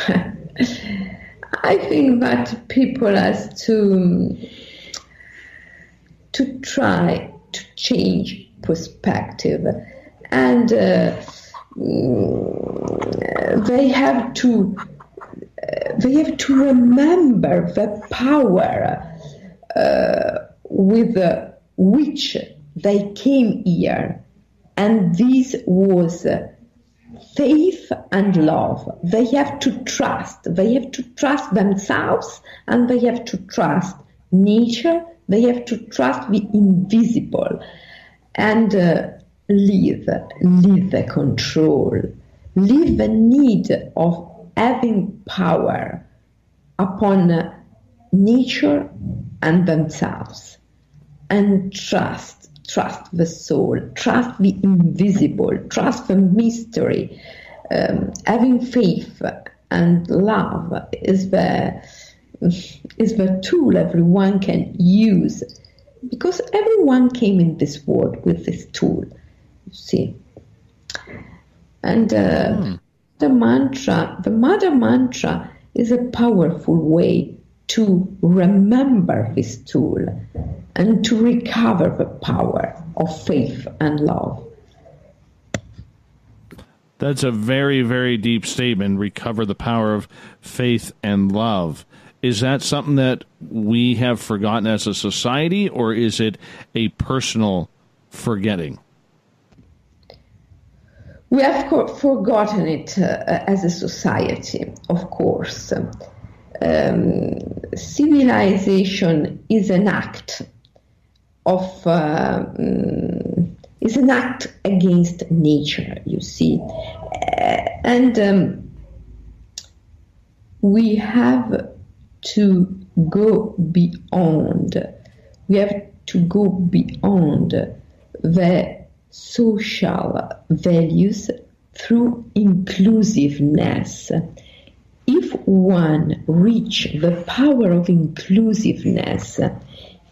(laughs) I think that people has to to try to change perspective. And uh, they have to they have to remember the power uh, with uh, which they came here. And this was faith and love. They have to trust. They have to trust themselves and they have to trust nature. They have to trust the invisible and uh, leave, leave the control, leave the need of having power upon nature and themselves and trust trust the soul, trust the invisible, trust the mystery. Um, having faith and love is the is the tool everyone can use because everyone came in this world with this tool. You see, and uh, mm. the mantra, the mother mantra, is a powerful way to remember this tool and to recover the power of faith and love. That's a very, very deep statement. Recover the power of faith and love. Is that something that we have forgotten as a society, or is it a personal forgetting? We have forgotten it uh, as a society, of course. Um, civilization is an act of uh, um, is an act against nature, you see, uh, and um, we have to go beyond. We have to go beyond the social values through inclusiveness. If one reach the power of inclusiveness,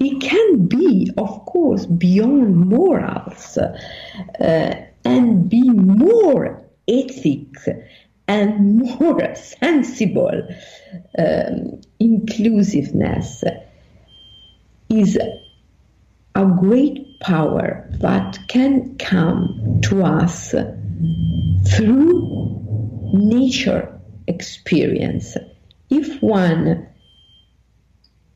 it can be, of course, beyond morals uh, and be more ethics and more (laughs) sensible. Um, inclusiveness is a great power that can come to us through nature experience. If one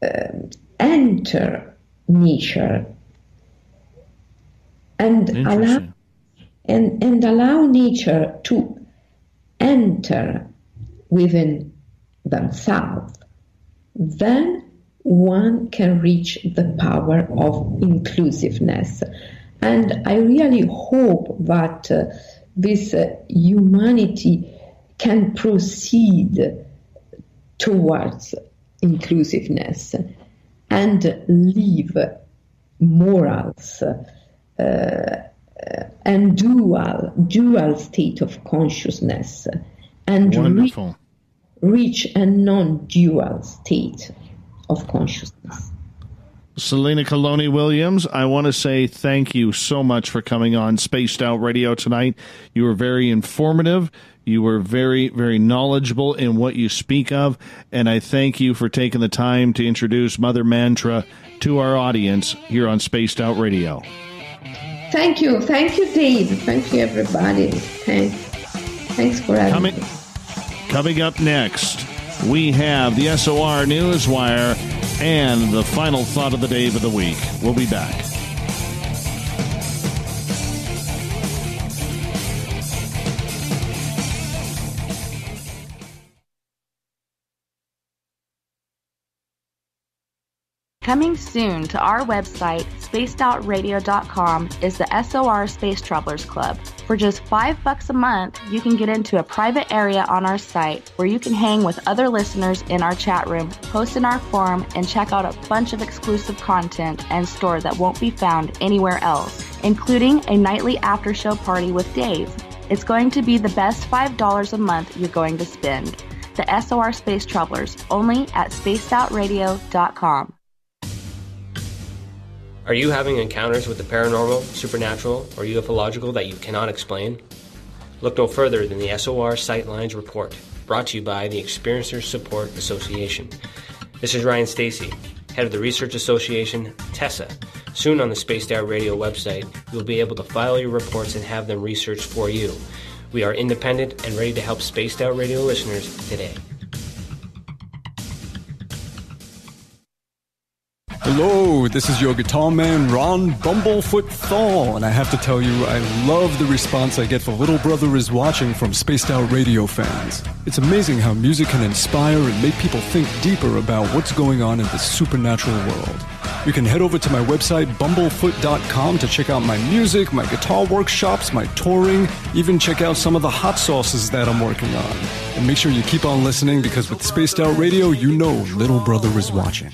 um, enter nature and allow and, and allow nature to enter within themselves, then one can reach the power of inclusiveness. And I really hope that uh, this uh, humanity can proceed towards inclusiveness and leave morals uh, and dual dual state of consciousness and. Re- reach a non-dual state of consciousness. Selena Calloni Williams, I want to say thank you so much for coming on Spaced Out Radio tonight. You were very informative. You were very, very knowledgeable in what you speak of, and I thank you for taking the time to introduce Mother Mantra to our audience here on Spaced Out Radio. Thank you. Thank you, Dave. Thank you, everybody. Thanks. Thanks for having coming, me. Coming up next, we have the SOR Newswire and the final thought of the day of the week. We'll be back. Coming soon to our website, spacedoutradio.com, is the SOR Space Travelers Club. For just five bucks a month, you can get into a private area on our site where you can hang with other listeners in our chat room, post in our forum, and check out a bunch of exclusive content and store that won't be found anywhere else, including a nightly after show party with Dave. It's going to be the best $5 a month you're going to spend. The SOR Space Travelers only at spacedoutradio.com. Are you having encounters with the paranormal, supernatural, or ufological that you cannot explain? Look no further than the SOR Sightlines Report, brought to you by the Experiencers Support Association. This is Ryan Stacy, head of the Research Association, TESSA. Soon on the Spaced Out Radio website, you'll be able to file your reports and have them researched for you. We are independent and ready to help Spaced Out Radio listeners today. Hello, this is your guitar man Ron Bumblefoot Thal, and I have to tell you, I love the response I get for Little Brother is Watching from Spaced Out Radio fans. It's amazing how music can inspire and make people think deeper about what's going on in the supernatural world. You can head over to my website, bumblefoot.com, to check out my music, my guitar workshops, my touring, even check out some of the hot sauces that I'm working on. And make sure you keep on listening because with Spaced Out Radio, you know Little Brother is watching.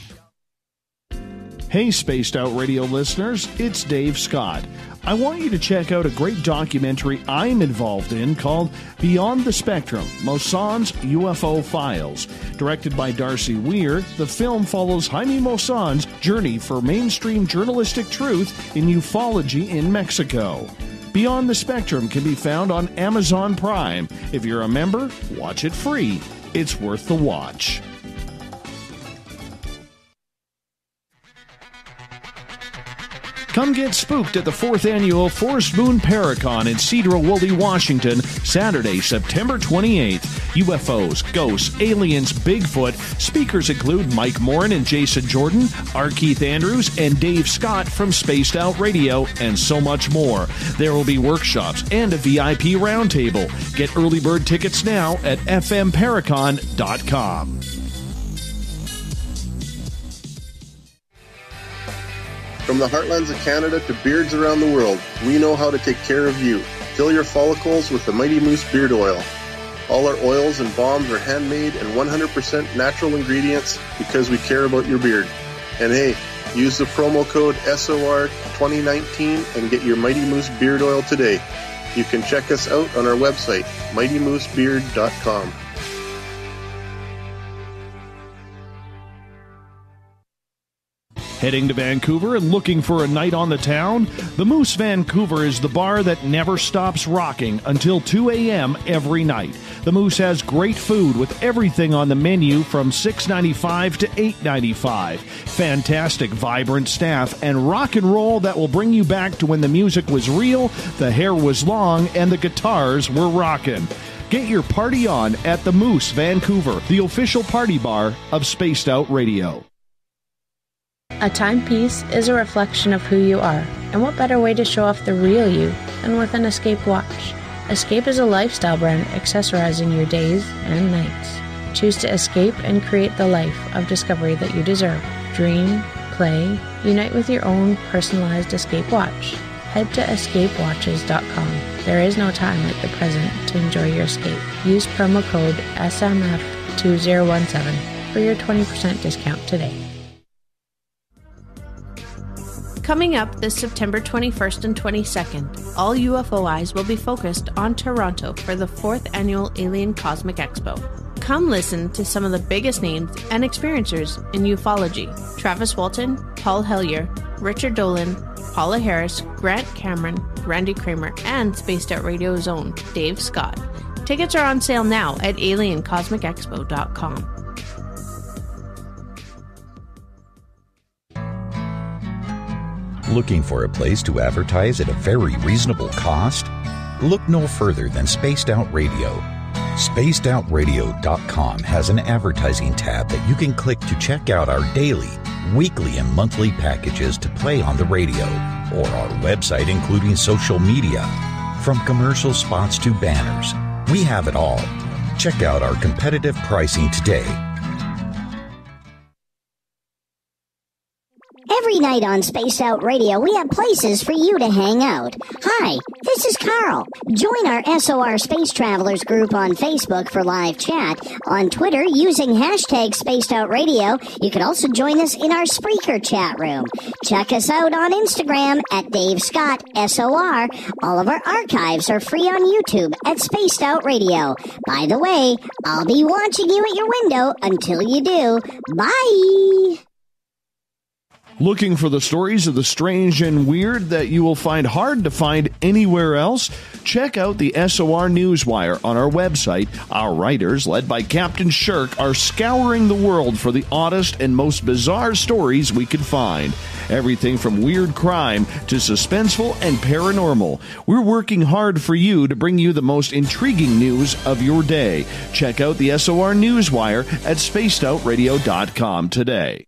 Hey, Spaced Out Radio listeners, it's Dave Scott. I want you to check out a great documentary I'm involved in called Beyond the Spectrum Maussan's UFO Files. Directed by Darcy Weir, the film follows Jaime Maussan's journey for mainstream journalistic truth in ufology in Mexico. Beyond the Spectrum can be found on Amazon Prime. If you're a member, watch it free. It's worth the watch. Come get spooked at the fourth annual Forest Moon Paracon in Sedro-Woolley, Washington, Saturday, September 28th. UFOs, ghosts, aliens, Bigfoot. Speakers include Mike Morin and Jason Jordan, R. Keith Andrews, and Dave Scott from Spaced Out Radio, and so much more. There will be workshops and a VIP roundtable. Get early bird tickets now at fmparacon.com. From the heartlands of Canada to beards around the world, we know how to take care of you. Fill your follicles with the Mighty Moose Beard Oil. All our oils and balms are handmade and 100% natural ingredients because we care about your beard. And hey, use the promo code SOR2019 and get your Mighty Moose Beard Oil today. You can check us out on our website, mightymoosebeard.com. Heading to Vancouver and looking for a night on the town? The Moose Vancouver is the bar that never stops rocking until 2 a.m. every night. The Moose has great food with everything on the menu from $6.95 to $8.95. Fantastic, vibrant staff and rock and roll that will bring you back to when the music was real, the hair was long, and the guitars were rocking. Get your party on at the Moose Vancouver, the official party bar of Spaced Out Radio. A timepiece is a reflection of who you are, and what better way to show off the real you than with an Escape watch? Escape is a lifestyle brand accessorizing your days and nights. Choose to escape and create the life of discovery that you deserve. Dream, play, unite with your own personalized Escape watch. Head to escapewatches.com. There is no time like the present to enjoy your escape. Use promo code SMF2017 for your 20% discount today. Coming up this September 21st and 22nd, all UFO eyes will be focused on Toronto for the fourth annual Alien Cosmic Expo. Come listen to some of the biggest names and experiencers in ufology Travis Walton, Paul Hellyer, Richard Dolan, Paola Harris, Grant Cameron, Randy Cramer, and Spaced Out Radio's own Dave Scott. Tickets are on sale now at aliencosmicexpo.com. Looking for a place to advertise at a very reasonable cost? Look no further than Spaced Out Radio. SpacedOutRadio.com has an advertising tab that you can click to check out our daily, weekly, and monthly packages to play on the radio, or our website, including social media. From commercial spots to banners, we have it all. Check out our competitive pricing today Every night on Space Out Radio, we have places for you to hang out. Hi, this is Carl. Join our SOR Space Travelers group on Facebook for live chat. On Twitter, using hashtag Spaced Out Radio, you can also join us in our Spreaker chat room. Check us out on Instagram at Dave Scott SOR. All of our archives are free on YouTube at Spaced Out Radio. By the way, I'll be watching you at your window until you do. Bye! Looking for the stories of the strange and weird that you will find hard to find anywhere else? Check out the SOR Newswire on our website. Our writers, led by Captain Shirk, are scouring the world for the oddest and most bizarre stories we can find. Everything from weird crime to suspenseful and paranormal. We're working hard for you to bring you the most intriguing news of your day. Check out the SOR Newswire at spacedoutradio.com today.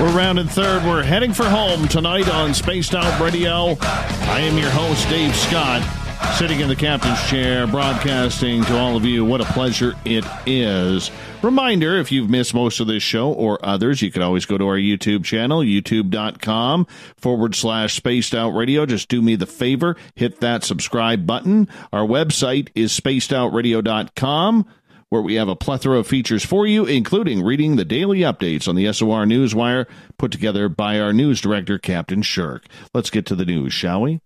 We're rounding third. We're heading for home tonight on Spaced Out Radio. I am your host, Dave Scott, sitting in the captain's chair, broadcasting to all of you. What a pleasure it is. Reminder if you've missed most of this show or others, you can always go to our YouTube channel, youtube.com forward slash spaced out radio. Just do me the favor, hit that subscribe button. Our website is spacedoutradio.com where we have a plethora of features for you, including reading the daily updates on the SOR Newswire put together by our news director, Captain Shirk. Let's get to the news, shall we?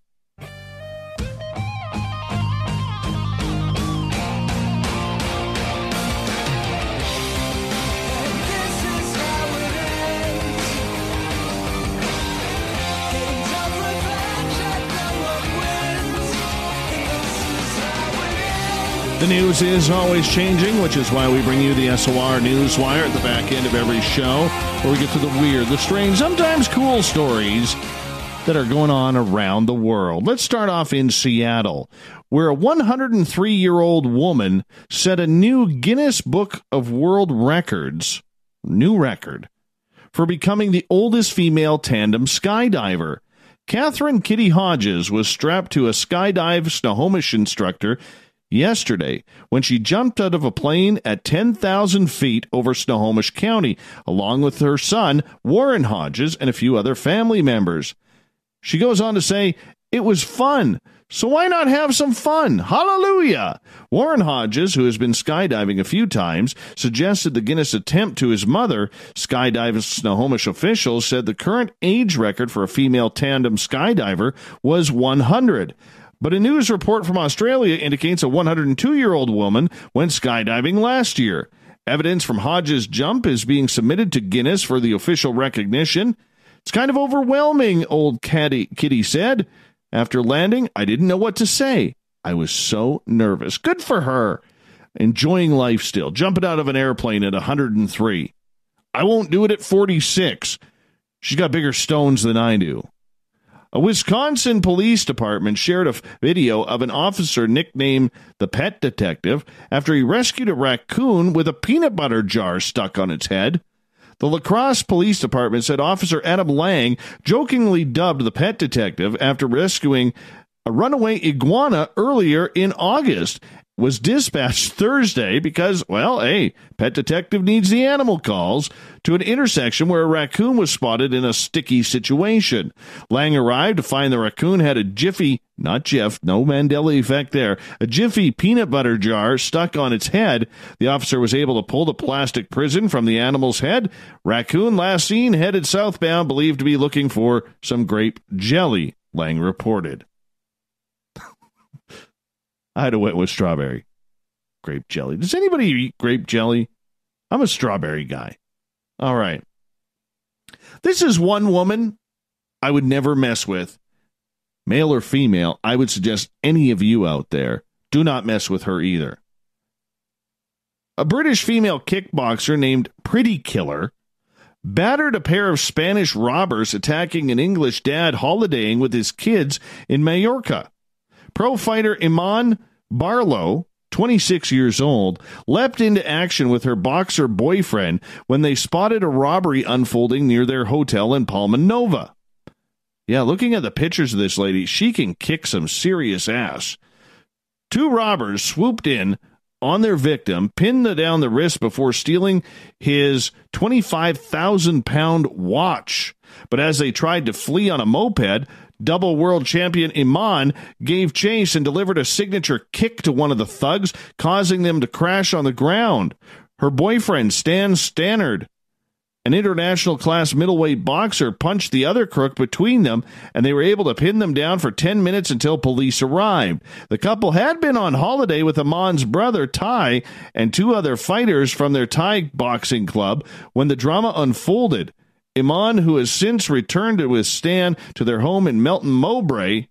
The news is always changing, which is why we bring you the SOR Newswire at the back end of every show, where we get to the weird, the strange, sometimes cool stories that are going on around the world. Let's start off in Seattle, where a 103 year old woman set a new Guinness Book of World Records, new record, for becoming the oldest female tandem skydiver. Catherine Kitty Hodges was strapped to a skydive Snohomish instructor yesterday when she jumped out of a plane at 10,000 feet over Snohomish County, along with her son, Warren Hodges, and a few other family members. She goes on to say, It was fun. So why not have some fun? Hallelujah! Warren Hodges, who has been skydiving a few times, suggested the Guinness attempt to his mother. Skydive Snohomish officials said the current age record for a female tandem skydiver was 100. But a news report from Australia indicates a 102 year old woman went skydiving last year. Evidence from Hodges' jump is being submitted to Guinness for the official recognition. It's kind of overwhelming, old Kitty, Kitty said. After landing, I didn't know what to say. I was so nervous. Good for her. Enjoying life still, jumping out of an airplane at 103. I won't do it at 46. She's got bigger stones than I do. A Wisconsin police department shared a video of an officer nicknamed the Pet Detective after he rescued a raccoon with a peanut butter jar stuck on its head. The La Crosse Police Department said Officer Adam Lang jokingly dubbed the Pet Detective after rescuing a runaway iguana earlier in August was dispatched Thursday because, well, hey, Pet Detective needs the animal calls to an intersection where a raccoon was spotted in a sticky situation. Lang arrived to find the raccoon had a Jiffy, not Jeff, no Mandela effect there, a Jiffy peanut butter jar stuck on its head. The officer was able to pull the plastic prison from the animal's head. Raccoon last seen headed southbound, believed to be looking for some grape jelly, Lang reported. I had a went with strawberry. Grape jelly. Does anybody eat grape jelly? I'm a strawberry guy. All right. This is one woman I would never mess with. Male or female, I would suggest any of you out there do not mess with her either. A British female kickboxer named Pretty Killer battered a pair of Spanish robbers attacking an English dad holidaying with his kids in Mallorca. Pro fighter Iman Barlow, 26 years old, leapt into action with her boxer boyfriend when they spotted a robbery unfolding near their hotel in Palma Nova. Yeah, looking at the pictures of this lady, she can kick some serious ass. Two robbers swooped in on their victim, pinned down the wrist before stealing his 25,000 pound watch. But as they tried to flee on a moped, double world champion Iman gave chase and delivered a signature kick to one of the thugs, causing them to crash on the ground. Her boyfriend, Stan Stannard, an international class middleweight boxer punched the other crook between them, and they were able to pin them down for 10 minutes until police arrived. The couple had been on holiday with Iman's brother, Ty, and two other fighters from their Thai boxing club when the drama unfolded. Iman, who has since returned with Stan to their home in Melton Mowbray,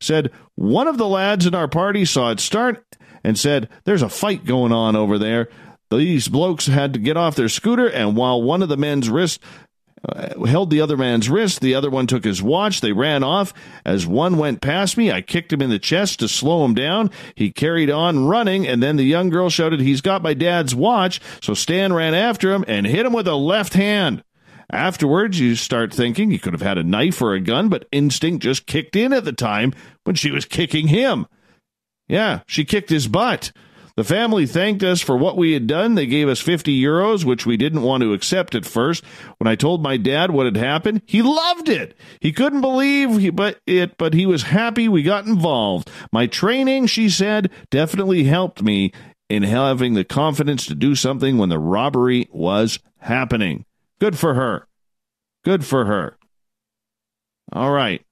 said, One of the lads in our party saw it start and said, There's a fight going on over there. These blokes had to get off their scooter, and while one of the men's wrist uh, held the other man's wrist, the other one took his watch. They ran off. As one went past me, I kicked him in the chest to slow him down. He carried on running, and then the young girl shouted, He's got my dad's watch. So Stan ran after him and hit him with a left hand. Afterwards, you start thinking he could have had a knife or a gun, but instinct just kicked in at the time when she was kicking him. Yeah, she kicked his butt. The family thanked us for what we had done. They gave us 50 euros, which we didn't want to accept at first. When I told my dad what had happened, he loved it. He couldn't believe he, but it, but he was happy we got involved. My training, she said, definitely helped me in having the confidence to do something when the robbery was happening. Good for her. Good for her. All right.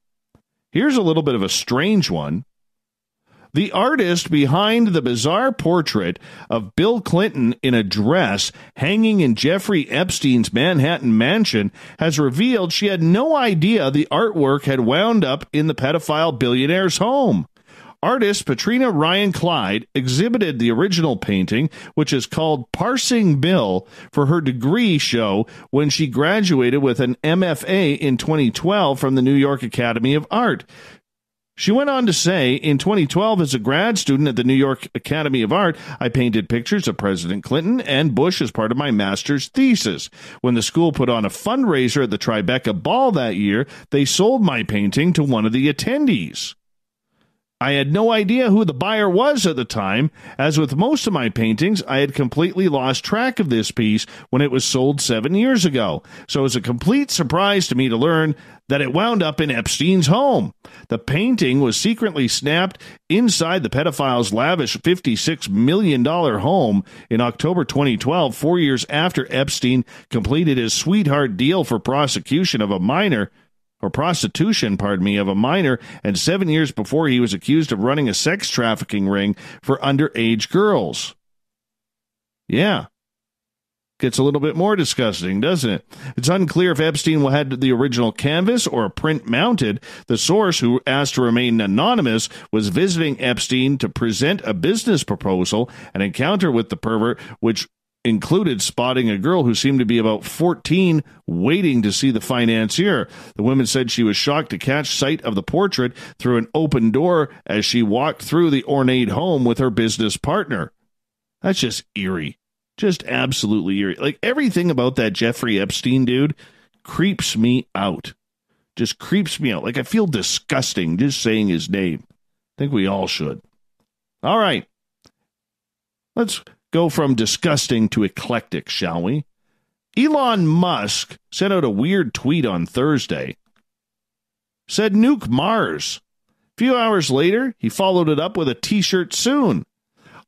Here's a little bit of a strange one. The artist behind the bizarre portrait of Bill Clinton in a dress hanging in Jeffrey Epstein's Manhattan mansion has revealed she had no idea the artwork had wound up in the pedophile billionaire's home. Artist Petrina Ryan Kleid exhibited the original painting, which is called Parsing Bill, for her degree show when she graduated with an MFA in 2012 from the New York Academy of Art. She went on to say, in 2012, as a grad student at the New York Academy of Art, I painted pictures of President Clinton and Bush as part of my master's thesis. When the school put on a fundraiser at the Tribeca Ball that year, they sold my painting to one of the attendees. I had no idea who the buyer was at the time. As with most of my paintings, I had completely lost track of this piece when it was sold seven years ago. So it was a complete surprise to me to learn that it wound up in Epstein's home. The painting was secretly snapped inside the pedophile's lavish $56 million home in October 2012, four years after Epstein completed his sweetheart deal for prosecution of a minor or prostitution, pardon me, of a minor, and seven years before he was accused of running a sex trafficking ring for underage girls. Yeah. Gets a little bit more disgusting, doesn't it? It's unclear if Epstein had the original canvas or a print mounted. The source, who asked to remain anonymous, was visiting Epstein to present a business proposal. An encounter with the pervert, which included spotting a girl who seemed to be about 14 waiting to see the financier. The woman said she was shocked to catch sight of the portrait through an open door as she walked through the ornate home with her business partner. That's just eerie. Just absolutely eerie. Like everything about that Jeffrey Epstein dude creeps me out. Just creeps me out. Like I feel disgusting just saying his name. I think we all should. All right. Let's go from disgusting to eclectic, shall we? Elon Musk sent out a weird tweet on Thursday. Said nuke Mars. A few hours later, he followed it up with a t shirt soon.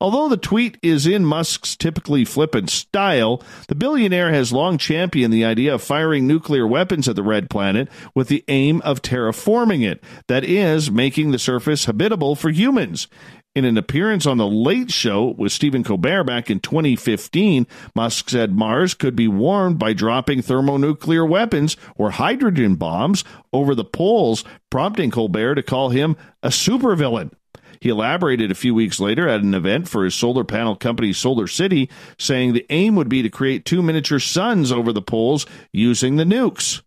Although the tweet is in Musk's typically flippant style, the billionaire has long championed the idea of firing nuclear weapons at the red planet with the aim of terraforming it, that is, making the surface habitable for humans. In an appearance on The Late Show with Stephen Colbert back in 2015, Musk said Mars could be warmed by dropping thermonuclear weapons or hydrogen bombs over the poles, prompting Colbert to call him a supervillain. He elaborated a few weeks later at an event for his solar panel company Solar City, saying the aim would be to create two miniature suns over the poles using the nukes.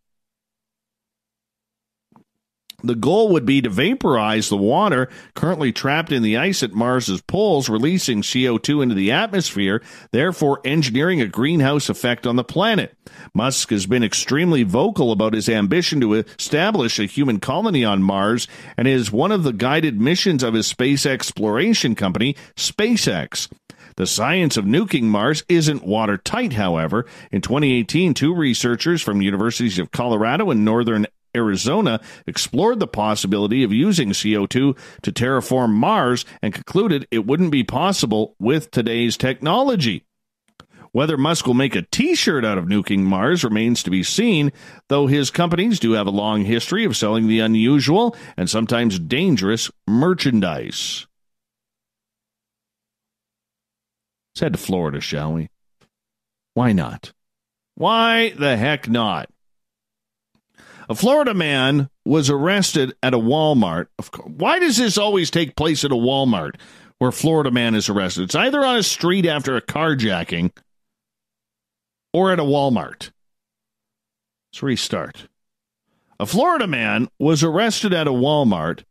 The goal would be to vaporize the water currently trapped in the ice at Mars's poles, releasing CO2 into the atmosphere, therefore engineering a greenhouse effect on the planet. Musk has been extremely vocal about his ambition to establish a human colony on Mars and is one of the guided missions of his space exploration company, SpaceX. The science of nuking Mars isn't watertight, however. In 2018, two researchers from universities of Colorado and Northern Arizona explored the possibility of using CO2 to terraform Mars and concluded it wouldn't be possible with today's technology. Whether Musk will make a t shirt out of nuking Mars remains to be seen, though his companies do have a long history of selling the unusual and sometimes dangerous merchandise. Let's head to Florida, shall we? Why not? Why the heck not? A Florida man was arrested at a Walmart. Why does this always take place at a Walmart where Florida man is arrested? It's either on a street after a carjacking or at a Walmart. Let's restart. A Florida man was arrested at a Walmart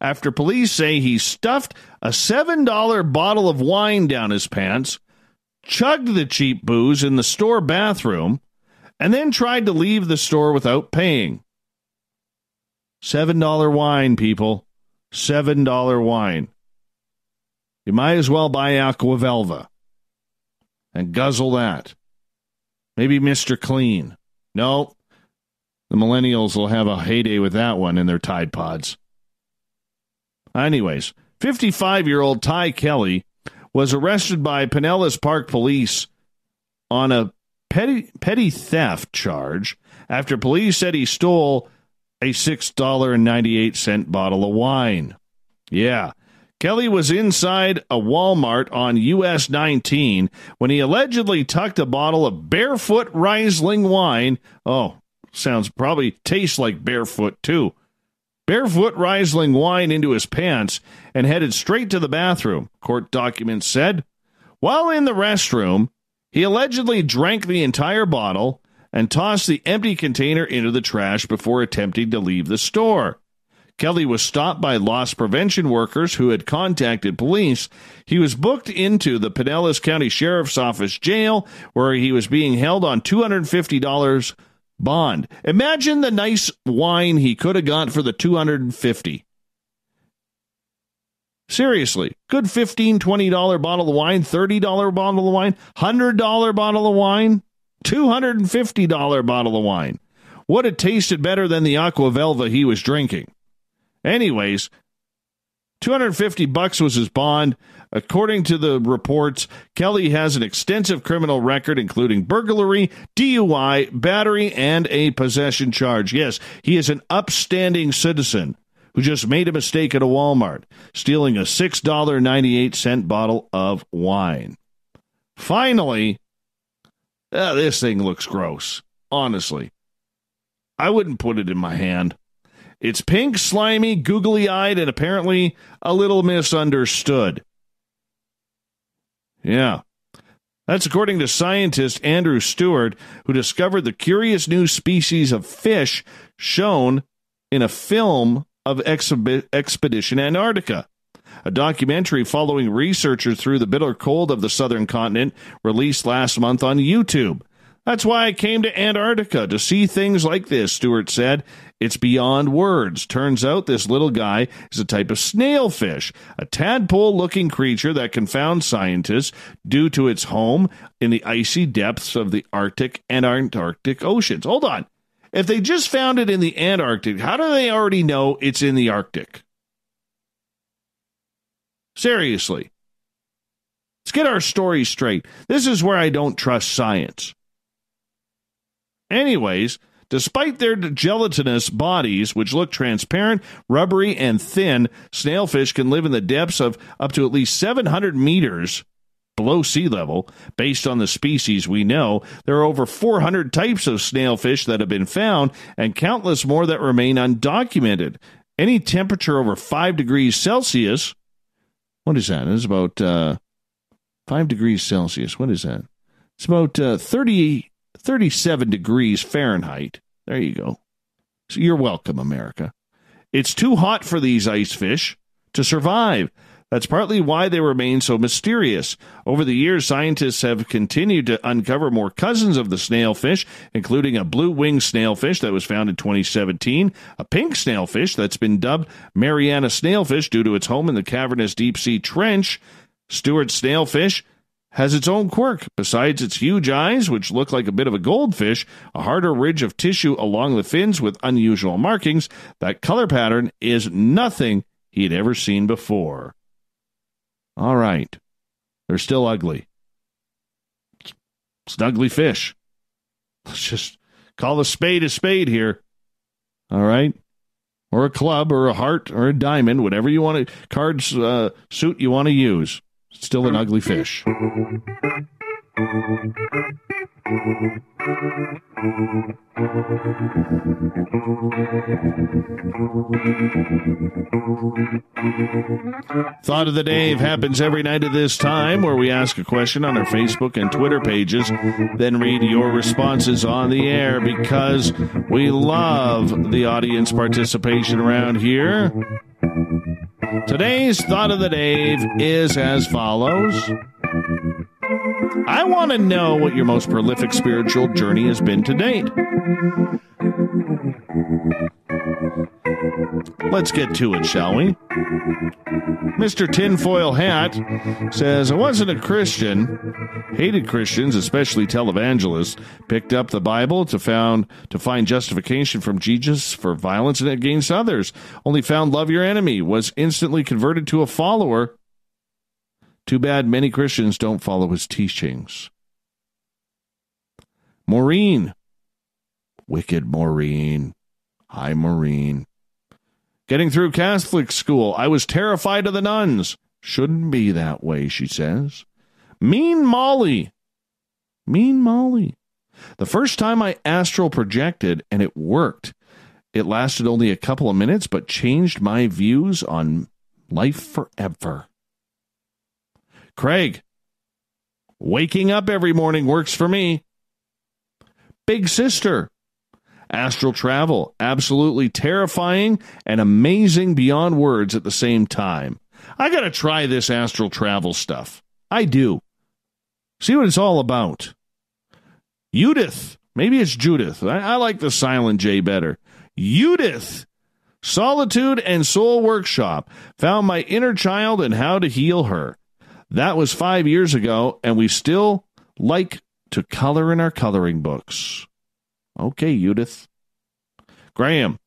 after police say he stuffed a $7 bottle of wine down his pants, chugged the cheap booze in the store bathroom, and then tried to leave the store without paying. $7 wine, people. $7 wine. You might as well buy Aqua Velva and guzzle that. Maybe Mr. Clean. No, the millennials will have a heyday with that one in their Tide Pods. Anyways, 55 year old Ty Kelly was arrested by Pinellas Park police on a petty, petty theft charge after police said he stole a $6.98 bottle of wine. Yeah. Kelly was inside a Walmart on US 19 when he allegedly tucked a bottle of barefoot Riesling wine. Oh, sounds probably tastes like barefoot too. Barefoot Riesling wine into his pants and headed straight to the bathroom, court documents said. While in the restroom, he allegedly drank the entire bottle and tossed the empty container into the trash before attempting to leave the store. Kelly was stopped by loss prevention workers who had contacted police. He was booked into the Pinellas County Sheriff's Office jail where he was being held on $250 bond. Imagine the nice wine he could have got for the 250. Seriously, good $15, $20 bottle of wine, $30 bottle of wine, $100 bottle of wine. $250 bottle of wine. Would have tasted better than the Aqua Velva he was drinking. Anyways, 250 bucks was his bond. According to the reports, Kelly has an extensive criminal record, including burglary, DUI, battery, and a possession charge. Yes, he is an upstanding citizen who just made a mistake at a Walmart, stealing a $6.98 bottle of wine. Finally, uh, this thing looks gross. Honestly, I wouldn't put it in my hand. It's pink, slimy, googly eyed, and apparently a little misunderstood. Yeah. That's according to scientist Andrew Stewart, who discovered the curious new species of fish shown in a film of Expedition Antarctica. A documentary following researchers through the bitter cold of the southern continent released last month on YouTube. That's why I came to Antarctica to see things like this, Stewart said. It's beyond words. Turns out this little guy is a type of snailfish, a tadpole looking creature that confounds scientists due to its home in the icy depths of the Arctic and Antarctic oceans. Hold on. If they just found it in the Antarctic, how do they already know it's in the Arctic? Seriously. Let's get our story straight. This is where I don't trust science. Anyways, Despite their gelatinous bodies, which look transparent, rubbery, and thin, snailfish can live in the depths of up to at least 700 meters below sea level. Based on the species we know, there are over 400 types of snailfish that have been found and countless more that remain undocumented. Any temperature over 5 degrees Celsius, what is that? It's about uh, 5 degrees Celsius. What is that? It's about uh, 30, 37 degrees Fahrenheit. There you go. So you're welcome, America. It's too hot for these ice fish to survive. That's partly why they remain so mysterious. Over the years, scientists have continued to uncover more cousins of the snailfish, including a blue winged snailfish that was found in 2017, a pink snailfish that's been dubbed Mariana snailfish due to its home in the cavernous deep sea trench. Stewart snailfish has its own quirk. Besides its huge eyes, which look like a bit of a goldfish, a harder ridge of tissue along the fins with unusual markings, that color pattern is nothing he had ever seen before. All right. They're still ugly. It's an ugly fish. Let's just call a spade a spade here. All right. Or a club or a heart or a diamond, whatever you want to, cards uh, suit you want to use. Still an ugly fish. Thought of the day happens every night at this time where we ask a question on our Facebook and Twitter pages, then read your responses on the air because we love the audience participation around here. Today's thought of the day is as follows. I want to know what your most prolific spiritual journey has been to date. Let's get to it, shall we? Mr. Tinfoil Hat says, I wasn't a Christian, hated Christians, especially televangelists, picked up the Bible to found to find justification from Jesus for violence against others, only found love your enemy, was instantly converted to a follower. Too bad many Christians don't follow his teachings. Maureen. Wicked Maureen. Hi, Maureen. Getting through Catholic school, I was terrified of the nuns. Shouldn't be that way, she says. Mean Molly. Mean Molly. The first time I astral projected and it worked. It lasted only a couple of minutes, but changed my views on life forever. Craig. Waking up every morning works for me. Big sister. Astral travel, absolutely terrifying and amazing beyond words at the same time. I got to try this astral travel stuff. I do. See what it's all about. Judith. Maybe it's Judith. I, I like the silent J better. Judith. Solitude and Soul Workshop. Found my inner child and how to heal her. That was five years ago, and we still like to color in our coloring books. Okay, Judith. Graham.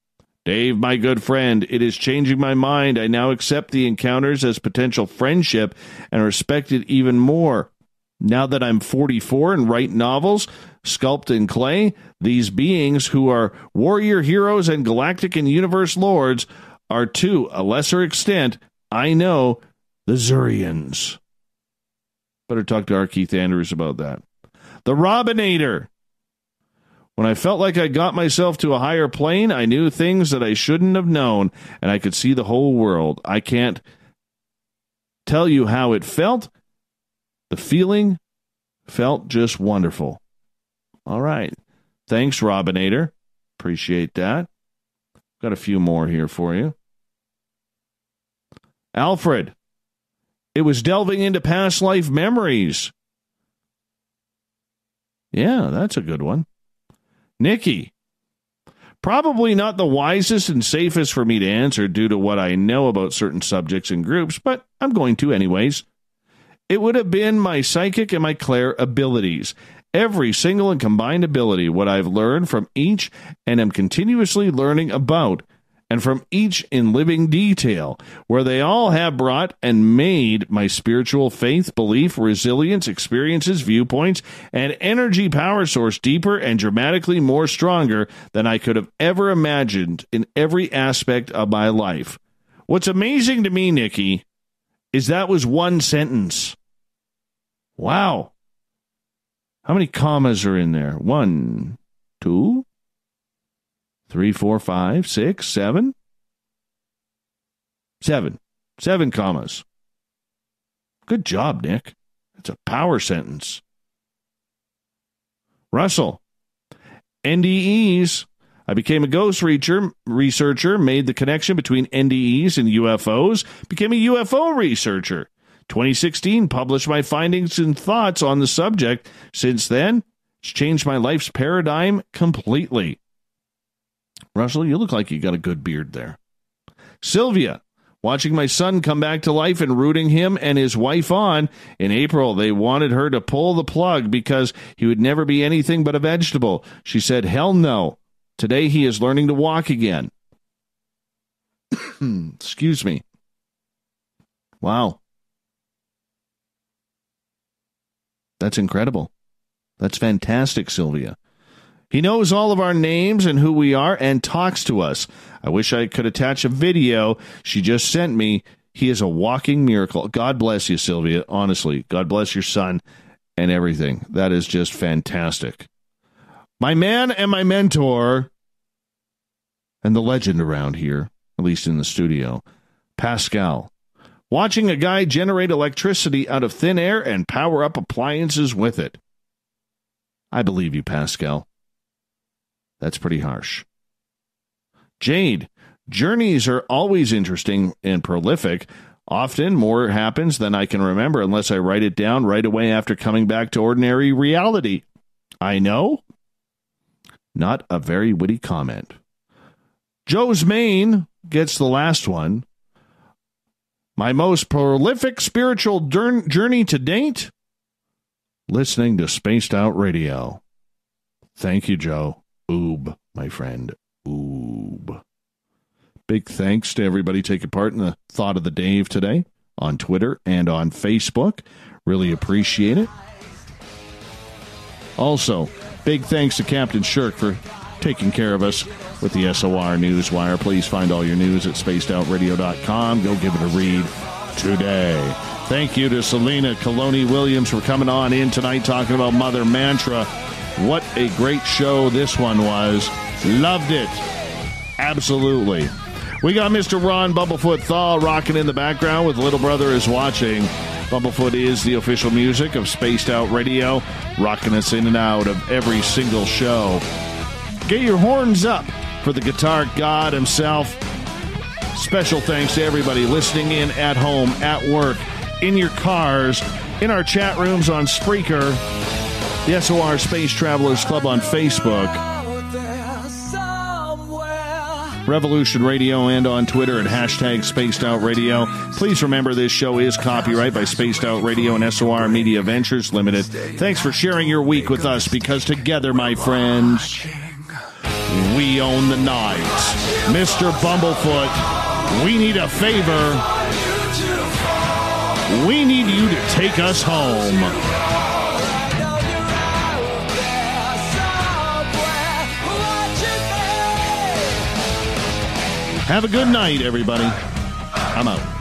Dave, my good friend, it is changing my mind. I now accept the encounters as potential friendship and respect it even more. Now that I'm 44 and write novels, sculpt in clay, these beings who are warrior heroes and galactic and universe lords are to a lesser extent, I know, the Zurians. Better talk to our Keith Andrews about that. The Robinator. When I felt like I got myself to a higher plane, I knew things that I shouldn't have known, and I could see the whole world. I can't tell you how it felt. The feeling felt just wonderful. All right. Thanks, Robinator. Appreciate that. Got a few more here for you. Alfred. It was delving into past life memories. Yeah, that's a good one. Nikki. Probably not the wisest and safest for me to answer due to what I know about certain subjects and groups, but I'm going to anyways. It would have been my psychic and my clair abilities. Every single and combined ability, what I've learned from each and am continuously learning about, and from each in living detail, where they all have brought and made my spiritual faith, belief, resilience, experiences, viewpoints, and energy power source deeper and dramatically more stronger than I could have ever imagined in every aspect of my life. What's amazing to me, Nikki, is that was one sentence. Wow. How many commas are in there? One, two, three, four, five, six, seven, seven, seven commas. Good job, Nick. It's a power sentence. Russell, NDEs. I became a ghost researcher, made the connection between NDEs and UFOs, became a UFO researcher. 2016 published my findings and thoughts on the subject. Since then, it's changed my life's paradigm completely. Russell, you look like you got a good beard there. Sylvia, watching my son come back to life and rooting him and his wife on. In April, they wanted her to pull the plug because he would never be anything but a vegetable. She said, Hell no. Today he is learning to walk again. (clears throat) Excuse me. Wow. That's incredible. That's fantastic, Sylvia. He knows all of our names and who we are and talks to us. I wish I could attach a video she just sent me. He is a walking miracle. God bless you, Sylvia. Honestly, God bless your son and everything. That is just fantastic. My man and my mentor, and the legend around here, at least in the studio, Pascal. Watching a guy generate electricity out of thin air and power up appliances with it. I believe you, Pascal. That's pretty harsh. Jade, journeys are always interesting and prolific. Often more happens than I can remember unless I write it down right away after coming back to ordinary reality. I know. Not a very witty comment. Joe's Maine gets the last one. My most prolific spiritual journey to date? Listening to Spaced Out Radio. Thank you, Joe. Oob, my friend. Oob. Big thanks to everybody taking part in the Thought of the Dave today on Twitter and on Facebook. Really appreciate it. Also, big thanks to Captain Shirk for taking care of us with the SOR Newswire. Please find all your news at spacedoutradio.com. Go give it a read today. Thank you to Selena Calloni Williams for coming on in tonight talking about Mother Mantra. What a great show this one was. Loved it. Absolutely. We got Mr. Ron Bumblefoot Thal rocking in the background with Little Brother is Watching. Bumblefoot is the official music of Spaced Out Radio, rocking us in and out of every single show. Get your horns up for the guitar god himself. Special thanks to everybody listening in at home, at work, in your cars, in our chat rooms on Spreaker the SOR Space Travelers Club on Facebook, Revolution Radio, and on Twitter at hashtag Spaced Out Radio. Please remember this show is copyright by Spaced Out Radio and SOR Media Ventures Limited. Thanks for sharing your week with us because together, my friends, we own the night. Mr. Bumblefoot, we need a favor. We need you to take us home. Have a good night, everybody. I'm out.